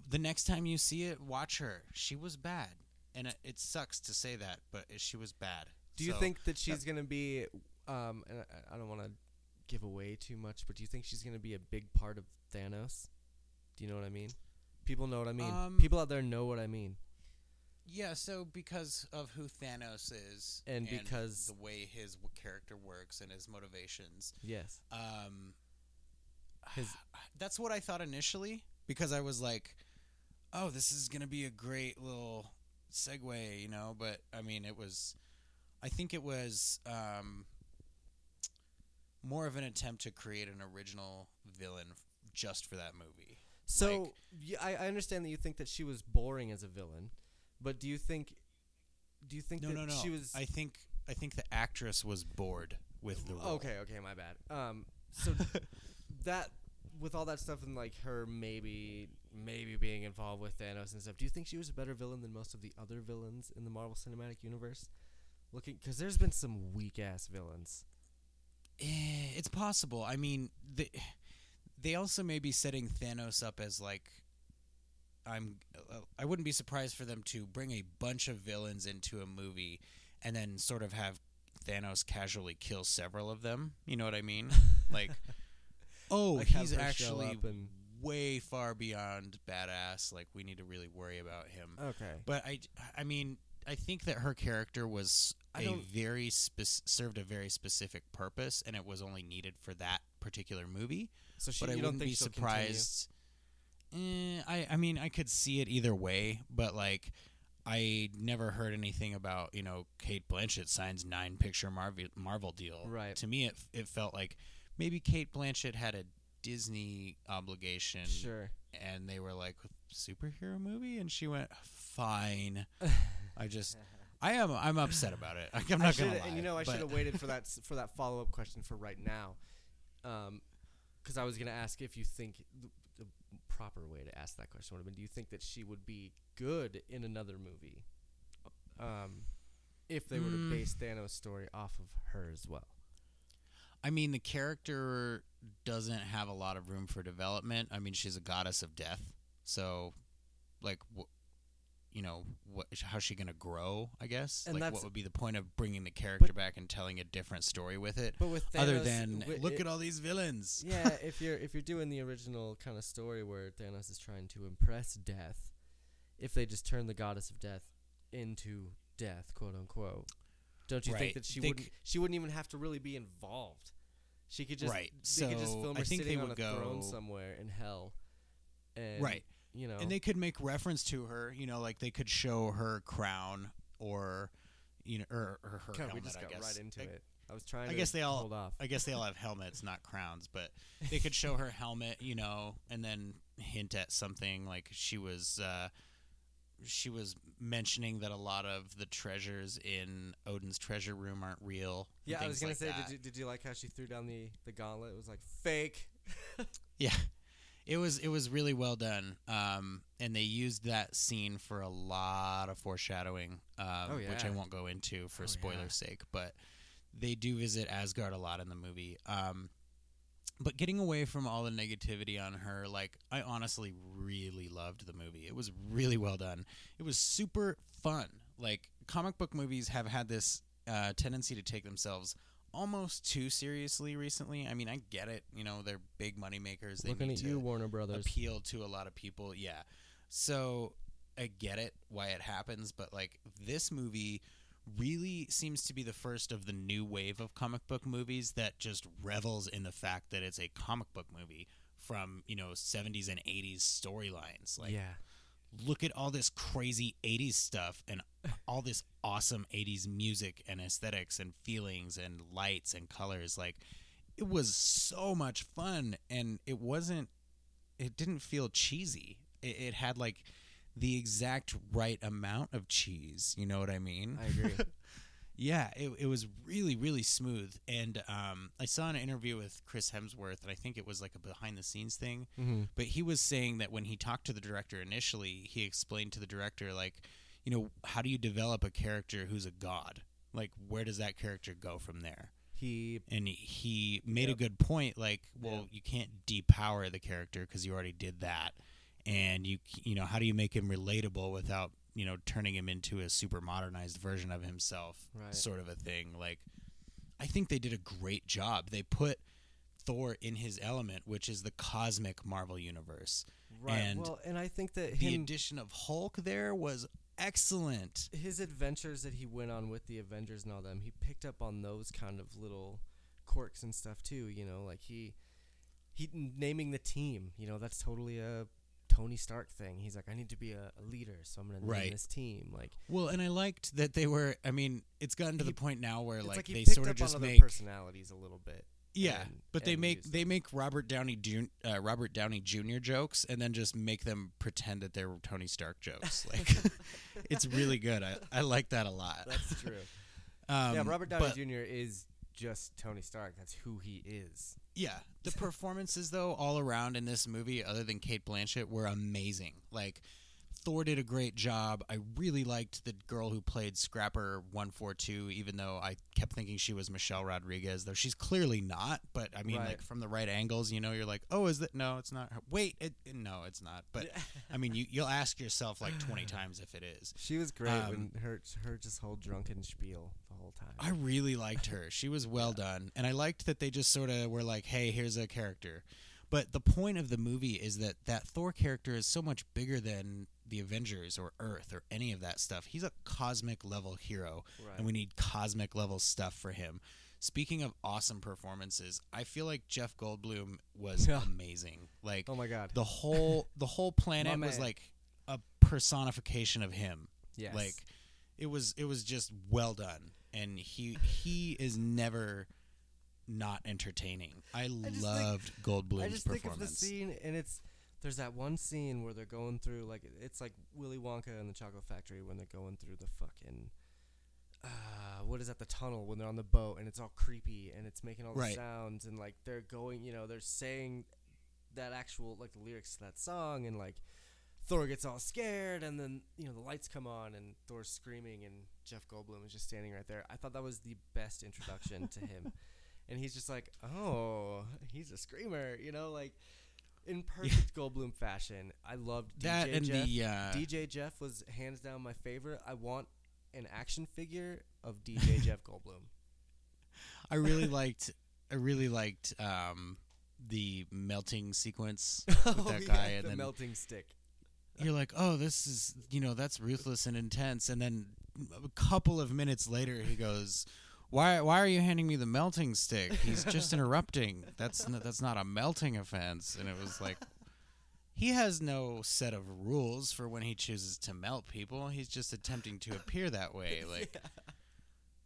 S3: the next time you see it, watch her. She was bad, and it, it sucks to say that, but she was bad.
S1: Do you
S3: So,
S1: think that she's gonna be? Um, and I, I don't want to give away too much, but do you think she's gonna be a big part of Thanos? Do you know what I mean? People know what I mean.
S3: Um,
S1: People out there know what I mean.
S3: Yeah, so because of who Thanos is,
S1: And because-
S3: the way his w- character works and his motivations,
S1: Yes.
S3: um,
S1: His-
S3: that's what I thought initially because I was like, "Oh, this is gonna be a great little segue," you know. But I mean, it was, I think it was um, more of an attempt to create an original villain f- just for that movie.
S1: So
S3: Like-
S1: yeah, I, I understand that you think that she was boring as a villain, but do you think? Do you think
S3: No,
S1: that
S3: no, no.
S1: she was?
S3: I think I think the actress was bored with the role.
S1: Okay, okay, my bad. Um, so that with all that stuff and like her maybe maybe being involved with Thanos and stuff, do you think she was a better villain than most of the other villains in the Marvel Cinematic Universe? Looking, because there's been some weak ass villains.
S3: Eh, it's possible. I mean, they they also may be setting Thanos up as like I'm. I wouldn't be surprised for them to bring a bunch of villains into a movie and then sort of have Thanos casually kill several of them. You know what I mean? Like, oh,
S1: Like,
S3: he's actually
S1: and-
S3: way far beyond badass. Like, we need to really worry about him.
S1: Okay.
S3: But I, I mean, I think that her character was
S1: I
S3: a very spec- served a very specific purpose, and it was only needed for that particular movie.
S1: So she,
S3: but I wouldn't be
S1: she'll continue?
S3: Eh, I, I mean, I could see it either way, but like, I never heard anything about you know Cate Blanchett signs nine picture Marvel Marvel deal.
S1: Right.
S3: To me, it it felt like maybe Cate Blanchett had a Disney obligation
S1: Sure.
S3: and they were like superhero movie and she went fine i just i am i'm upset about it i'm not gonna lie
S1: And you know, I should have waited for that for that follow up question for right now, because I was gonna ask if you think proper way to ask that question would have been: Do you think that she would be good in another movie, um, if they were to
S3: Mm.
S1: base Thanos' story off of her as well?
S3: i mean the character doesn't have a lot of room for development i mean she's a goddess of death so like you know what how's she gonna grow i guess
S1: And
S3: like what would be the point of bringing the character back and telling a different story with it
S1: But with Thanos,
S3: other than look
S1: it-
S3: at all these villains
S1: yeah, if you're if you're doing the original kind of story where Thanos is trying to impress Death, if they just turn the goddess of death into death, quote unquote, don't you
S3: Right.
S1: think that she
S3: They
S1: wouldn't she wouldn't even have to really be involved? She could just
S3: Right.
S1: They could just
S3: So,
S1: film
S3: I
S1: her
S3: think they
S1: sitting on a throne
S3: go-
S1: somewhere in hell, and
S3: Right.
S1: You know,
S3: and they could make reference to her you know like they could show her crown or you know or, or her
S1: God,
S3: helmet
S1: we just
S3: i
S1: got
S3: guess
S1: right into
S3: I,
S1: it. I was trying.
S3: I
S1: to
S3: guess they all
S1: hold off.
S3: i guess they all have helmets not crowns but they could show her helmet you know and then hint at something like she was uh she was mentioning that a lot of the treasures in Odin's treasure room aren't real.
S1: yeah, I was gonna
S3: like
S1: say, did you, did you like how she threw down the the gauntlet? It was like fake.
S3: Yeah. It was it was really well done, um, and they used that scene for a lot of foreshadowing, um,
S1: Oh,
S3: which I won't go into for
S1: Oh,
S3: spoilers' sake. But they do visit Asgard a lot in the movie. Um, but getting away from all the negativity on her, like I honestly really loved the movie. It was really well done. It was super fun. Like comic book movies have had this uh, tendency to take themselves almost too seriously recently. I mean, I get it. You know, they're big money makers. They
S1: Looking
S3: need
S1: at
S3: to
S1: you, Warner Brothers.
S3: appeal to a lot of people. Yeah. So I get it why it happens, but like this movie really seems to be the first of the new wave of comic book movies that just revels in the fact that it's a comic book movie from, you know, 70s and 80s storylines. Like
S1: yeah,
S3: look at all this crazy 80s stuff and all this awesome 80s music and aesthetics and feelings and lights and colors like it was so much fun and it wasn't it didn't feel cheesy it, it had like the exact right amount of cheese you know what i mean
S1: I agree.
S3: Yeah, it, it was really, really smooth. And um, I saw an interview with Chris Hemsworth, and I think it was like a behind the scenes thing.
S1: Mm-hmm.
S3: But he was saying that when he talked to the director initially, he explained to the director, like, you know, how do you develop a character who's a god? Like, where does that character go from there?
S1: He
S3: And he, made
S1: Yep.
S3: a good point, like, well,
S1: Yeah.
S3: you can't depower the character because you already did that. And you, you know, how do you make him relatable without, you know, turning him into a super modernized version of himself,
S1: Right.
S3: sort of a thing? Like, I think they did a great job. They put Thor in his element, which is the cosmic Marvel universe.
S1: right.
S3: And
S1: well, and I think that
S3: the
S1: him
S3: addition of Hulk there was excellent.
S1: his adventures that he went on with the Avengers and all them, he picked up on those kind of little quirks and stuff too. You know, like he he naming the team. You know, that's totally a Tony Stark thing. He's like, I need to be a, a leader, so I'm gonna name this team. Like,
S3: Well, and I liked that they were. I mean, it's gotten to
S1: He-
S3: the point now where like,
S1: like,
S3: they sort of just make
S1: personalities a little bit.
S3: yeah,
S1: and-
S3: but they make they make Robert Downey Jun- uh, Robert Downey Jr. jokes and then just make them pretend that they're Tony Stark jokes. Like, it's really good. I I like that a lot.
S1: That's true.
S3: Um,
S1: yeah, Robert Downey
S3: but-
S1: Jr. is just Tony Stark. That's who he is.
S3: Yeah, the performances though all around in this movie, other than Cate Blanchett, were amazing. Like Thor did a great job. I really liked the girl who played Scrapper One Four Two, even though I kept thinking she was Michelle Rodriguez, though she's clearly not. But I mean,
S1: Right.
S3: like from the right angles, you know, you're like, oh, is that? No, it's not. Her. Wait, it, no, it's not. But I mean, you you'll ask yourself like twenty times if it is.
S1: She was great
S3: Um,
S1: when her her just whole drunken spiel the whole time.
S3: I really liked her. She was well done. And I liked that they just sort of were like, hey, here's a character. But the point of the movie is that that Thor character is so much bigger than the Avengers or Earth or any of that stuff. He's a cosmic level hero,
S1: Right.
S3: and we need cosmic level stuff for him. Speaking of awesome performances, I feel like Jeff Goldblum was amazing. Like
S1: oh my god.
S3: the whole the whole planet was like a personification of him.
S1: Yes.
S3: Like it was it was just well done. And he he is never not entertaining. I,
S1: think-
S3: loved Goldblum's
S1: I just think of the
S3: performance.
S1: scene, and it's there's that one scene where they're going through like it's like Willy Wonka and the Chocolate Factory when they're going through the fucking uh, what is that the tunnel when they're on the boat and it's all creepy and it's making all the
S3: Right.
S1: sounds and like they're going you know they're saying that actual like the lyrics to that song and like Thor gets all scared and then you know the lights come on and Thor's screaming and Jeff Goldblum is just standing right there. I thought that was the best introduction to him. And he's just like, "Oh, he's a screamer," you know, like in perfect Goldblum fashion. I loved DJ
S3: that and
S1: Jeff.
S3: the uh,
S1: DJ Jeff was hands down my favorite. I want an action figure of DJ Jeff Goldblum.
S3: I really liked I really liked um, the melting sequence with
S1: oh,
S3: that
S1: yeah,
S3: guy and
S1: the
S3: then
S1: melting stick.
S3: you're like, "Oh, this is, you know, that's ruthless and intense." And then a couple of minutes later he goes, "Why why are you handing me the melting stick? He's just interrupting. That's n- that's not a melting offense." And it was like he has no set of rules for when he chooses to melt people. He's just attempting to appear that way like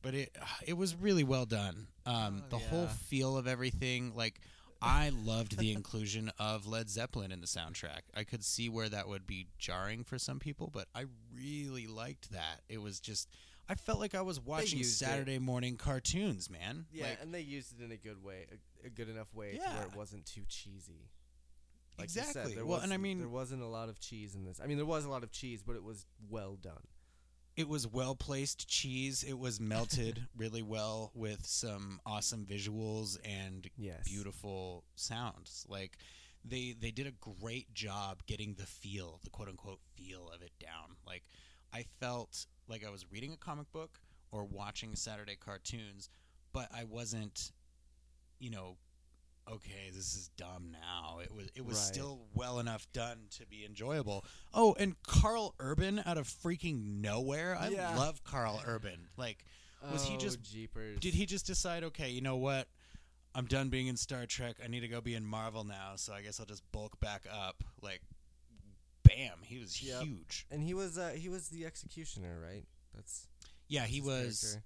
S3: but it it was really well done. Um,
S1: Oh,
S3: the whole feel of everything, like I loved the inclusion of Led Zeppelin in the soundtrack. I could see where that would be jarring for some people, but I really liked that. It was just I felt like I was watching
S1: used it.
S3: Saturday morning cartoons, man.
S1: Yeah,
S3: Like,
S1: and they used it in a good way, a, a good enough way to
S3: Yeah.
S1: where it wasn't too cheesy. Like
S3: Exactly.
S1: said, there
S3: Well, and I mean-
S1: there wasn't a lot of cheese in this. I mean, there was a lot of cheese, but it was well done.
S3: it was well placed cheese. It was melted really well with some awesome visuals and
S1: Yes.
S3: beautiful sounds. Like they they did a great job getting the feel, the quote unquote feel of it down. Like I felt like I was reading a comic book or watching Saturday cartoons, but I wasn't, you know, okay, this is dumb now. It was it was
S1: Right.
S3: still well enough done to be enjoyable. Oh, and Karl Urban out of freaking nowhere. I
S1: Yeah.
S3: love Karl Urban. Like Was he
S1: Oh,
S3: just-
S1: jeepers?
S3: did he just decide, okay, you know what? I'm done being in Star Trek. I need to go be in Marvel now, so I guess I'll just bulk back up. Like, bam, he was
S1: Yep.
S3: huge.
S1: And he was uh, he was the executioner, right? That's
S3: Yeah, he was
S1: character.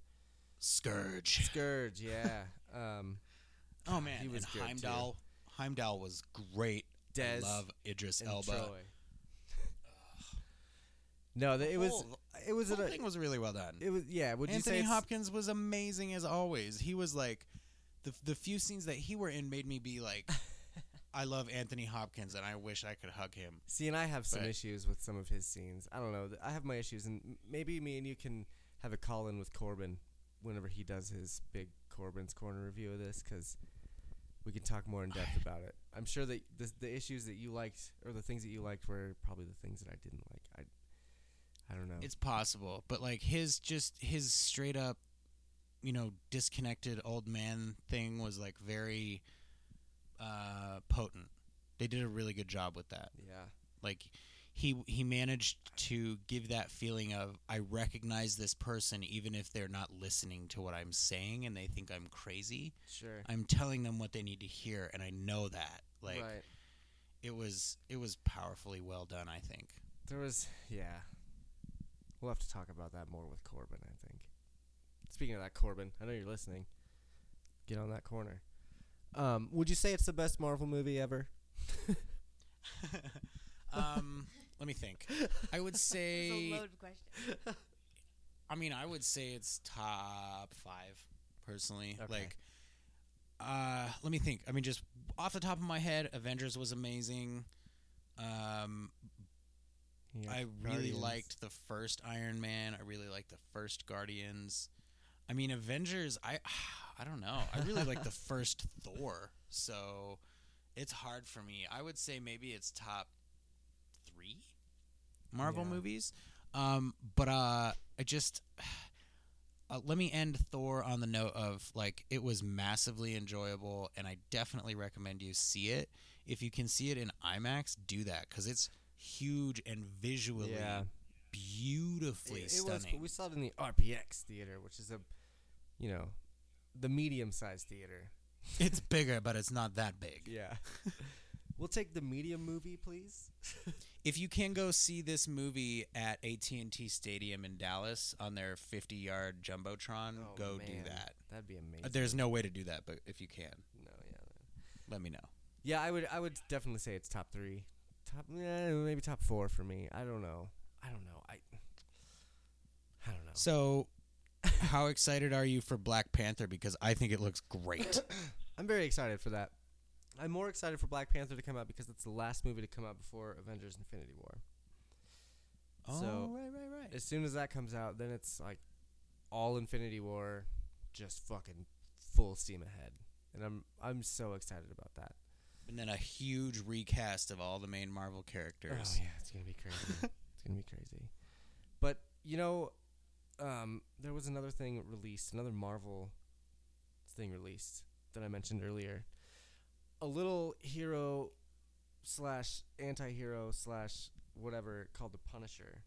S3: Scourge.
S1: Scourge. Yeah. um,
S3: Oh man,
S1: he was
S3: and
S1: good, too.
S3: Heimdall. Heimdall was great.
S1: Des
S3: I love Idris Elba.
S1: No, th- it was
S3: whole-
S1: it was
S3: the whole thing was really well done.
S1: it was yeah. Would you
S3: Anthony
S1: say
S3: Hopkins was amazing as always. He was like the the few scenes that he were in made me be like, I love Anthony Hopkins and I wish I could hug him.
S1: See, and I have some
S3: But-
S1: issues with some of his scenes. I don't know. I have my issues, and maybe me and you can have a call in with Corbin whenever he does his big Corbin's Corner review of this, because we can talk more in depth about it. I'm sure that the, the issues that you liked, or the things that you liked, were probably the things that I didn't like. I, I don't know.
S3: It's possible, but like his just his straight up, you know, disconnected old man thing was like very uh, potent. They did a really good job with that.
S1: yeah,
S3: Like he he managed to give that feeling of I recognize this person even if they're not listening to what I'm saying and they think I'm crazy.
S1: sure.
S3: I'm telling them what they need to hear and I know that. Like
S1: right.
S3: it was it was powerfully well done, I think.
S1: There was, yeah. We'll have to talk about that more with Corbin, I think. Speaking of that, Corbin, I know you're listening. Get on that corner. Um, would you say it's the best Marvel movie ever?
S3: um let me think. I would
S2: It's
S3: say
S2: a loaded question.
S3: I mean, I would say it's top five, personally.
S1: Okay.
S3: Like, uh, let me think. I mean, just off the top of my head, Avengers was amazing. Um,
S1: Yeah,
S3: I really
S1: Guardians.
S3: liked the first Iron Man. I really liked the first Guardians. I mean, Avengers. I, I don't know. I really like the first Thor. So, it's hard for me. I would say maybe it's top three Marvel
S1: Yeah.
S3: movies. Um, but uh, I just uh, let me end Thor on the note of like it was massively enjoyable, and I definitely recommend you see it. If you can see it in IMAX, do that because it's huge and visually
S1: Yeah.
S3: beautifully
S1: It, it was.
S3: stunning.
S1: We saw it in the RPX theater, which is a, you know, the medium-sized theater.
S3: it's bigger, but it's not that big.
S1: Yeah. we'll take the medium movie, please.
S3: If you can go see this movie at AT&T Stadium in Dallas on their 50-yard jumbotron,
S1: Oh,
S3: go do that.
S1: That'd be amazing.
S3: Uh, There's no way to do that, but if you can,
S1: no, yeah.
S3: let me know.
S1: Yeah, I would. I would definitely say it's top three, top yeah, maybe top four for me. I don't know. I don't know. I. I don't know.
S3: So, how excited are you for Black Panther? Because I think it looks great.
S1: I'm very excited for that. I'm more excited for Black Panther to come out because it's the last movie to come out before Avengers: Infinity War. Oh, so,
S3: Oh, right, right, right.
S1: As soon as that comes out, then it's like all Infinity War, just fucking full steam ahead, and I'm I'm so excited about that.
S3: And then a huge recast of all the main Marvel characters.
S1: Oh yeah, it's gonna be crazy. it's gonna be crazy. But you know, um, there was another thing released, another Marvel thing released that I mentioned earlier. A little hero slash anti-hero slash whatever called the Punisher.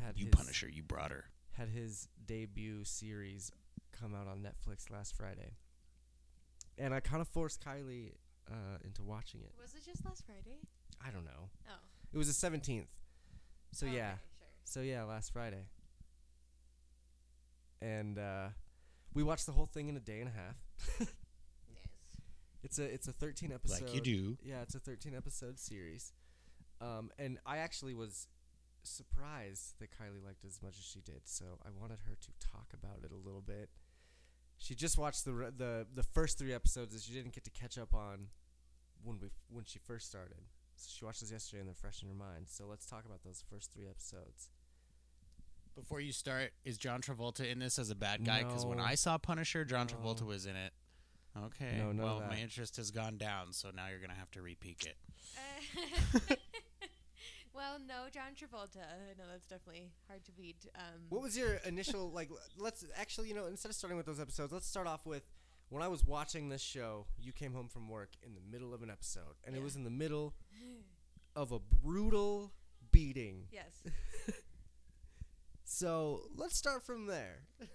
S1: Had
S3: You
S1: his,
S3: Punisher, you brought her.
S1: had his debut series come out on Netflix last Friday, and I kind of forced Kylie uh, into watching it.
S2: Was it just last Friday?
S1: I don't know.
S2: Oh.
S1: It was the seventeenth. So
S2: Okay,
S1: yeah.
S2: Sure.
S1: So yeah, last Friday. And uh, we watched the whole thing in a day and a half.
S2: Yes.
S1: It's a it's a 13 episode.
S3: Like you do.
S1: Yeah, it's a 13 episode series. Um, and I actually was surprised that Kylie liked it as much as she did. So I wanted her to talk about it a little bit. She just watched the re- the the first three episodes that she didn't get to catch up on when we when she first started. So she watched those yesterday and they're fresh in her mind. So let's talk about those first three episodes.
S3: Before you start, is John Travolta in this as a bad guy? Because when
S1: No.
S3: I saw Punisher, John
S1: No.
S3: Travolta was in it. Okay.
S1: No, none of
S3: well,
S1: that.
S3: my interest has gone down, so now you're gonna have to repeak it.
S2: Uh, well, no, John Travolta. No, that's definitely hard to beat. Um,
S1: What was your initial like? Let's actually, you know, instead of starting with those episodes, let's start off with when I was watching this show. You came home from work in the middle of an episode, and it was in the middle of a brutal beating.
S2: yes.
S1: So let's start from there.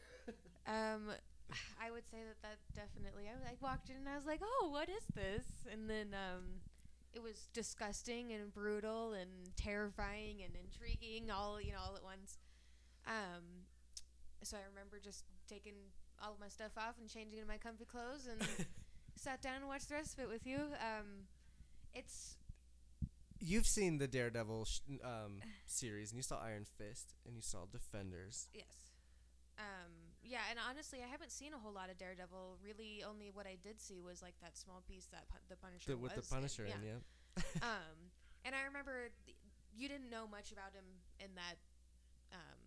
S2: Um, I would say that that definitely. I, I walked in and I was like, "Oh, what is this?" And then um, it was disgusting and brutal and terrifying and intriguing, all you know, all at once. Um, so I remember just taking all of my stuff off and changing into my comfy clothes and sat down and watched the rest of it with you. Um, it's
S1: you've seen the Daredevil sh- um, series, and you saw Iron Fist, and you saw Defenders.
S2: Yes. Um, yeah, and honestly, I haven't seen a whole lot of Daredevil. Really, only what I did see was like that small piece that pu- the Punisher
S1: The, with the
S2: was in,
S1: Punisher
S2: yeah.
S1: in, yeah.
S2: um, and I remember th- you didn't know much about him in that um,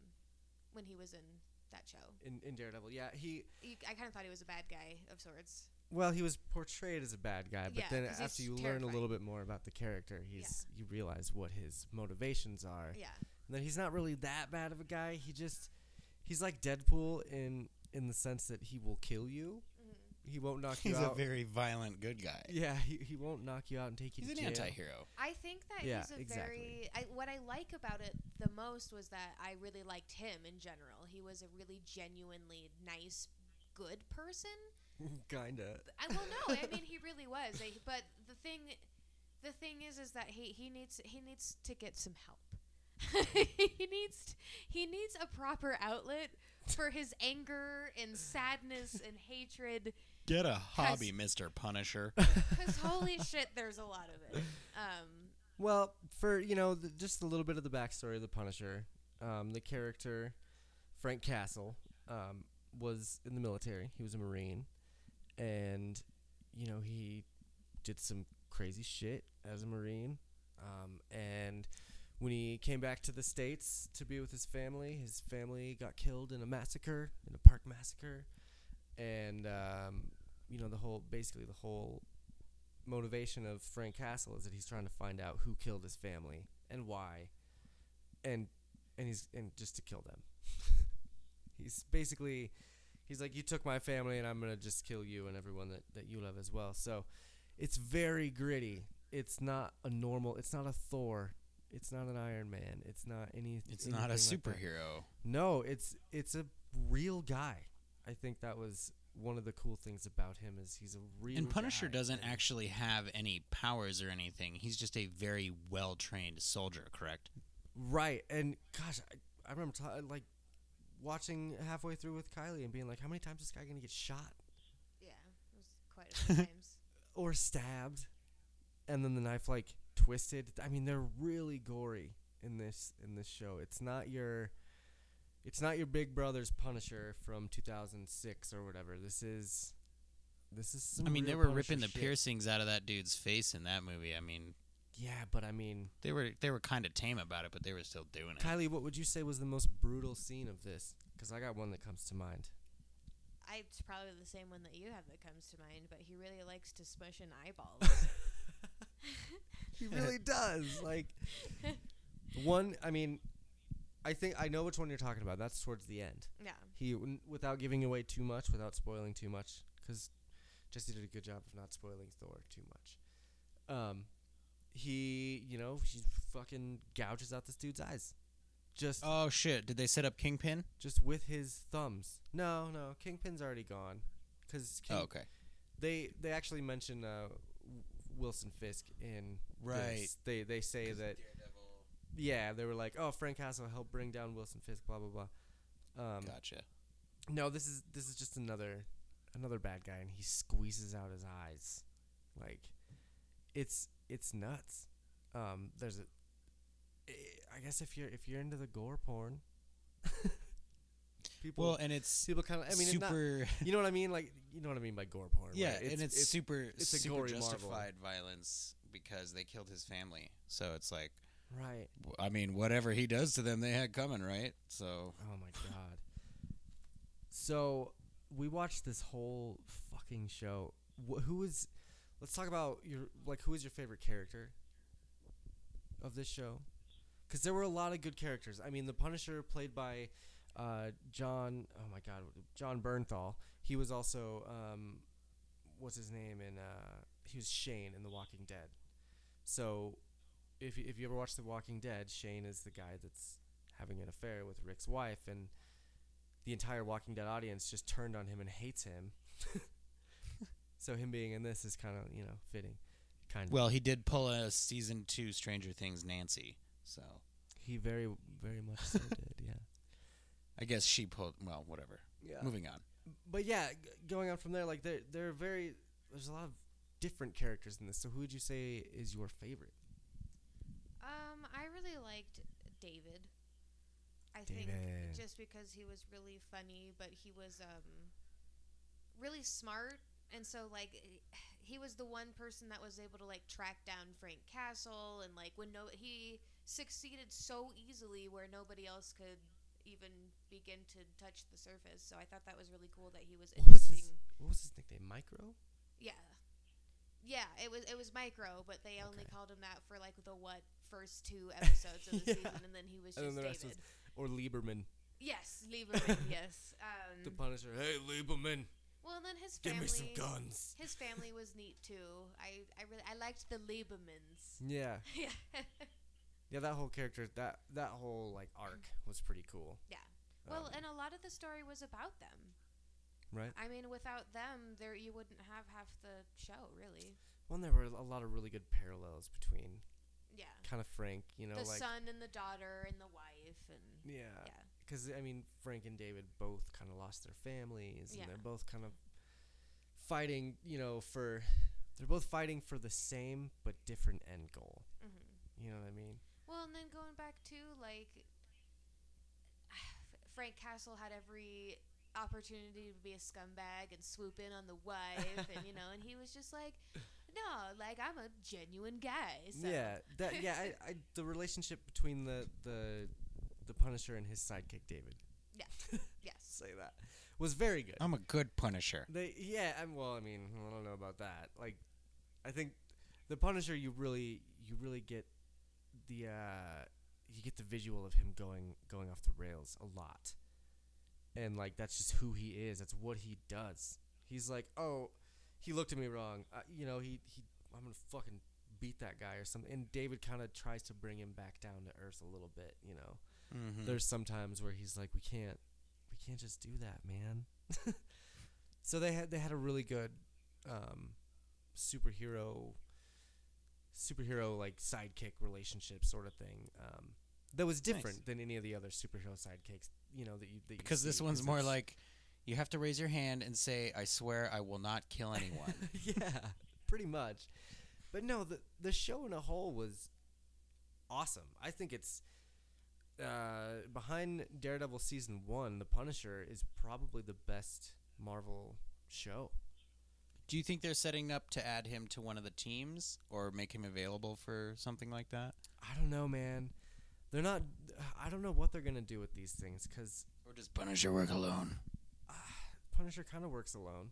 S2: when he was in that show.
S1: In, in Daredevil, yeah. He
S2: You, I kind of thought he was a bad guy of sorts.
S1: Well, he was portrayed as a bad guy, but
S2: Yeah,
S1: then
S2: 'cause he's
S1: after you learn a little bit more about the character, he's you realize what his motivations are.
S2: Yeah.
S1: And then he's not really that bad of a guy. He just he's like Deadpool in in the sense that he will kill you.
S2: Mm-hmm.
S1: He won't knock you out.
S3: He's a very violent good guy.
S1: yeah, he, he won't knock you out and take you
S3: He's
S1: to
S3: an
S1: jail.
S3: anti-hero.
S2: I think that
S1: Yeah,
S2: he's a
S1: exactly.
S2: very. I, what I like about it the most was that I really liked him in general. He was a really genuinely nice, good person.
S1: Kinda.
S2: I well, no, I mean he really was. I, but the thing, the thing is, is that he he needs he needs to get some help. he needs he needs a proper outlet for his anger and sadness and hatred.
S3: Get a hobby, Mister Punisher.
S2: Because holy shit, there's a lot of it. Um,
S1: Well, for you know, the, just a little bit of the backstory of the Punisher, um, the character Frank Castle um, was in the military. He was a Marine, and you know he did some crazy shit as a Marine. Um, and when he came back to the states to be with his family, his family got killed in a massacre, in a park massacre, and um, you know the whole basically the whole motivation of Frank Castle is that he's trying to find out who killed his family and why, and and he's and just to kill them. he's basically he's like you took my family and I'm gonna just kill you and everyone that that you love as well. So it's very gritty. It's not a normal. It's not a Thor. It's not an Iron Man. It's not any.
S3: It's not a
S1: anything like
S3: superhero.
S1: No, it's it's a real guy. I think that was one of the cool things about him is he's a real.
S3: And Punisher
S1: guy.
S3: doesn't actually have any powers or anything. He's just a very well trained soldier, correct?
S1: Right, and gosh, I, I remember ta- like watching halfway through with Kylie and being like, "How many times is this guy gonna get shot
S2: yeah, it was quite a few times.
S1: or stabbed?" And then the knife like twisted. I mean, they're really gory in this in this show. It's not your, it's not your Big Brother's Punisher from 2006 or whatever. This is, this is. Some
S3: I mean, they were
S1: Punisher
S3: ripping the piercings out of that dude's face in that movie. I mean,
S1: Yeah, but I mean,
S3: they were they were kind of tame about it, but they were still doing it.
S1: Kylie, what would you say was the most brutal scene of this? Because I got one that comes to mind.
S2: I, it's probably the same one that you have that comes to mind, but he really likes to smush in eyeballs.
S1: He really does. Like one, I mean, I think I know which one you're talking about. That's towards the end.
S2: yeah.
S1: He, n- without giving away too much, without spoiling too much, because Jesse did a good job of not spoiling Thor too much. Um, he, you know, he fucking gouges out this dude's eyes, just,
S3: Oh shit! Did they set up Kingpin?
S1: just with his thumbs. No, no, Kingpin's already gone, because
S3: Oh, okay.
S1: they they actually mention uh, Wilson Fisk in
S3: Right.
S1: this. They they say that yeah they were like oh Frank Castle helped bring down Wilson Fisk blah blah blah. Um,
S3: Gotcha.
S1: No, this is this is just another another bad guy, and he squeezes out his eyes, like it's it's nuts. Um, there's a I- guess if you're if you're into the gore porn, people
S3: Well, and it's
S1: people kind of I mean it's not-
S3: super.
S1: you know what I mean like you know what I mean by gore porn
S3: yeah,
S1: right?
S3: and it's, super
S1: it's a
S3: super
S1: gory marvel.
S3: justified violence because they killed his family. So it's like,
S1: right.
S3: I mean, whatever he does to them, they had coming, right? So
S1: Oh my god. So we watched this whole fucking show. Wh- who is? Let's talk about your like. Who is your favorite character of this show? Because there were a lot of good characters. I mean, the Punisher, played by uh, Jon. Oh my god, Jon Bernthal. He was also um, what's his name? in uh, he was Shane in The Walking Dead. So, if if you ever watch The Walking Dead, Shane is the guy that's having an affair with Rick's wife, and the entire Walking Dead audience just turned on him and hates him. so him being in this is kind of you know fitting, kind of.
S3: well, he did pull a season two Stranger Things Nancy. So
S1: he very very much so did, yeah.
S3: I guess she pulled. Well, whatever.
S1: Yeah.
S3: Moving on.
S1: But yeah, g- going on from there, like they're they're very. There's a lot of different characters in this. So who would you say is your favorite?
S2: Um, I really liked David. I
S1: David.
S2: think just because he was really funny, but he was um really smart, and so like he was the one person that was able to like track down Frank Castle, and like when no he succeeded so easily where nobody else could even begin to touch the surface. So I thought that was really cool that he was
S1: What was his
S2: interesting.
S1: What was his nickname? Micro.
S2: Yeah. Yeah, it was it was micro, but they only called him that for like the what first two episodes of the
S1: Yeah.
S2: season, and then he was just David.
S1: was- Or Lieberman,
S2: yes, Lieberman. yes. Um,
S1: the Punisher. Hey, Lieberman,
S2: well, then his
S1: give
S2: family.
S1: me some guns.
S2: His family was neat too. I I really I liked the Liebermans.
S1: Yeah,
S2: yeah.
S1: yeah. That whole character, that that whole like arc was pretty cool.
S2: Yeah. Well,
S1: Um,
S2: and a lot of the story was about them.
S1: right.
S2: I mean, without them, there you wouldn't have half the show, really.
S1: Well, and there were a lot of really good parallels between
S2: Yeah.
S1: kind of Frank, you know,
S2: the
S1: like
S2: son and the daughter and the wife and
S1: yeah,
S2: yeah.
S1: Because I mean Frank and David both kind of lost their families,
S2: Yeah.
S1: and they're both kind of fighting, you know, for they're both fighting for the same but different end goal.
S2: hmm
S1: You know what I mean?
S2: Well, and then going back to like Frank Castle had every opportunity to be a scumbag and swoop in on the wife, and you know, and he was just like, no, like I'm a genuine guy. So.
S1: Yeah, that yeah, I, I the relationship between the the the Punisher and his sidekick David. Yeah.
S2: Yes.
S1: Say that was very good.
S3: I'm a good Punisher.
S1: They yeah, I'm well. I mean, I don't know about that. Like, I think the Punisher, you really you really get the uh you get the visual of him going going off the rails a lot, and like that's just who he is. That's what he does. He's like, oh, he looked at me wrong. Uh, you know, he he I'm gonna fucking beat that guy or something. And David kind of tries to bring him back down to earth a little bit. You know,
S3: Mm-hmm.
S1: there's some times where he's like, we can't, we can't just do that, man. so they had they had a really good um, superhero, superhero like sidekick relationship sort of thing. Um, that was different than any of the other superhero sidekicks. You know that you that you
S3: because this one's more like you have to raise your hand and say, "I swear I will not kill anyone."
S1: yeah, pretty much. But no, the the show in a whole was awesome. I think it's uh, behind Daredevil season one. The Punisher is probably the best Marvel show.
S3: Do you think they're setting up to add him to one of the teams or make him available for something like that?
S1: I don't know, man. They're not. I don't know what they're gonna do with these things because
S3: Or does Punisher work alone?
S1: Punisher kind of works alone.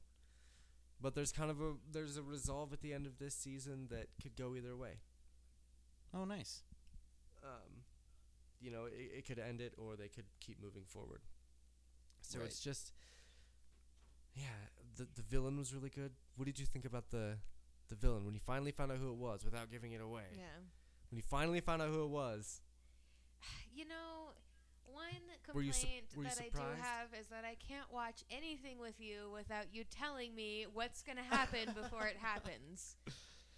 S1: But there's kind of a there's a resolve at the end of this season that could go either way.
S3: Oh, nice.
S1: um, you know, it, it could end it or they could keep moving forward. So
S3: Right.
S1: it's just, yeah, the the villain was really good. What did you think about the the villain when you finally found out who it was without giving it away?
S2: Yeah.
S1: When you finally found out who it was,
S2: You know, one
S1: Were you
S2: complaint
S1: sup- you
S2: that I do have is that I can't watch anything with you without you telling me what's going to happen before it happens.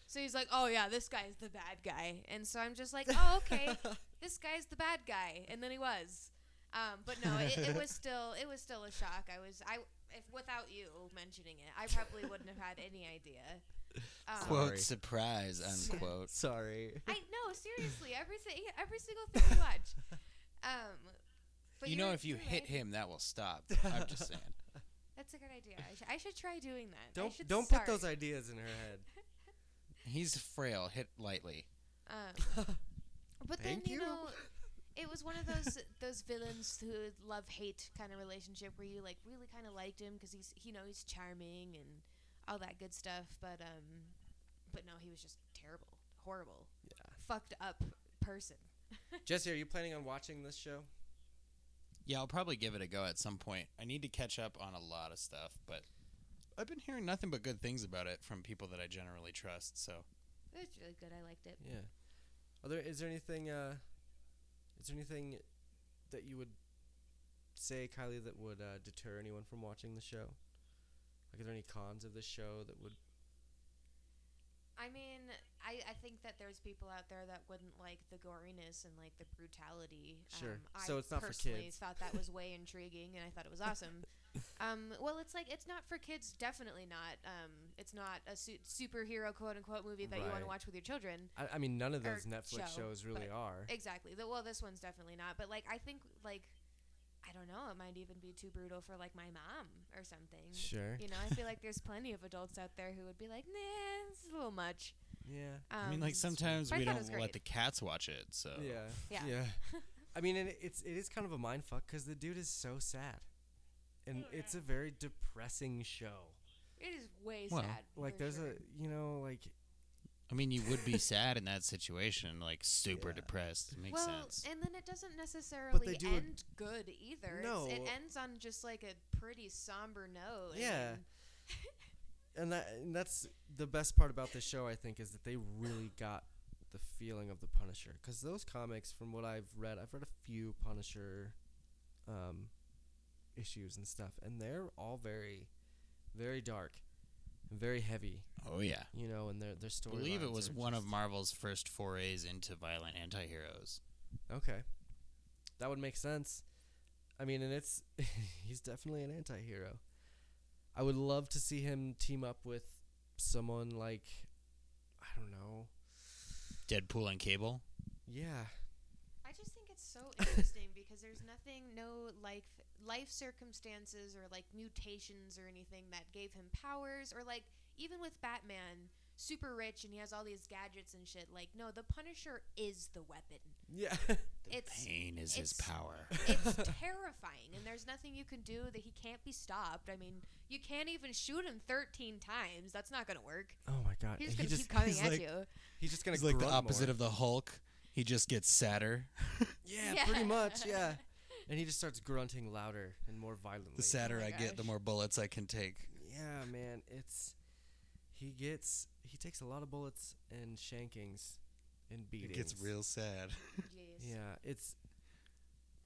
S2: So he's like, "Oh yeah, this guy's the bad guy," and so I'm just like, "Oh okay, this guy's the bad guy," and then he was. Um, but no, it, it was still it was still a shock. I was I if without you mentioning it, I probably wouldn't have had any idea. Um,
S3: Quote surprise unquote.
S1: sorry.
S2: I no seriously everything every single thing we watch. Um, but
S3: you know, if you hit him, that will stop. I'm just saying.
S2: That's a good idea. I, sh- I should try doing that.
S1: Don't
S2: should
S1: don't
S2: start.
S1: put those ideas in her head.
S3: He's frail. Hit lightly.
S2: Um, but then you,
S1: you.
S2: know, it was one of those those villains who love hate kind of relationship where you like really kind of liked him because he's you know he's charming and all that good stuff. But um, but no, he was just terrible, horrible,
S1: Yeah.
S2: fucked up person.
S1: Jesse, are you planning on watching this show?
S3: Yeah, I'll probably give it a go at some point. I need to catch up on a lot of stuff, but I've been hearing nothing but good things about it from people that I generally trust. So
S2: It was really good. I liked it.
S1: Yeah. Are there is there anything uh is there anything that you would say, Kylie, that would uh, deter anyone from watching the show? Like, are there any cons of the show that would?
S2: I mean, I, I think that there's people out there that wouldn't like the goriness and like the brutality.
S1: Sure.
S2: Um,
S1: So
S2: I
S1: it's not for
S2: personally
S1: kids.
S2: thought that was way intriguing, and I thought it was awesome. Um, well, it's like it's not for kids. Definitely not. Um, it's not a su- superhero quote unquote movie that you want
S1: Right.
S2: to watch with your children.
S1: I, I mean, none of
S2: Or
S1: those Netflix
S2: show,
S1: shows really
S2: but-
S1: are.
S2: Exactly. The, well, this one's definitely not. But like, I think like, I don't know. It might even be too brutal for like my mom or something.
S1: Sure.
S2: You know, I feel like there's plenty of adults out there who would be like, nah, it's a little much.
S1: Yeah.
S2: Um,
S3: I mean, like sometimes
S2: but I
S3: we
S2: thought it
S3: don't
S2: was
S3: let
S2: great.
S3: the cats watch it. So
S1: Yeah.
S2: Yeah.
S1: I mean, and it's it is kind of a mind fuck because the dude is so sad, and
S2: Oh,
S1: it's a very depressing show.
S2: It is way
S3: Well,
S2: sad.
S1: Like, there's
S2: sure.
S1: a you know like
S3: I mean, you would be sad in that situation, like super
S1: Yeah.
S3: depressed. It makes
S2: well,
S3: sense.
S2: and then it doesn't necessarily
S1: do a-
S2: end good either. It's-
S1: No.
S2: it ends on just like a pretty somber note.
S1: Yeah.
S2: then-
S1: and that and that's the best part about this show I think is that they really got the feeling of the Punisher because those comics from what I've read I've read a few Punisher um, issues and stuff and they're all very very dark and very heavy
S3: oh yeah.
S1: you know and their their story.
S3: I
S1: story
S3: believe it was one of Marvel's first forays into violent anti-heroes.
S1: okay that would make sense I mean and it's he's definitely an anti-hero I would love to see him team up with someone like I don't know
S3: Deadpool and Cable.
S1: yeah
S2: I just think it's so interesting because there's nothing, no life life circumstances or like mutations or anything that gave him powers or like even with Batman, super rich and he has all these gadgets and shit. Like no, the Punisher is the weapon.
S1: yeah
S3: The
S2: It's-
S3: pain is his power.
S2: It's terrifying, and there's nothing you can do that he can't be stopped. I mean, you can't even shoot him 13 times. That's not gonna work.
S1: Oh my god.
S2: He's
S1: and
S2: gonna
S1: he
S2: keep coming at
S1: like,
S2: you.
S1: He's just gonna
S3: He's like the opposite
S1: more.
S3: of the Hulk. He just gets sadder.
S1: Yeah, pretty much, yeah. And he just starts grunting louder and more violently.
S3: The sadder
S2: my
S3: I get, the more bullets I can take.
S1: Yeah, man, it's he gets he takes a lot of bullets and shankings and beatings.
S3: It gets real sad.
S2: Jeez.
S1: Yeah, it's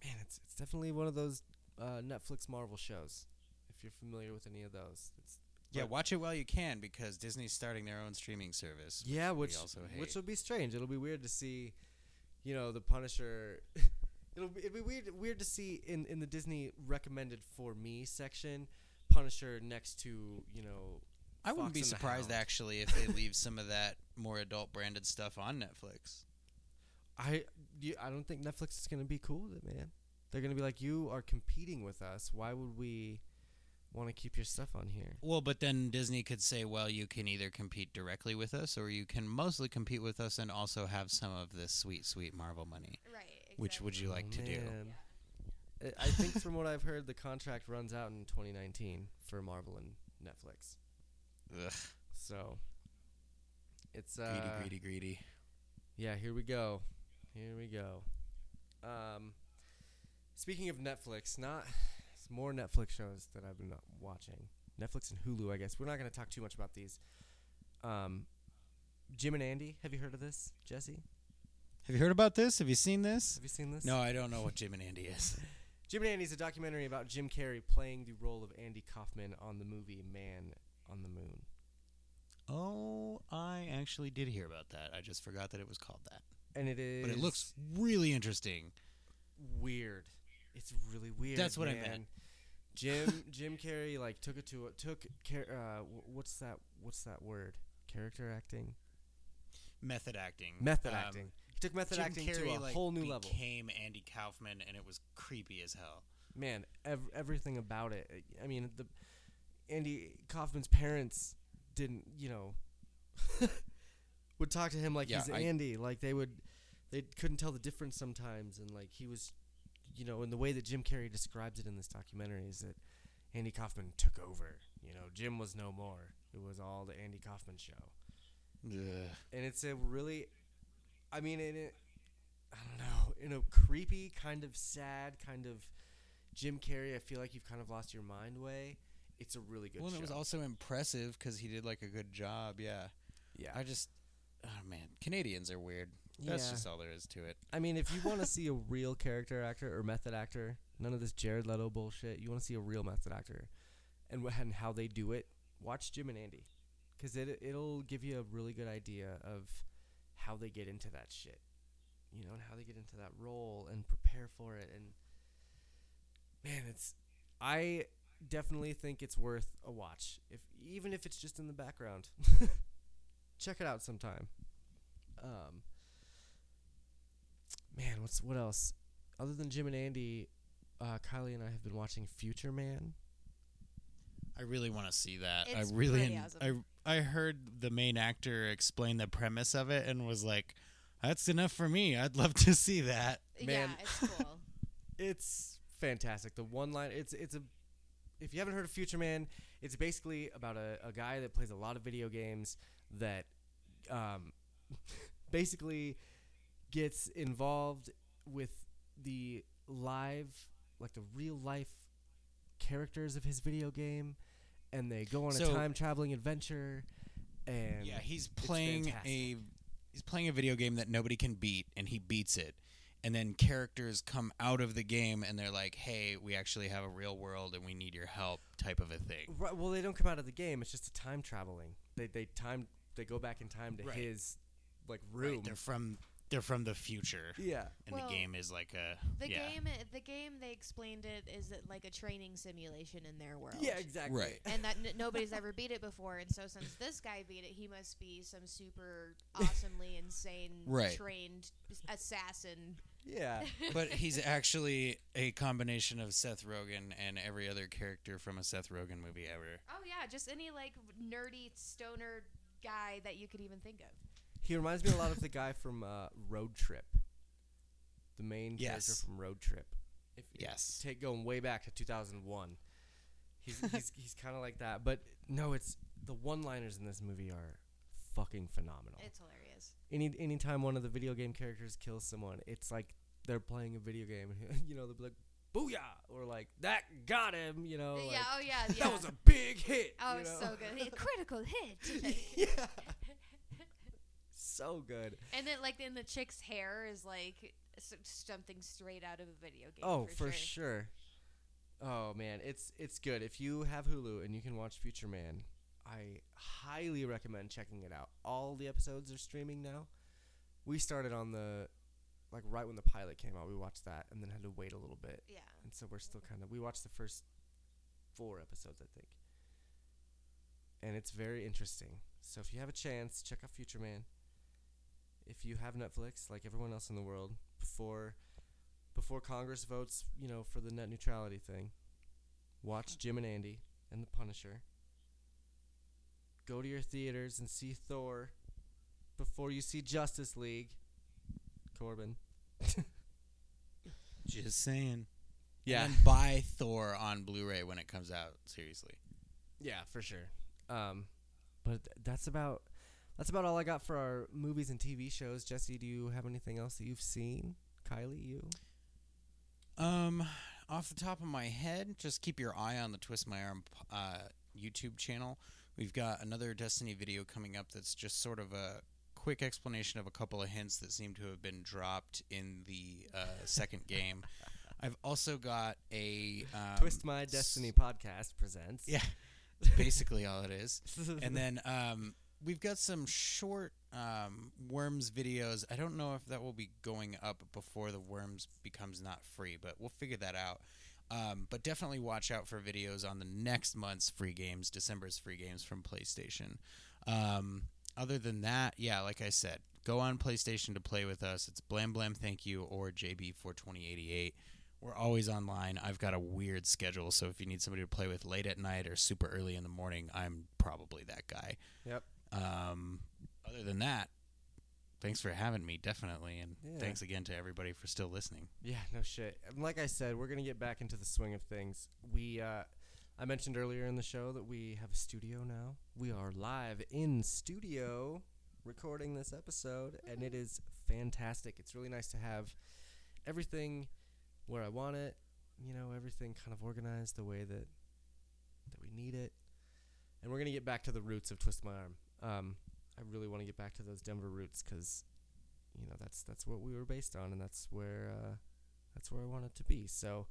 S1: man, it's it's definitely one of those uh, Netflix Marvel shows. If you're familiar with any of those, it's
S3: Yeah, watch it while you can because Disney's starting their own streaming service.
S1: yeah,
S3: we
S1: which
S3: also
S1: which will be strange. It'll be weird to see, you know, the Punisher. it'll be, it'll be weird weird to see in in the Disney recommended for me section, Punisher next to you know.
S3: I wouldn't be surprised
S1: Hound.
S3: actually if they leave some of that more adult branded stuff on Netflix.
S1: I you, I don't think Netflix is gonna be cool with it, man. They're gonna be like, you are competing with us. Why would we want to keep your stuff on here?
S3: Well, but then Disney could say, well, you can either compete directly with us or you can mostly compete with us and also have some of this sweet, sweet Marvel money.
S2: Right.
S3: Which would you like
S1: Oh,
S3: to do?
S1: man. I I think from what I've heard, the contract runs out in 2019 for Marvel and Netflix.
S3: Ugh,
S1: So it's uh,
S3: greedy, greedy, greedy.
S1: Yeah, here we go. Here we go. Um, speaking of Netflix, not it's more Netflix shows that I've been watching. Netflix and Hulu, I guess. We're not going to talk too much about these. Um, Jim and Andy, have you heard of this, Jesse?
S3: Have you heard about this? Have you seen this?
S1: Have you seen this?
S3: No, I don't know what Jim and Andy is.
S1: Jim and Andy is a documentary about Jim Carrey playing the role of Andy Kaufman on the movie Man on the Moon.
S3: Oh, I actually did hear about that. I just forgot that it was called that.
S1: And it is
S3: But it looks really interesting.
S1: weird. It's really weird.
S3: That's what I
S1: man.
S3: meant.
S1: Jim Jim Carrey like took it to a, took uh what's that what's that word? Character acting,
S3: Method acting.
S1: method
S3: Um,
S1: acting. Took method
S3: Jim
S1: acting
S3: Carrey,
S1: to a
S3: like,
S1: whole new level.
S3: Became Andy Kaufman, and it was creepy as hell.
S1: Man, ev- everything about it. Eh, I mean, the Andy Kaufman's parents didn't, you know, would talk to him like
S3: Yeah,
S1: he's
S3: I-
S1: Andy. Like they would, they couldn't tell the difference sometimes, and like he was, you know, in the way that Jim Carrey describes it in this documentary is that Andy Kaufman took over. You know, Jim was no more. It was all the Andy Kaufman show,
S3: Yeah.
S1: and it's a really, I mean, in it, I don't know, in a creepy kind of sad kind of Jim Carrey. I feel like you've kind of lost your mind way. It's a really good
S3: Well,
S1: show.
S3: it was also impressive because he did like a good job. Yeah.
S1: yeah.
S3: I just, oh man, Canadians are weird. That's
S1: Yeah.
S3: just all there is to it.
S1: I mean, if you want to see a real character actor or method actor, none of this Jared Leto bullshit. You want to see a real method actor, and wh- and how they do it. Watch Jim and Andy, because it it'll give you a really good idea of how they get into that shit, you know, and how they get into that role and prepare for it. And man, it's I definitely think it's worth a watch. If even if it's just in the background, check it out sometime. Um, man, what's what else? Other than Jim and Andy, uh, Kylie and I have been watching Future Man.
S3: I really want to see that.
S2: It's
S3: I really,
S2: pretty awesome.
S3: I I heard the main actor explain the premise of it and was like, "That's enough for me. I'd love to see that."
S1: Man.
S2: Yeah, it's cool.
S1: It's fantastic. The one line it's it's a if you haven't heard of Future Man, it's basically about a, a guy that plays a lot of video games that um, basically gets involved with the live like the real life characters of his video game and they go on
S3: So-
S1: a time traveling adventure and
S3: yeah, he's playing a he's playing a video game that nobody can beat, and he beats it. And then characters come out of the game, and they're like, "Hey, we actually have a real world, and we need your help," type of a thing.
S1: Right, well, they don't come out of the game. It's just a time traveling. They they time they go back in time to
S3: Right.
S1: his like
S3: Right,
S1: room.
S3: they're from they're from the future,
S1: yeah,
S3: and
S2: Well,
S3: the game is like a
S2: The
S3: yeah.
S2: game, the game they explained it is like a training simulation in their world.
S1: yeah, exactly.
S3: Right.
S2: and that n- nobody's ever beat it before. And so since this guy beat it, he must be some super awesomely insane
S3: Right.
S2: trained assassin.
S1: Yeah,
S3: but he's actually a combination of Seth Rogen and every other character from a Seth Rogen movie ever.
S2: Oh yeah, just any like nerdy stoner guy that you could even think of.
S1: He reminds me a lot of the guy from uh, Road Trip, the main character from Road Trip. If if
S3: Yes.
S1: take going way back to 2001. He's he's he's kind of like that, but no, it's the one-liners in this movie are fucking phenomenal.
S2: It's hilarious.
S1: any anytime one of the video game characters kills someone, it's like they're playing a video game, and you know they'll be like, "Booyah!" or like that got him, you know.
S2: yeah.
S1: like,
S2: Oh yeah. Yeah.
S1: That was a big hit.
S2: oh,
S1: you
S2: it's so good. A critical hit.
S1: yeah. So good.
S2: and then like in the chick's hair is like something straight out of a video game.
S1: Oh,
S2: for,
S1: for sure. Oh man, it's it's good. If you have Hulu and you can watch Future Man, I highly recommend checking it out. All the episodes are streaming now. We started on the like right when the pilot came out. We watched that and then had to wait a little bit.
S2: Yeah.
S1: And so we're still kind of we watched the first four episodes, I think. And it's very interesting. So if you have a chance, check out Future Man. If you have Netflix, like everyone else in the world, before before Congress votes, you know, for the net neutrality thing, watch Jim and Andy and The Punisher. Go to your theaters and see Thor before you see Justice League. Corbin.
S3: Just saying.
S1: Yeah.
S3: And buy Thor on Blu-ray when it comes out. Seriously.
S1: Yeah, for sure. Um, but th- that's about that's about all I got for our movies and TV shows. Jesse, do you have anything else that you've seen? Kylie, you?
S3: Um, off the top of my head, just keep your eye on the Twist My Arm uh, YouTube channel. We've got another Destiny video coming up that's just sort of a quick explanation of a couple of hints that seem to have been dropped in the uh, second game. I've also got a um,
S1: Twist My
S3: s-
S1: Destiny podcast presents.
S3: Yeah, basically all it is. And then um, we've got some short um, Worms videos. I don't know if that will be going up before the Worms becomes not free, but we'll figure that out. Um, but definitely watch out for videos on the next month's free games, December's free games from PlayStation. Um, other than that, yeah, like I said, go on PlayStation to play with us. It's Blam Blam Thank You or JB42088. We're always online. I've got a weird schedule, so if you need somebody to play with late at night or super early in the morning, I'm probably that guy.
S1: Yep.
S3: Um, other than that, thanks for having me, definitely, and
S1: Yeah.
S3: thanks again to everybody for still listening.
S1: Yeah, no shit. Like I said, we're gonna get back into the swing of things. We, uh, I mentioned earlier in the show that we have a studio now. We are live in studio recording this episode, and it is fantastic. It's really nice to have everything where I want it. You know, everything kind of organized the way that that we need it. And we're gonna get back to the roots of Twist My Arm. Um, I really want to get back to those Denver roots because, you know, that's that's what we were based on, and that's where uh, that's where I wanted to be. So,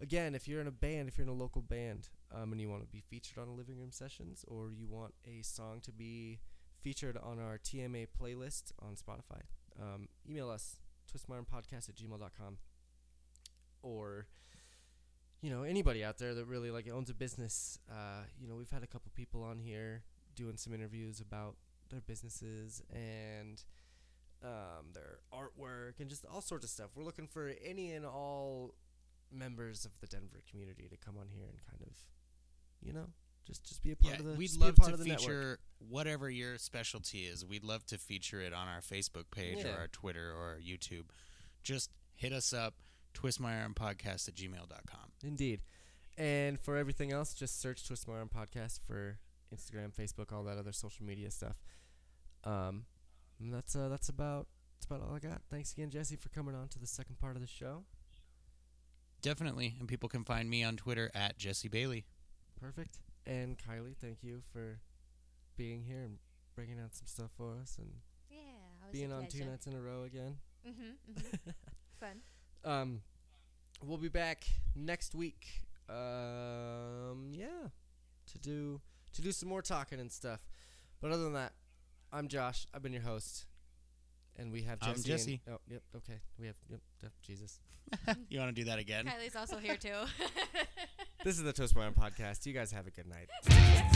S1: again, if you're in a band, if you're in a local band, um, and you want to be featured on a Living Room Sessions, or you want a song to be featured on our TMA playlist on Spotify, um, email us twistmyarmpodcast at gmail.com or you know anybody out there that really like owns a business. Uh, you know, we've had a couple people on here doing some interviews about their businesses and um, their artwork and just all sorts of stuff. We're looking for any and all members of the Denver community to come on here and kind of, you know, just just be a part
S3: Yeah,
S1: of the.
S3: we'd
S1: just be a
S3: love to
S1: the network.
S3: feature whatever your specialty is. We'd love to feature it on our Facebook page
S1: Yeah.
S3: or our Twitter or our YouTube. Just hit us up, twistmyarmpodcast at gmail.com.
S1: Indeed. And for everything else, just search Twist My Arm Podcast for Instagram, Facebook, all that other social media stuff. Um, and that's uh, that's about that's about all I got. Thanks again, Jesse, for coming on to the second part of the show.
S3: Definitely. And people can find me on Twitter at Jesse Bailey.
S1: Perfect. And Kylie, thank you for being here and bringing out some stuff for us and
S2: Yeah,
S1: being on two nights in a row again.
S2: Mm-hmm, mm-hmm. Fun.
S1: Um, we'll be back next week. Um, yeah, to do to do some more talking and stuff. But other than that, I'm Josh. I've been your host, and we have Jesse.
S3: I'm
S1: and-
S3: Jesse.
S1: oh, yep. Okay. We have yep. yep, Jesus.
S3: You want to do that again?
S2: Kylie's also here too.
S1: This is the Toast My Arm podcast. You guys have a good night.